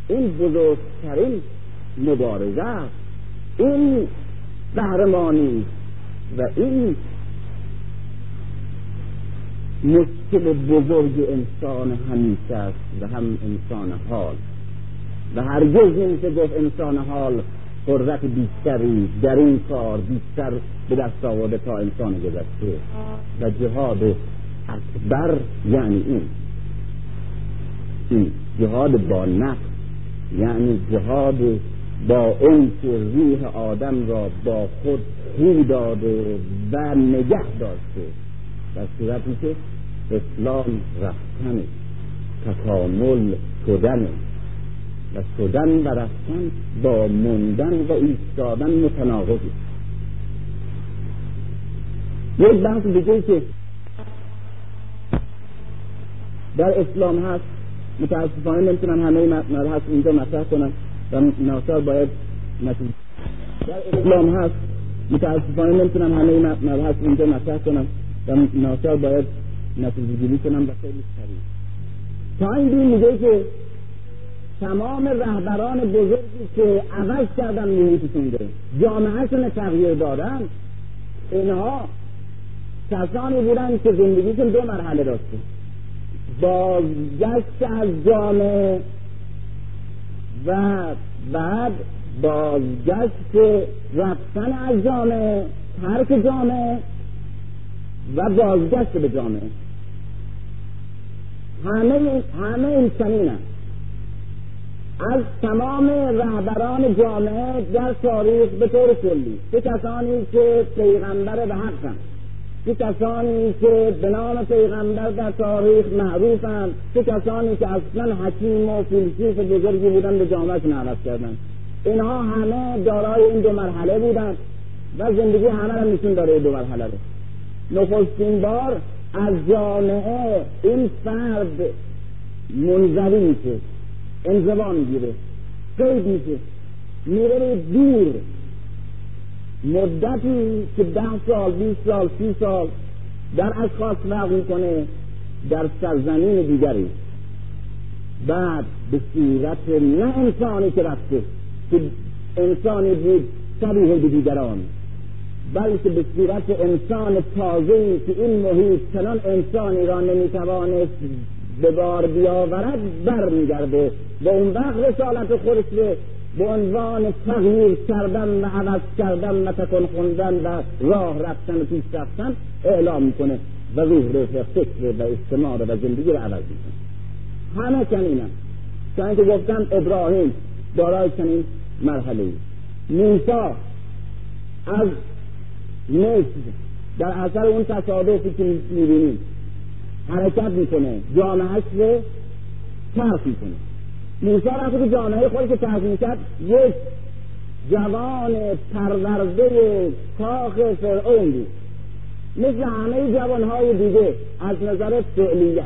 این بزرگترین مبارزه است. این قهرمانی و این مشکل بزرگ انسان همیشه است و هم انسان حال. و هرگز نمیشه گفت انسان حال قدرت بیشتری در این کار بیشتر به دست آورده تا انسان گذشته و جهاد اکبر یعنی این این جهاد با نفس یعنی جهاد با اون که روح آدم را با خود خو داده و نگه داشته. در صورتی که اسلام رفتن تکامل شدن. و شدن و رفتن با موندن و ایستادن متناقضی یک بحث دیگه که در اسلام هست متاسفانه نمی‌تونم همه مبحث اینجا مطرح کنم و ناصر باید نتیجه در اسلام هست متاسفانه نمی‌تونم همه مبحث اینجا مطرح کنم و ناصر باید نتیجه گیری کنم و خیلی سریع. تا این دین میگه که تمام رهبران بزرگی که عوض کردن محیطشون رو جامعهشون تغییر دادن. اینها کسانی بودن که زندگیشون دو مرحله داشته. بازگشت از جامعه و بعد بازگشت رفتن از جامعه ترک جامعه و بازگشت به جامعه. همه همه این چنین از تمام رهبران جامعه در تاریخ به طور کلی. چه کسانی که پیغمبر به حقن چه کسانی که به نام پیغمبر در تاریخ معروفند. چه کسانی که اصلا حکیم و فیلسوف بزرگی بودن به جامعهشون عوض کردن اینها همه دارای این دو مرحله بودن و زندگی همه را نشون داره دو مرحله رو. نخستین بار از جامعه این فرد منظری میشه. انزوا می‌گیره. قید میشه میره دور. مدتی که ده سال بیست سال سی سال در اشخاص فرق می‌کنه در سرزمین دیگری. بعد به صورت نه انسانی که رفته که انسانی بود شبیه به دیگران. بلکه به صورت انسان تازه که این محیط چنان انسانی را نمی‌توانست به بار بیاورد برمیگرده به اون وقت رسالت خودش به عنوان تغییر کردن و عوض کردن و تکن خوندن و راه رفتن و پیش رفتن اعلام می‌کنه و روح رو فکر و استماع و زندگی رو عوض می‌کنه. همه چنینم چون که گفتم ابراهیم دارای چنین مرحله ای موسی از مصر در اثر اون تصادفی که می‌بینیم حرکت می‌کنه جامعهش رو ترک می‌کنه. موسی رفت که جامعه خودی که ترک می‌کرد یک جوان پرورده کاخ فرعون بود. مثل همه جوانهای دیگه از نظر فعلیت.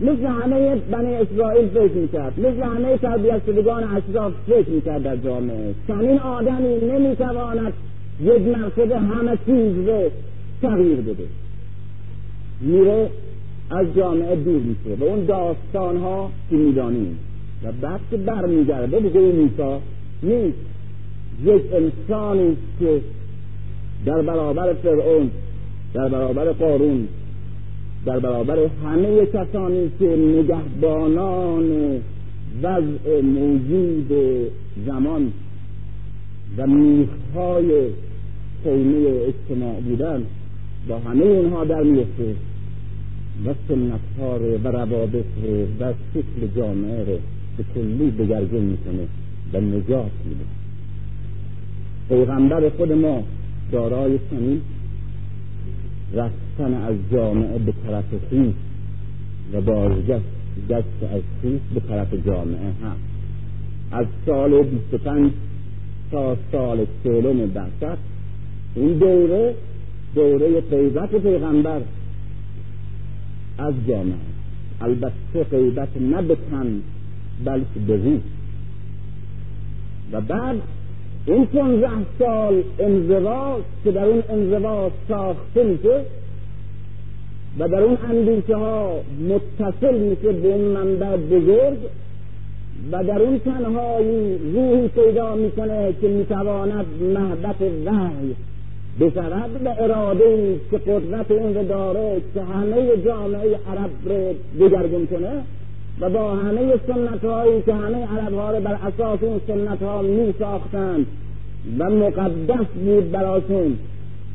مثل همه بنی اسرائیل فکر می‌کرد. مثل همه تربیت شدگان اشراف فکر می‌کرد در جامعه. چنین آدمی نمی‌تواند یک مرتبه همه چیز رو تغییر بده. میره از جامعه دور میشه. به اون داستان ها که می‌دانیم. و بعد که برمیگرده به جای موسی نیست. یک انسانی که در برابر فرعون در برابر قارون در برابر همه کسانی که نگهبانان وضع موجود زمان و میخهای خیمه اجتماع بودن با همه اونها در میفته و سنت ها و روابط و شکل جامعه رو به کلی دگرگون می‌کنه و نجات میده. پیغمبر خود ما دارای چنین رفتن از جامعه به طرف خیش و بازگشت دست از خیش به طرف جامعه هم از سال 25 تا سال سلم بعثت این دوره دوره پیغمبر. از جامعه. البته غیبت نه بلکه روح. و بعد این پونزه سال انزوا که در اون انزوا ساخته میشه و در اون اندیشه ها متصل میشه به اون منبع بزرگ و در اون تنهایی روحی پیدا می‌کنه که می‌تواند محبت وحی بشود به اراده که قدرت این رو داره که همه جامعه عرب رو بگردون کنه و با همه سنت هایی که همه عرب ها رو بر اساس اون سنت ها می ساختند و مقدس بود براشون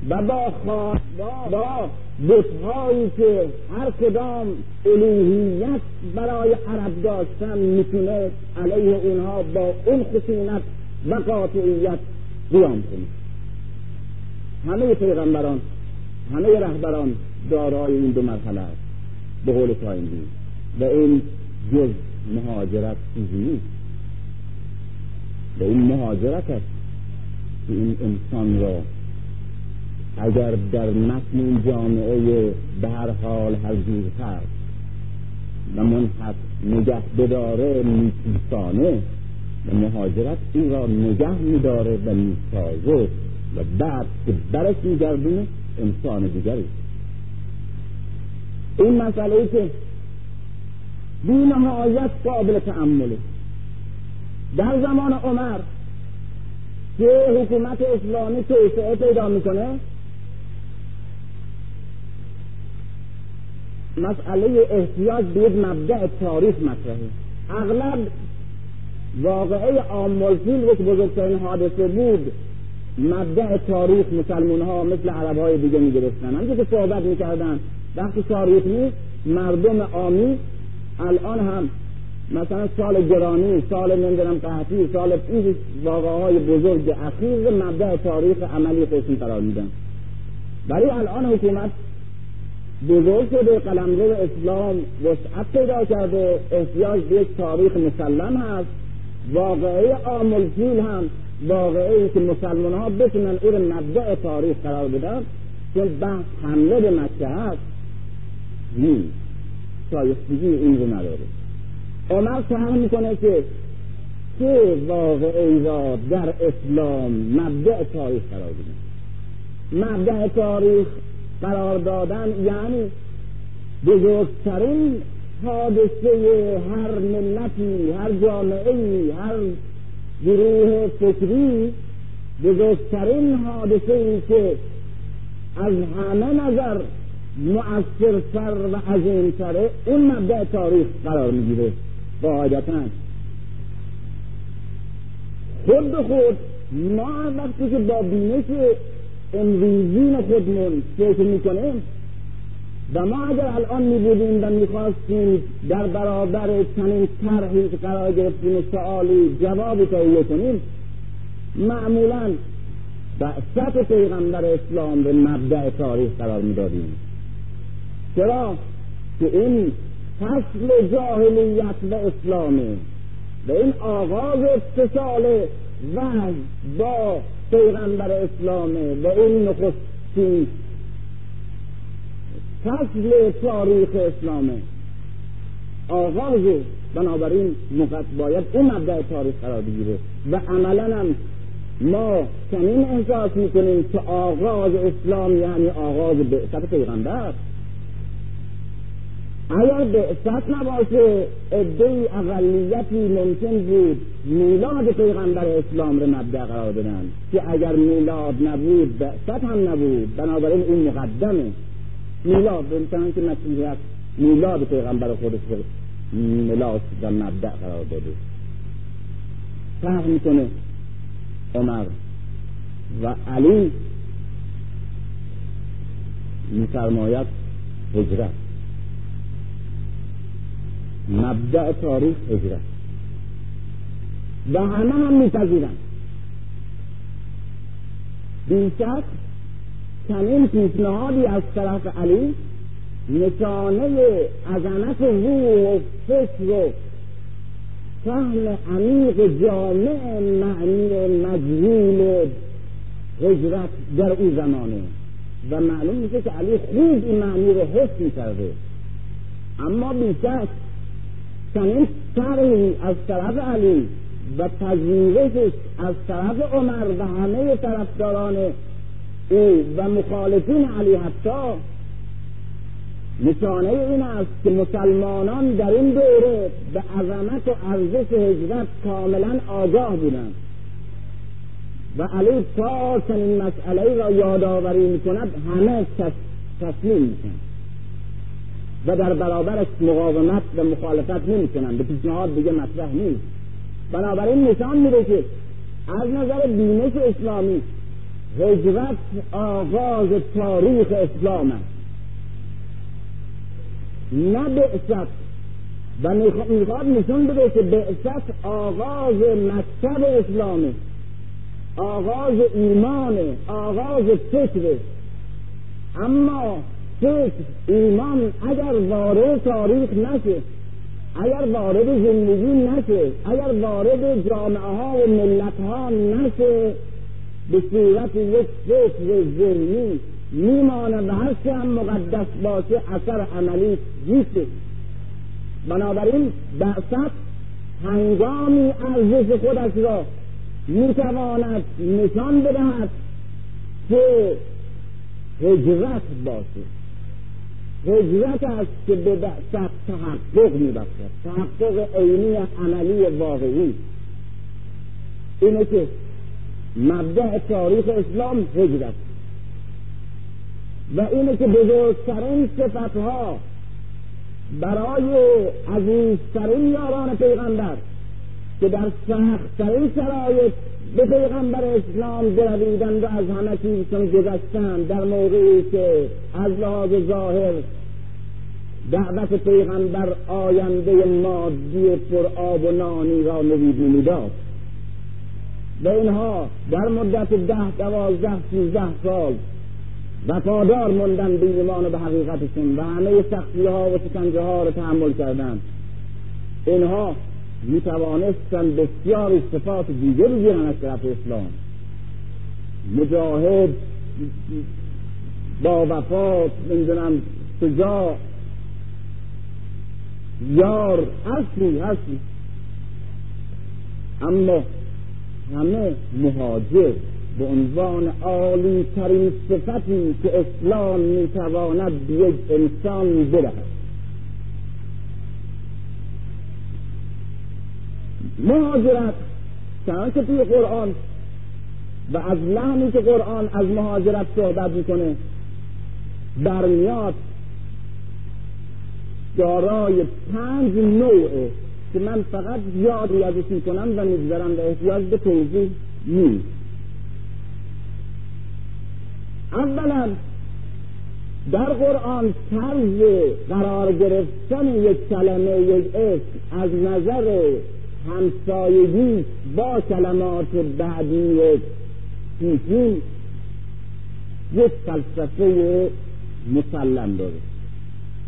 و با خواست با بتهایی که هر کدام الوهیت برای عرب داشتن می‌تونه علیه اونها با اون خشونت و قاطعیت قیام کنه. همه پیغمبران همه رهبران دارای این دو مرحله است. به قول تایندی و این جز مهاجرت چیزی نیست. و این مهاجرت است که این انسان را اگر در متن جامعه به هر حال هر جور هست و منحط نگه بداره میپیسانه و مهاجرت این را نگه میداره و می‌سازه و بعد که برش میگردونه انسان دیگری. این مسئله که بی نهایت قابل تعمله در زمان عمر که حکومت اسلامی توسعه پیدا می‌کنه مسئله احتیاج به یک مبدع تاریخ مطرحه. اغلب واقعه آمولفیل یک بزرگترین حادثه بود. مبدع تاریخ مسلمان ها مثل عرب های دیگه می گرفتن همچه که صحبت می‌کردن وقتی تاریخ نیست مردم آمی الان هم مثلا سال گرانی سال نمی‌دونم قحطی سال این واقعه های بزرگ اخیر مبدع تاریخ عملی خودشون قرار میدن. ولی الان حکومت بزرگ شده قلمرو اسلام وسعت پیدا کرده احتیاج به یک تاریخ مسلم هست واقعه آمل فیل هم واقعه ای که مسلمان ها بتونن این مبدع تاریخ قرار بدن چون بحث حمله به مکه هست نیست. شایستگی این رو نداره. عمر سهر می‌کنه که چه واقعه را در اسلام مبدع تاریخ قرار بدن؟ مبدع تاریخ قرار دادن یعنی بزرگترین حادثه هر ملتی هر جامعه هر گروه فکری بزرگترین حادثه ای که از همه نظر مؤثرتر و عظیمتره اون مبدع تاریخ قرار می‌گیره. قاعدتا خود به خود ما وقتی که با بینش امروزین خودمون فکر می‌کنیم و ما اگر الان می بودیم و می‌خواستیم در برابر چنین طرحی که قرار گرفتیم سوالی جوابی تهیه کنیم معمولا بعثت پیغمبر اسلام به مبدع تاریخ قرار می‌دادیم. چرا؟ که این فصل جاهلیت و اسلامه و این آغاز اتصال وحی با پیغمبر اسلامه و این نخستین فصل تاریخ اسلامه. آغاز بنابراین باید اون مبدع تاریخ قرار بگیره. و عملا هم ما چنین احساس می‌کنیم که آغاز اسلام یعنی آغاز بعثت پیغمبر. اگر بعثت نباشه عده اقلیتی ممکن بود میلاد پیغمبر اسلام رو مبدع قرار بدن. که اگر میلاد نبود بعثت هم نبود. بنابراین اون مقدمه. میلاد بنتن که مسیحیت میلاد پیغمبر خودش رو میلاد و مبدع قرار داده. فرق می‌کنه عمر و علی میفرماید هجرت. مبدع تاریخ هجرت. و همه هم میپذیرن بیشک چنین پیشنهادی از طرف علی نشانه عظمت روح و فکر و فهم عمیق جامع معنی مجهول هجرت در او زمانه. و معلوم میشه که علی خوب این معنی رو حس می‌کرده. اما بیشک چنین طرحی از طرف علی و پذیرشش از طرف عمر و همه طرفداران او و مخالفین علی حتی. نشانه این است که مسلمانان در این دوره به عظمت و ارزش هجرت کاملا آگاه بودند. و علی تا چنین مسئله را یادآوری می‌کند همه تسلیم می‌کنند و در برابرش مقاومت و مخالفت نمی‌کنند. به پیشنهاد دیگه مطرح نیست. بنابراین نشان میده که از نظر بینش اسلامی هجرت آغاز تاریخ اسلام است. نه بعثت. و می‌خواد نشون بده که بعثت آغاز مکتب اسلامه آغاز ایمان آغاز فکر اما فکر ایمان اگر وارد تاریخ نشه اگر وارد زندگی نشه اگر وارد جامعه ها و ملت ها نشه به صورت یک فکر ذهنی میمانه و هرچه هم مقدس باشه اثر عملی نیست. بنابراین بعثت هنگامی ارزش خودش را می‌تواند نشان بدهد که هجرت باشه. هجرت است که به بعثت تحقق میبخشد. تحقق عینی عملی واقعی. اینه که مبدع تاریخ اسلام هجرت و اینه که بزرگترین صفتها برای عزیزترین یاران پیغمبر که در سختترین شرایط به پیغمبر اسلام برویدند و از همه چیزشون گذشتند در موقعی که از لحاظ ظاهر دعوت پیغمبر آینده مادی پر آب و نانی را نوید نمی‌داد و اینها در مدت ده دوازده سیزده سال وفادار موندن به ایمان و به حقیقتشون و همه سختی ها و شکنجه ها رو تحمل کردند. اینها می توانستن بسیار صفات دیگه بگیرن از طرف اسلام. مجاهد با وفات نمی‌دونم شجاع یار اصلی هستی اما همه مهاجر به عنوان عالی ترین صفتی که اسلام می‌تواند به یک انسان بدهد. مهاجرت چنانکه توی قرآن و از لحنی که قرآن از مهاجرت صحبت می‌کنه برمیاد دارای پنج نوعه که من فقط یادی ازش می‌کنم و می‌گذارم و احتیاج به توضیح نیست اولا در قرآن طرز قرار گرفتن یک کلمه یک اسم از نظر همسایگی با کلمات بعدی پیشین یک فلسفه مسلم داره.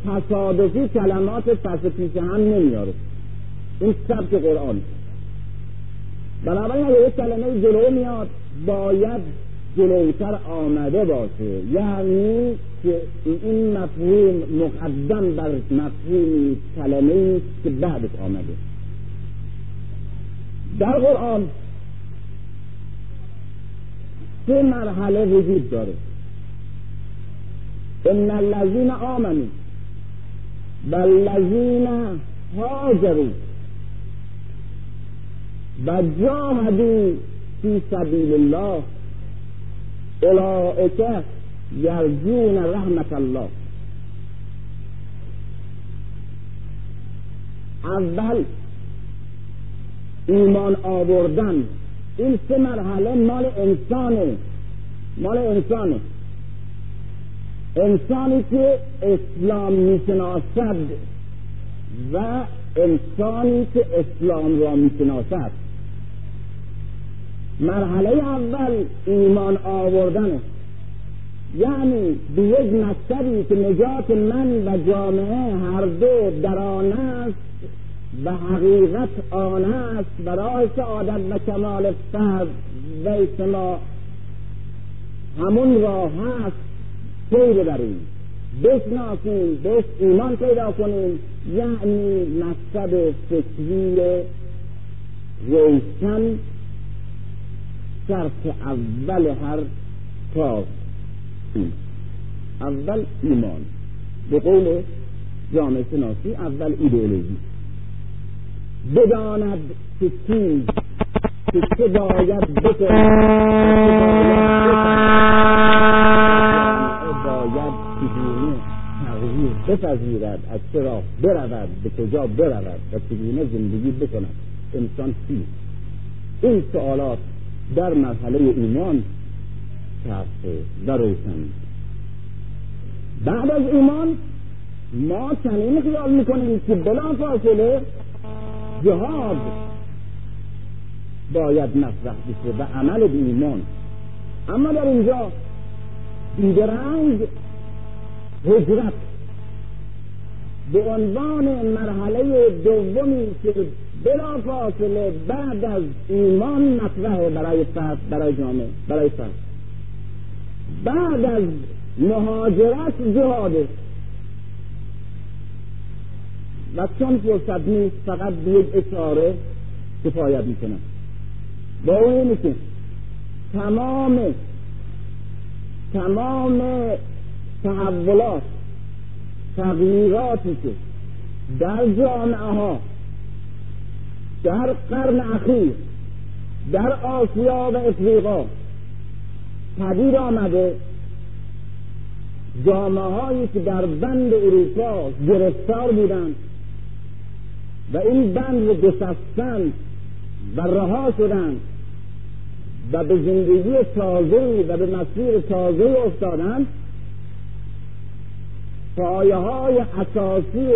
تصادفی کلمات پس پیش هم نمیاره این سبک قرآن. بنابراین اگر یک کلمه جلو میاد باید جلوتر آمده باشه. یعنی که این مفهوم مقدم بر مفهومی کلمه که بعدش آمده. در قرآن سه مرحله وجود داره. ان الذین آمنوا والذین هاجروا و جاهدوا فی سبیل الله. اولئک یرجون رحمت الله. اول ایمان آوردن. این سه مرحله مال انسانه. مال انسانه. انسانی که اسلام می‌شناسد و انسانی که اسلام را می‌شناسد. مرحله اول ایمان آوردنه یعنی به یک مکتبی که نجات من و جامعه هر دو در آن است و حقیقت آن است و راه سعادت و کمال فرد و اجتماع همون راه هست پی ببریم. بشناسیم بهش ایمان پیدا کنیم. یعنی مکتب فکری روشن شرط اول هر کار اول ایمان. به قول جامعه شناسی اول ایدئولوژی. بداند که چیز که چه باید بکند باید چگونه تغییر بپذیرد از چه راه برود به کجا برود و چگونه زندگی بکند. انسان چیست این سوالات در مرحله ایمان شرط و روشن بعد از ایمان ما چنین خیال می‌کنیم که بلا فاصله جهاد باید مطرح بشه و عمل به ایمان. اما در اینجا بیدرنگ هجرت به عنوان مرحله دومی که بلا فاصله بعد از ایمان مطرحه برای فرد برای جامعه برای فرد بعد از مهاجرت جهاده و چون فرصت نیست فقط به یک اشاره کفایت می‌کنم. با اون اینه که تمام تمام تحولات تغییراتی که در جامعه ها در قرن اخیر در آسیا و افریقا پدید آمده. جامعه هایی که در بند اروپا گرفتار بودند و این بند رو گسستند و رها شدند و به زندگی تازه و به مسیر تازه افتادند پایه های اساسی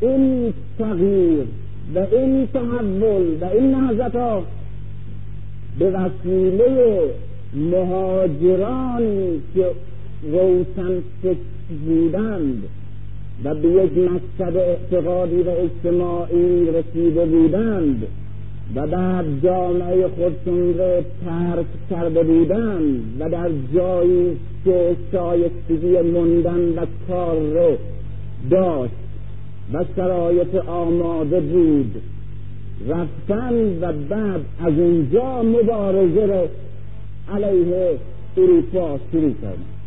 این تغییر و این تحول و این نهضت ها به وسیله مهاجرانی که روشن بودند و به یک مکتب اعتقادی و اجتماعی رسیده بودند و بعد جامعه خودشون را ترک کرده بودند و در جایی که شایستگی موندن و کار رو داشت. و شرایط آماده بود. رفتن و بعد از اونجا مبارزه رو علیه اروپا شروع کردن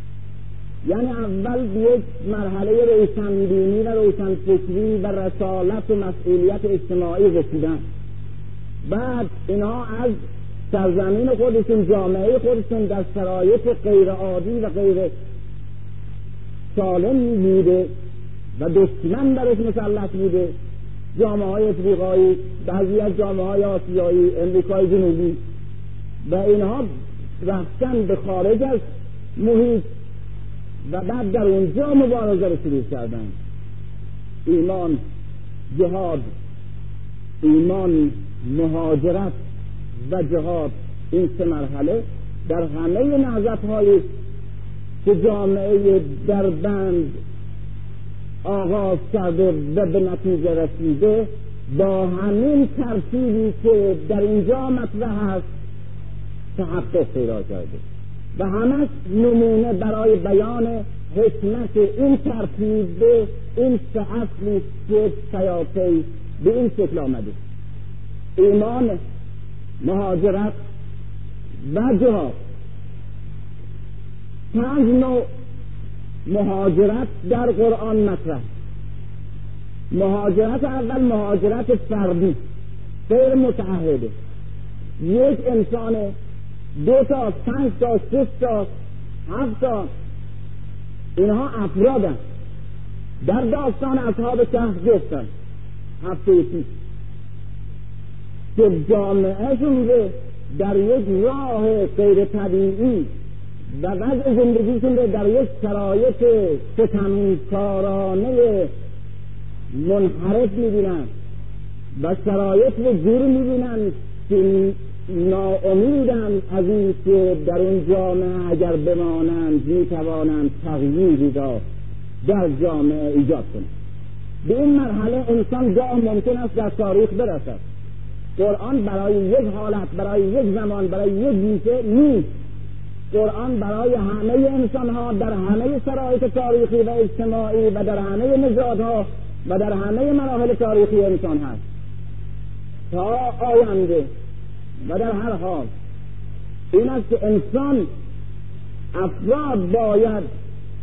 یعنی اول یک مرحله روشنبینی و روشنفکری و رسالت و مسئولیت اجتماعی رسیدن. بعد اینها از سرزمین خودشون جامعه خودشون در شرایط غیر عادی و غیر سالم بوده. و دشمن برش مسلط بوده. جامعه های افریقایی بعضی از جامعه های آسیایی امریکای جنوبی. و اینها رفتن به خارج از محیط و بعد در اونجا مبارزه رو شروع کردن. ایمان جهاد ایمان مهاجرت و جهاد. این سه مرحله در همه نهضت های که جامعه در بند آغاز کرده و به نتیجه رسیده. با همین ترتیبی که در اینجا مطرح است تحقق پیدا کرده. و همش نمونه برای بیان حکمت این ترتیب این سه اصلی که سیاسی به این شکل آمده. ایمان مهاجرت و جهاد. پنج نوع مهاجرت در قرآن مطرح. مهاجرت اول مهاجرت فردی غیر متعهده. یک انسان دو تا پنج تا شش تا هفت تا اینها افرادن. در داستان اصحاب کهف گفتن. هفته پیش. که جامعهشون رو در یک راه غیر طبیعی و وضع زندگیشون رو در یک شرایط ستمکارانه منحرف می‌بینن و شرایط رو جور می‌بینن که ناامیدن از این که در اون جامعه اگر بمانند می‌توانند تغییری را در جامعه ایجاد کنند. به این مرحله انسان گاه ممکن است در تاریخ برسد. قرآن برای یک حالت برای یک زمان برای یک گیشه نیست. قرآن برای همه انسان ها در همه شرایط تاریخی و اجتماعی و در همه نژادها و در همه مراحل تاریخی انسان هست. تا آینده و در هر حال این است که انسان افراد باید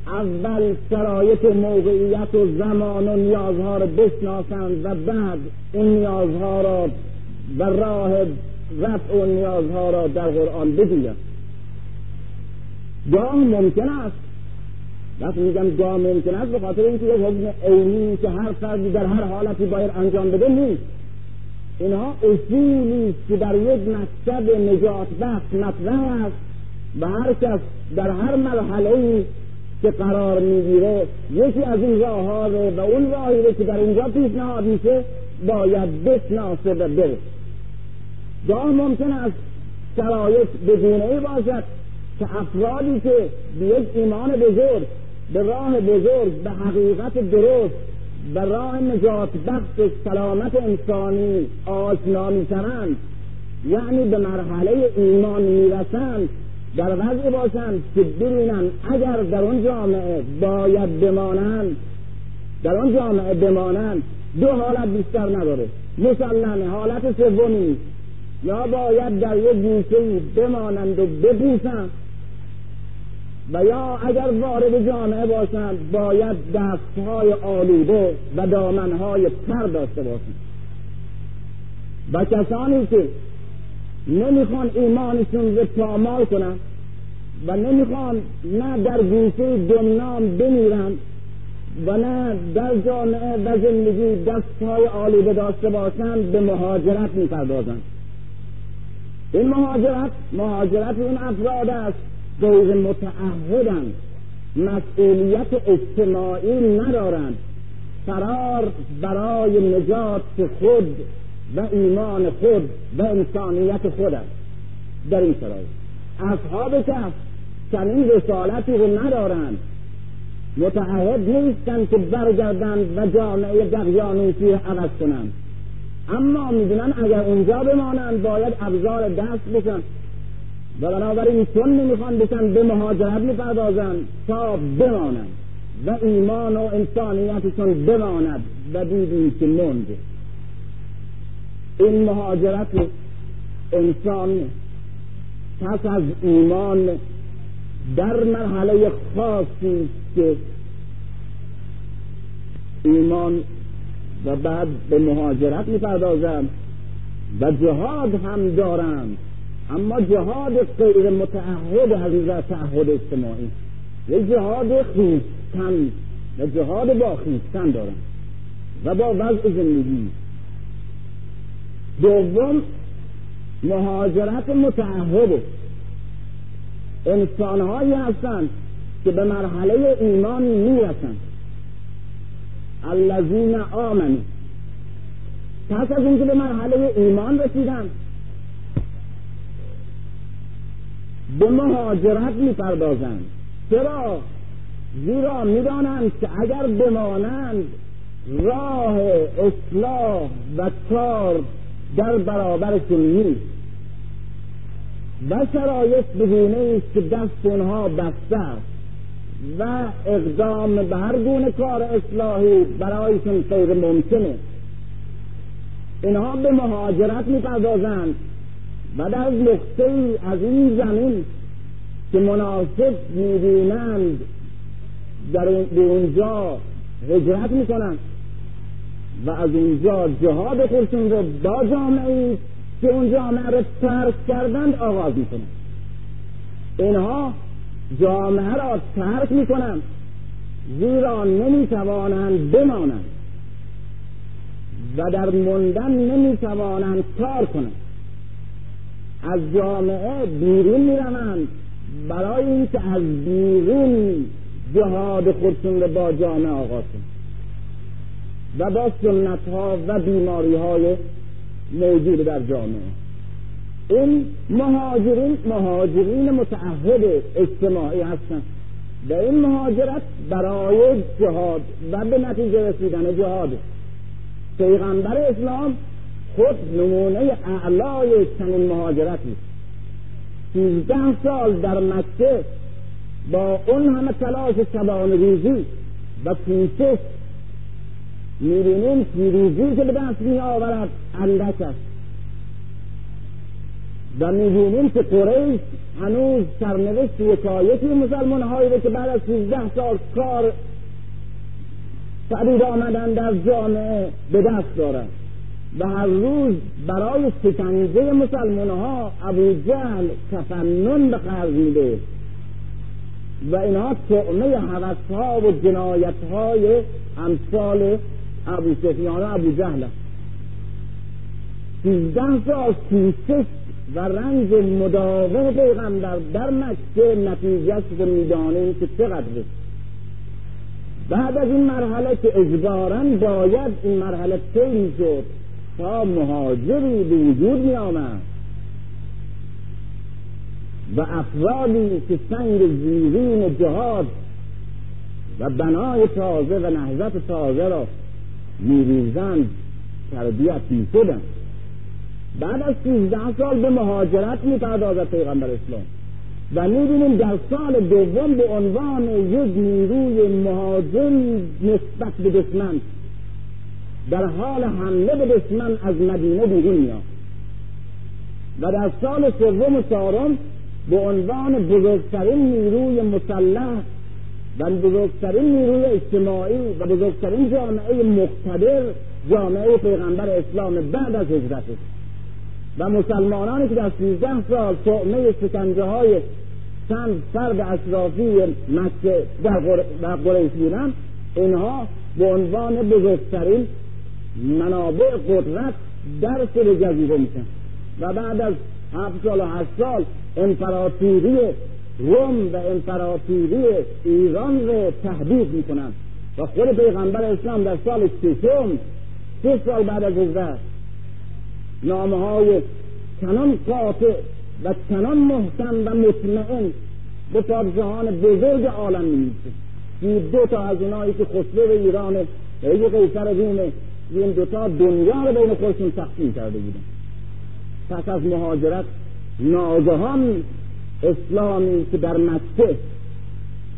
اول شرایط موقعیت و زمان و نیازها را بشناسند و بعد این نیازها را و راه رفع و نیازها را در قرآن بجویند گاه ممکن است. وقتی میگم گاه ممکن است به خاطر اینکه یک حکم عینی که هر فردی در هر حالتی باید انجام بده نیست. اینها اصولی که در یک مکتب نجات بخش مطرح است و هر کس در هر مرحله که قرار می‌گیره یکی از این راه ها و اون راهی که در اینجا پیشنهاد میشه باید بشناسه و بره. گاه ممکن است شرایط بگونه ای باشد. که افرادی که به یک ایمان بزرگ به راه بزرگ به حقیقت درست به راه نجات بخش سلامت انسانی آشنا می‌شوند یعنی به مرحله ایمان می‌رسند در وضعی باشند که ببینند اگر در اون جامعه باید بمانند در اون جامعه بمانند دو حالت بیشتر نداره. مسلمه حالت سومی یا باید در یک گوشه بمانند و بپوسند و یا اگر وارد جامعه باشند باید دستهای آلوده و دامنهای تر داشته باشند. و کسانی که نمی‌خوان ایمانشون رو پامال کنند و نمی‌خوان نه در گوشه دمنام بمیرن و نه در جامعه و زندگی دستهای آلوده داشته باشند به مهاجرت می‌پردازند. این مهاجرت مهاجرت این افراد است غیر متعهدند مسئولیت اجتماعی ندارند قرار برای نجات خود و ایمان خود و انسانیت خود است در این شرایط. اصحاب کف چنین رسالتی رو ندارند متعهد نیستند که برگردند و جامعه دقیانوسی عوض کنند اما می‌دونن اگر اونجا بمانند باید ابزار دست بشن. و بنابراین چون نمی‌خوان بشن به مهاجرت می‌پردازند تا بمانند. و ایمان و انسانیتشون بماند و دیدیم که مونده. این مهاجرت انسان پس از ایمان در مرحله خاصی که ایمان و بعد به مهاجرت می‌پردازند و جهاد هم دارند اما جهاد غیر متعهد نظر تعهد اجتماعی. یک جهاد خیستن و جهاد با خیستن دارند و با وضع زندگی. دوم مهاجرت متعهد. انسانهایی هستند که به مرحله ایمان می‌رسند الذین آمنوا. پس از اینکه به مرحله ایمان رسیدن به مهاجرت می‌پردازند. چرا؟ زیرا می‌دانند که اگر بمانند راه اصلاح و کار در برابرشون نیست. و شرایط بگونه است که دست اونها بسته و اقدام به هر گونه کار اصلاحی برایشون غیر ممکنه اینها به مهاجرت می‌پردازند. و در نقطه از این زمین که مناسب می‌بینند در اونجا هجرت می‌کنند و از اونجا جهاد خودشون رو با جامعه که اون جامعه رو ترک کردند آغاز می‌کنند. اینها جامعه را ترک می‌کنند زیرا نمی‌توانند بمانند و در موندن نمی‌توانند کار کنند. از جامعه بیرون می‌روند. برای اینکه از بیرون جهاد خودشون رو با جامعه آغاز کنند. و با سنت ها و بیماری های موجود در جامعه. این مهاجرین مهاجرین متعهد اجتماعی هستند. و این مهاجرت برای جهاد و به نتیجه رسیدن جهاد. پیغمبر اسلام خود نمونه اعلای چنین مهاجرت است سیزده سال در مکه با اون همه تلاش شبان روزی و کوشش می‌بینیم پیروزی که به دست می آورد اندک است و می‌بینیم که قریش هنوز سرنوشت یکایکی مسلمان هایی که بعد از سیزده سال کار پدید آمدن در جامعه به دست دارد. و هر روز برای شکنجه مسلمان ها ابو جهل تفنن به قرض میده. و اینها تعمه حوث ها و جنایت های امثال ابو سفیان و ابو جهل سیزده سال کوشش و رنج مداوم پیغمبر در مکه نتیجهش رو می‌دانیم که چقدر بعد از این مرحله که اجبارا باید این مرحله طی شد. تا مهاجری به وجود می آمد و افرادی که سنگ زیرین جهاد و بنای تازه و نهضت تازه را میریزند تربیت می‌شدند. بعد از سیزده سال به مهاجرت می‌پردازد پیغمبر اسلام. و می‌بینیم در سال دوم به عنوان یک نیروی مهاجم نسبت به دشمن در حال حمله به دشمن از مدینه بیرون میاد و در سال سوم و چهارم به عنوان بزرگترین نیروی مسلح و بزرگترین نیروی اجتماعی و بزرگترین جامعه مقتدر جامعه پیغمبر اسلام بعد از هجرتش و مسلمانانی که در سیزده سال تعمه شکنجه های چند فرد اشرافی مکه در قریش بودن اینها به عنوان بزرگترین منابع قدرت در سر جزیره میشن. و بعد از هفت سال و هشت سال امپراتوری روم و امپراتوری ایران رو تهدید می‌کنن. و خود پیغمبر اسلام در سال ششم سه سال بعد از هجرت نامه های چنان قاطع و چنان محکم و مطمئن به پادشاهان بزرگ عالم این دو تا از اونایی که خسرو ایران و یه قیصر رومه این دوتا دنیا رو بین خودشون تقسیم کرده بودن. پس از مهاجرت ناگهان اسلامی که در مکه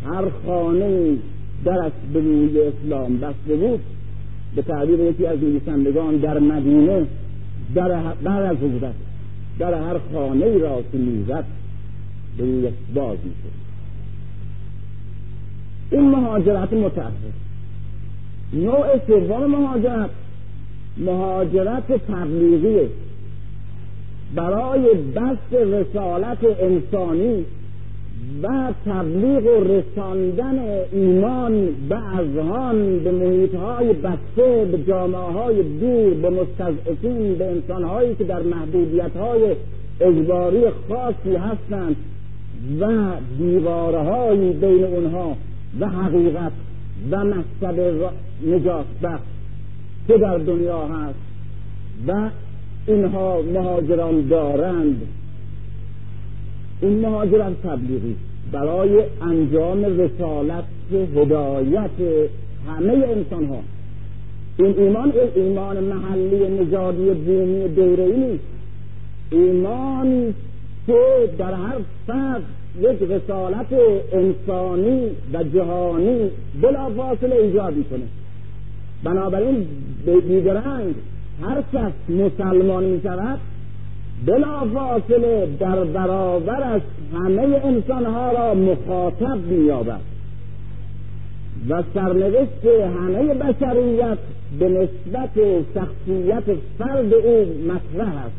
هر خانه درش به روی اسلام بسته بود به تعبیر یکی از نویسندگان در مدینه در بعد از حضرت در هر خانه را که می‌زد به روی باز می‌شد. این مهاجرت متعهد. نوع سوم مهاجرت. مهاجرت تبلیغی. برای بست رسالت انسانی و تبلیغ و رساندن ایمان به اذهان به محیط های بسته به جامعه های دور به مستضعفین به انسان هایی که در محدودیت های اجباری خاصی هستند و دیوارهایی بین اونها و حقیقت و مکتب نجات بخش که در دنیا هست و اینها مهاجران دارند. این مهاجرت تبلیغی. برای انجام رسالت هدایت همه انسان ها این ایمان ایمان محلی نژادی بومی دوره ای نیست. ایمانی که در هر فرد یک رسالت انسانی و جهانی بلافاصله ایجاد می‌کنه. بنابراین بیدرنگ هر کس مسلمان می شود بلافاصله در برابرش همه انسانها را مخاطب مییابد و سرنوشت همه بشریت به نسبت شخصیت فرد او مطرح است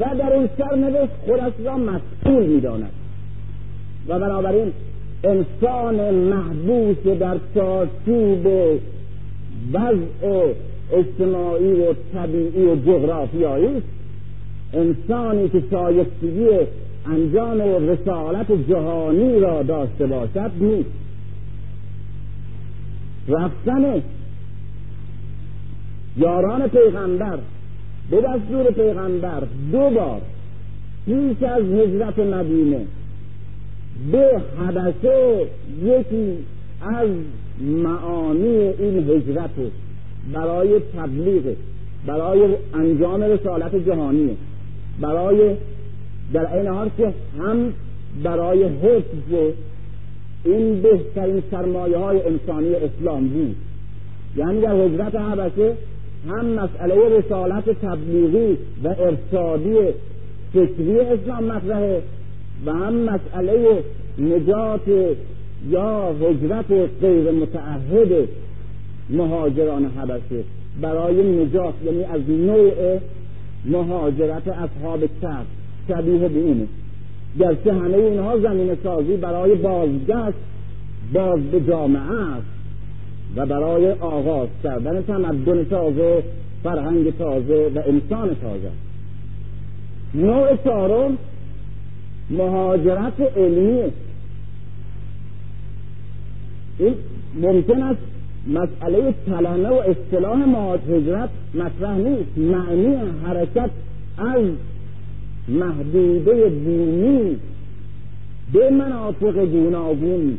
و در این سرنوشت خودش را مسئول می‌داند و بنابراین انسان محبوس در چارچوب وضع اجتماعی و طبیعی و جغرافیایی است انسانی که شایستگی انجام رسالت جهانی را داشته باشد نیست. رفتن یاران پیغمبر به دستور پیغمبر دو بار پیش از هجرت مدینه به حدثه یکی از معانی این هجرت برای تبلیغ برای انجام رسالت جهانی برای در این حال که هم برای حفظ این بهترین سرمایه های انسانی اسلام بود. یعنی در حجرت حبشه هم مسئله رسالت تبلیغی و ارشادی فکری اسلام مطرحه و هم مسئله نجات یا هجرت غیر متعهد مهاجران حبشه برای نجات یعنی از نوع مهاجرت اصحاب کف شبیه به اونه گرچه همه اینها زمین سازی برای بازگشت باز به جامعه است و برای آغاز کردن تمدن تازه فرهنگ تازه و انسان تازه. نوع چهارم مهاجرت علمی. این ممکن است مسئله کلمه و اصطلاح مهاجرت مطرح نیست. معنی حرکت از محدوده دینی به مناطق گوناگون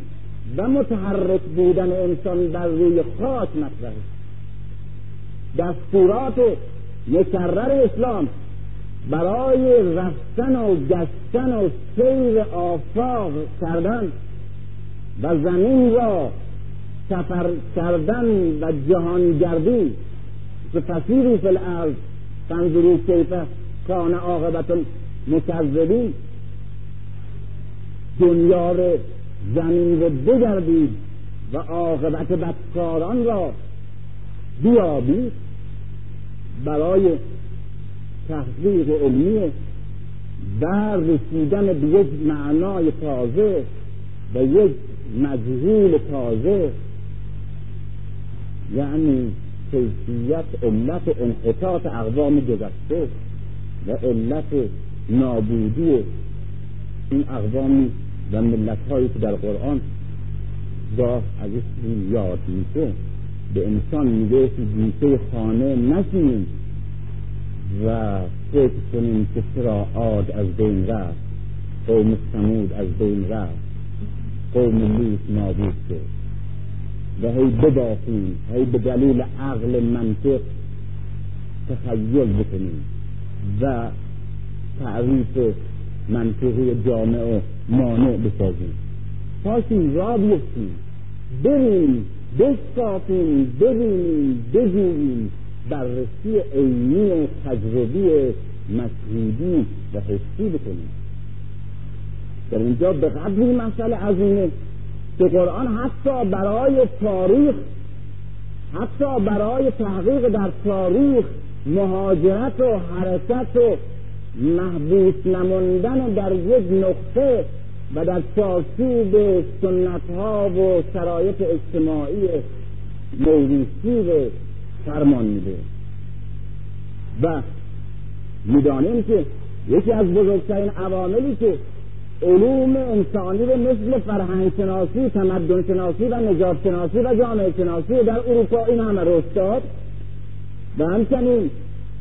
و متحرک بودن انسان در روی خاک مطرح دستورات مکرر اسلام برای رفتن و گشتن و سیر آفاق کردن و زمین را سفر کردن و جهانگردی که فسیری فی الارض فانظروا کیف کان عاقبت مکذبین دنیا رو زمین رو بگردید و عاقبت بدکاران را بیابید برای تحقیق علمی و رسیدن به یک معنای تازه و یک مجهول تازه یعنی کیفیت علت انحطاط اقوام گذشته و علت نابودی این اقوامی و ملت هایی که در قرآن گاه از این یاد میشه به انسان میگه که گیسه خانه نشینیم و فکر کنیم که چرا عاد از بین رفت قوم سمود از بین رفت. قوم لوط نابود شد. و هی ببافیم هی به دلیل عقل منطق تخیل بکنیم و تعریف منطقی جامع و مانع بسازیم پاشیم را بیفتیم. بریم بشکافیم ببینیم بجوییم بررسی عینی و تجربی مشهودی و حسی بکنیم. در اینجا به قدری مسئله عظیمه. که قرآن حتی برای تاریخ حتی برای تحقیق در تاریخ مهاجرت و حرکت و محبوس نموندن در یک نقطه و در چارچوب سنت ها و شرایط اجتماعی موروثی به فرمان میده. و می‌دانیم که یکی از بزرگترین عواملی که علوم انسانی رو مثل فرهنگ شناسی تمدن شناسی و نجات شناسی و جامعه شناسی در اروپا این همه رشد داد و همچنین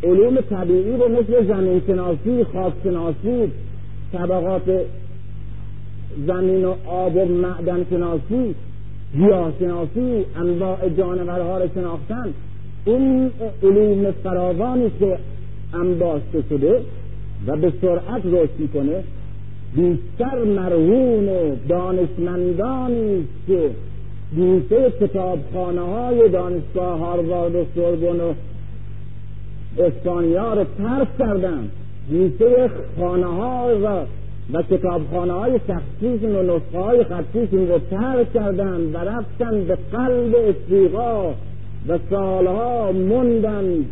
علوم طبیعی رو مثل زمین شناسی خاک شناسی طبقات زمین و آب و معدن شناسی گیاه شناسی انواع جانورها رو شناختن. این علوم فراوانی که انباشته شده و به سرعت رشد کنه بیشتر مرهون دانشمندانی که گوشه کتابخانه های دانشگاه هاروارد و سوربن و اسپانیا رو ترک کردن. گوشه خانه ها و و کتابخانه های شخصیشون و نسخه های خطیشون رو ترک کردن و رفتن به قلب افریقا و سالها موندن.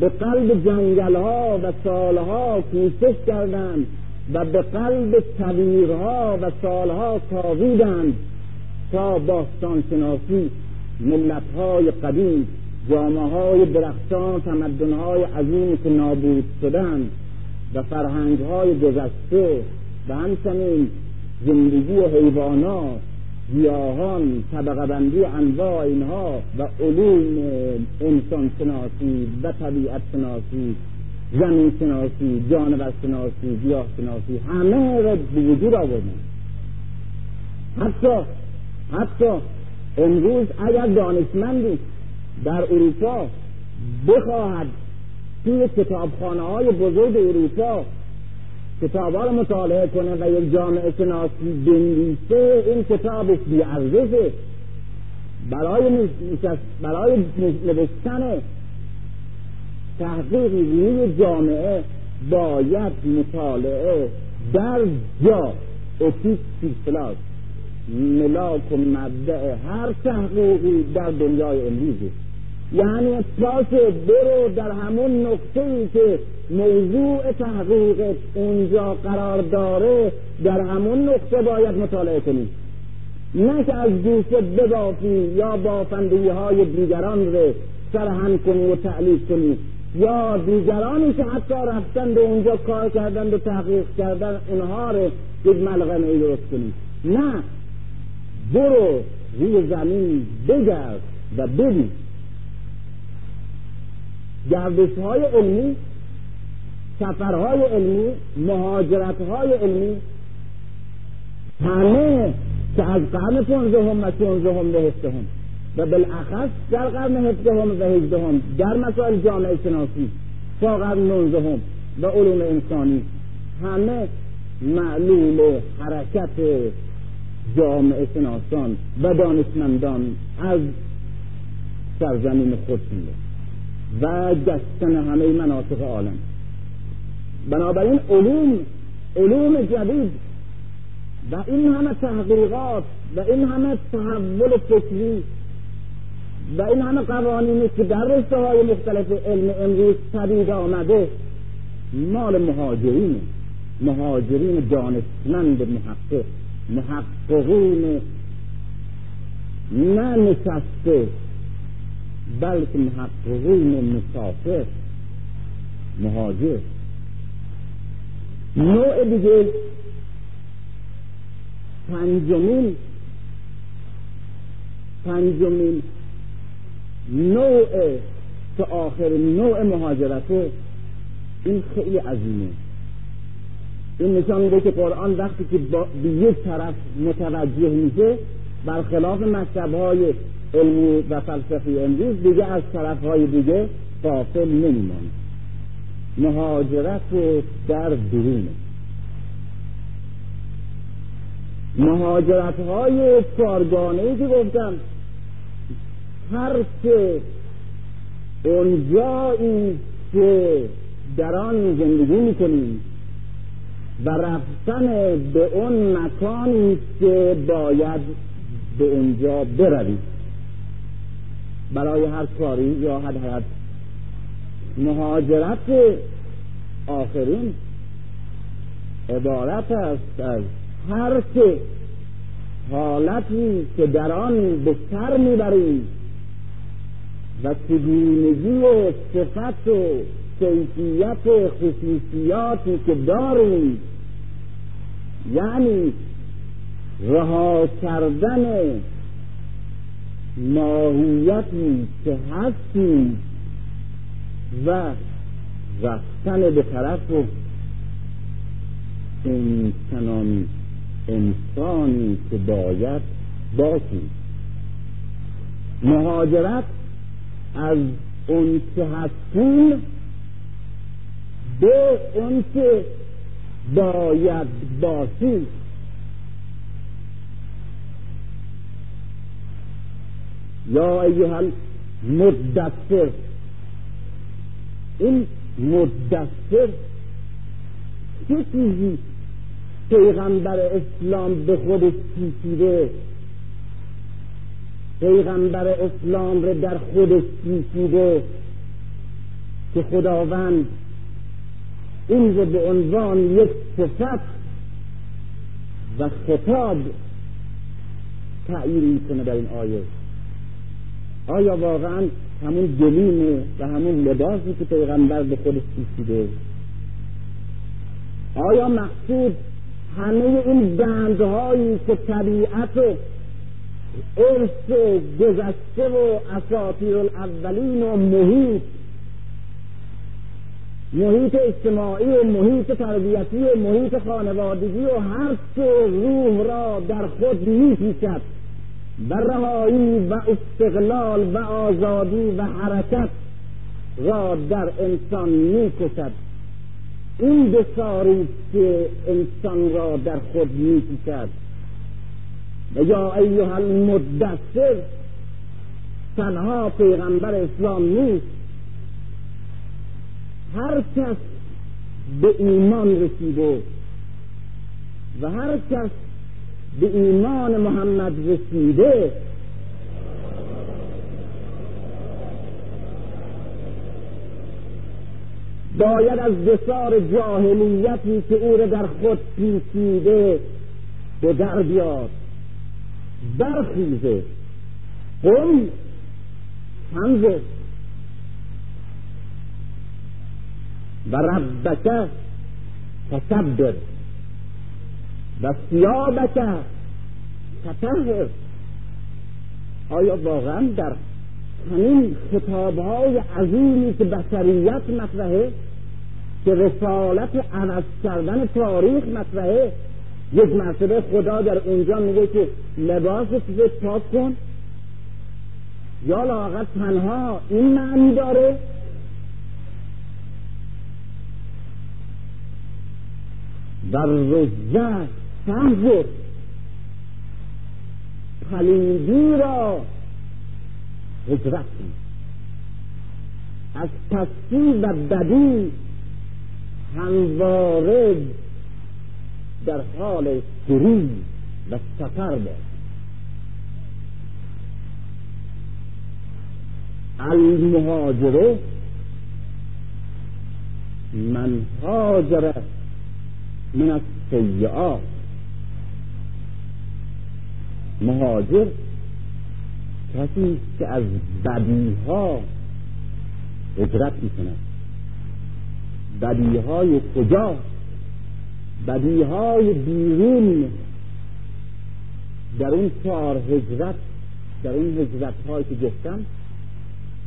به قلب جنگل ها و سالها کوشش کردند و به قلب کویرها و سالها کاویدند تا باستان شناسی ملت های قدیم جامعه های درخشان تمدن های عظیم که نابود شدند و فرهنگ های گذشته و همچنین زندگی حیوانات گیاهان طبقه بندی انواع اینها و علوم انسان شناسی و طبیعت شناسی زمین شناسی جانور شناسی گیاه شناسی همه را به وجود آوردن. حتی حتی امروز اگر دانشمندی در اروپا بخواهد توی کتابخانه های بزرگ اروپا کتاب رو مطالعه کنه و یک جامعه شناسی بنویسه این کتابش بیارزشه. برای برای نوشتن تحقیق روی جامعه باید مطالعه در جا. اپیک سیرسلاس ملاک و مبدع هر تحقیقی در دنیای امروزه. یعنی باشه برو در همون نقطه ای که موضوع تحقیق اونجا قرار داره در همون نقطه باید مطالعه کنی. نه که از گوشه ببافی یا بافندگی های دیگران رو سرهم کنی و تعلیف کنی. یا دیگرانی که حتی رفتن به اونجا کار کردن و تحقیق کردن اونها رو یک ملغمه ای درست کنی نه. برو روی زمین بگرد و ببین. گردش های علمی سفرهای علمی مهاجرتهای علمی همه که از قرن پونزدهم و شانزدهم به هفدهم و بالاخص در قرن هفدهم و هجدهم در مسائل جامعه شناسی تا قرن نوزدهم و علوم انسانی همه معلول حرکت جامعه شناسان و دانشمندان از سرزمین خودشون و گشتن همه مناطق عالم. بنابراین علوم علوم جدید و این همه تحقیقات و این همه تحول فکری و این همه قوانینی که در رشته های مختلف علم امروز پدید آمده مال مهاجرین مهاجرین دانشمند محقق محققین نه نشسته بلکه محققین مسافر مهاجر. نوع دیگه پنجمین پنجمین نوع که آخر نوع مهاجرته این خیلی عظیمه. این نشان میده که قرآن وقتی که به یک طرف متوجه میشه برخلاف مکتب های علمی و فلسفی امروز دیگه از طرف های دیگه قافل نمیمانه. مهاجرت در درونه. مهاجرت های کارگانه که گفتم که اونجایی که در آن زندگی می‌کنیم و رفتن به اون مکانی که باید به اونجا برویم. برای هر کاری یا هر هر مهاجرت آخرین عبارت است از هر که حالتی که در آن به سر می‌بریم. و چگونگی و صفت و کیفیت خصوصیاتی که داریم. یعنی رها کردن ماهیتی که هستیم و رفتن به طرف انسانانی انسانی که باید باشیم. مهاجرت از اون که هستیم به اون که باید باشی یا ایها المدثر. این مدثر چه چیزی؟ پیغمبر اسلام به خودش پیچیده پیغمبر اسلام رو در خودش پیچیده که خداوند این رو به عنوان یک صفت و خطاب تعیین می‌کنه در این آیه. آیا واقعا همون گلیم و همون لباسی که پیغمبر به خودش پوشیده آیا مقصود همه این بندهایی که طبیعت ارث گذشته و اساطیر الاولین و محیط. محیط اجتماعی و محیط تربیتی و محیط خانوادگی و هر چه روح را در خود میپیچد. و رهایی و استقلال و آزادی و حرکت را در انسان می‌کشد. این بساری که انسان را در خود می‌کشد و یا ایها المدثر تنها پیغمبر اسلام نیست. هر کس به ایمان رسیده و هر کس به ایمان محمد رسیده باید از دسار جاهلیتی که او را در خود پیچیده به در بیاد. برخیزه. قم همزه و ربک تکبر. و سیابک تطهر. آیا واقعا در همین خطابهای عظیمی که بشریت مطرحه که رسالت عوض کردن تاریخ مطرحه یک مرتبه خدا در اونجا میگه که لباس رو پاک کن. یا لاغت تنها این معنی داره. در رزه تنظر پلیدی را هجرت از پستی و بدی همواره در حال سری و سفر باد المهاجره من هاجر من السیئات مهاجر کسی که از بدیها هجرت می‌کند. بدیهای کجا؟ بدیهای بیرون در اون چهار هجرت در اون هجرت هایی که گفتم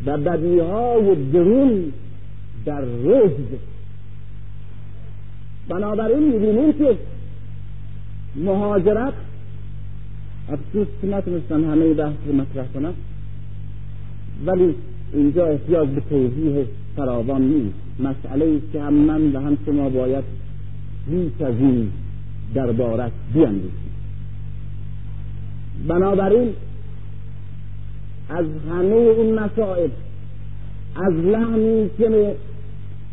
و بدیهای درون در رشد بنابراین می‌بینیم که مهاجرت افسوس که نتونستم همه بحث رو مطرح کنم ولی اینجا احتیاج به توضیح فراوان نیست. مسئله ای که هم من و هم شما باید بیش از این دربارت بیاندیشیم بنابراین از همه این مسائل از لحنی که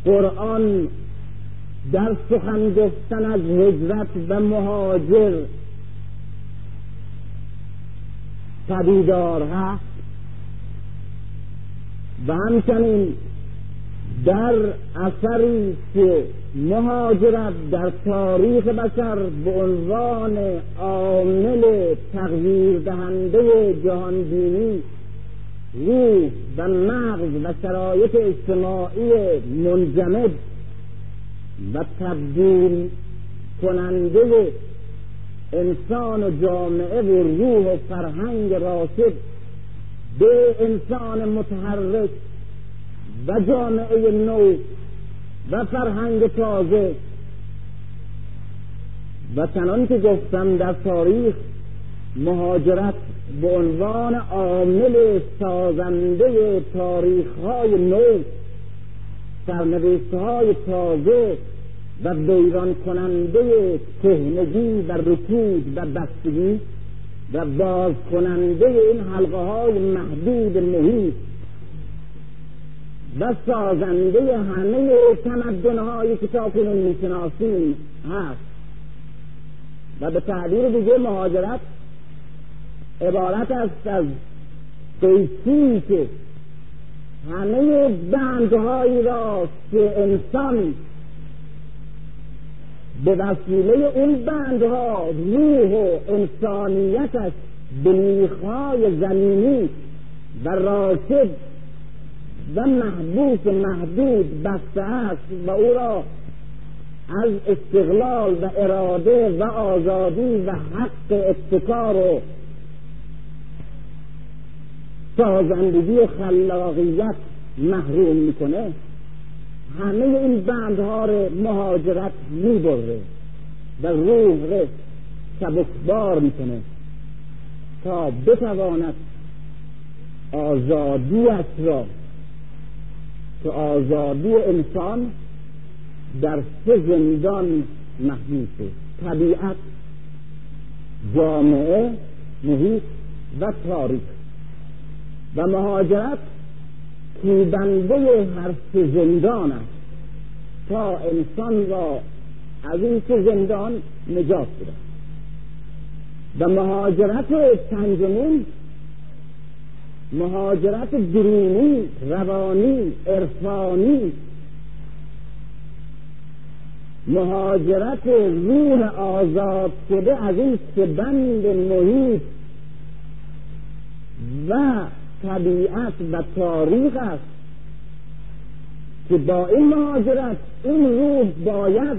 قرآن در سخن گفتن از هجرت و مهاجر پدیدار هست و همچنین در اثری که مهاجرت در تاریخ بشر به عنوان عامل تغییر دهنده جهان بینی روح و مغز و شرایط اجتماعی منجمد و تبدیل کننده انسان و جامعه و روح و فرهنگ راشد. به انسان متحرک و جامعه نو و فرهنگ تازه و چنان که گفتم در تاریخ مهاجرت به عنوان عامل سازنده تاریخ های نو سرنوشت های تازه و بیران کننده کهنگی و رکود و بستگی و باز کننده این حلقه های محدود محیط و سازنده همه تمدن هایی که تا کنون می‌شناسیم. هست. و به تعبیر دیگه مهاجرت عبارت است از قیسی که همه بندهایی را که انسان به وسیله اون بندها روح و انسانیتش به زمینی و راکد و محبوس محدود بسته است و او را از استقلال و اراده و آزادی و حق ابتکار و سازندگی و خلاقیت محروم می‌کنه همه این بندها رو مهاجرت می‌بره و روح رو سبکبار می‌کنه تا بتواند آزادیش را که آزادی انسان در سه زندان محیطه. طبیعت جامعه محیط و تاریخ. و مهاجرت کوبنده هر سه زندان است تا انسان را از این سه زندان نجات بده. و مهاجرت پنجمین مهاجرت درونی روانی عرفانی. مهاجرت روح آزاد شده از این سه بند محیط و طبیعت و تاریخ است که با این مهاجرت این روح باید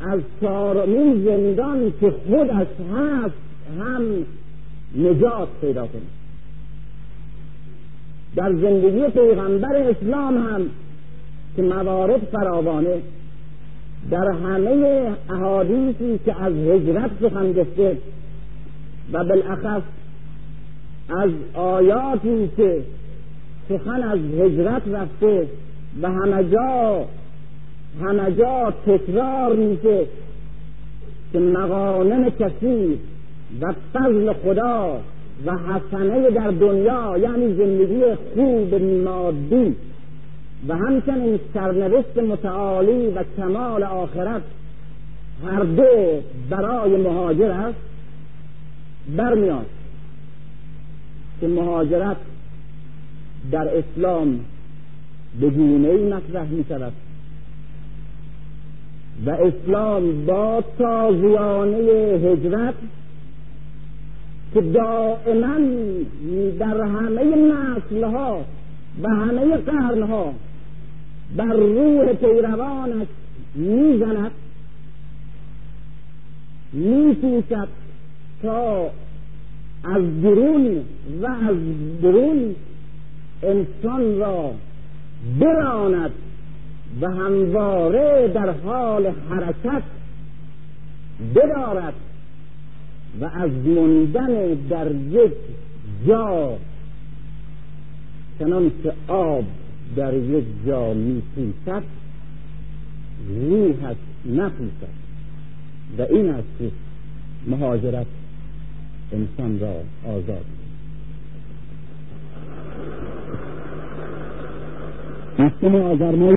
از چهارمین زندان که خودش هست هم نجات پیدا کنه. در زندگی پیغمبر اسلام هم که موارد فراوانه در همه احادیثی که از هجرت سخن گفته و بالاخص از آیاتی که سخن از هجرت رفته و همه جا همه جا تکرار میشه که مغانم کثیر و فضل خدا و حسنه در دنیا یعنی زندگی خوب مادی و همچنین سرنوشت متعالی و کمال آخرت هر دو برای مهاجر است برمیاد. که مهاجرت در اسلام به گونه ای مطرح می شود و اسلام با تازیانه هجرت که دائما در همه نسل ها و همه قرن ها بر روح پیروانش می‌زند میپوشد تا از درون و از درون انسان را براند و همواره در حال حرکت بدارد. و از موندن در یک جا چنان که آب در یک جا می پوشد روحش نپوشد و این است که مهاجرت انسان را آزاد هفتم آذر ماه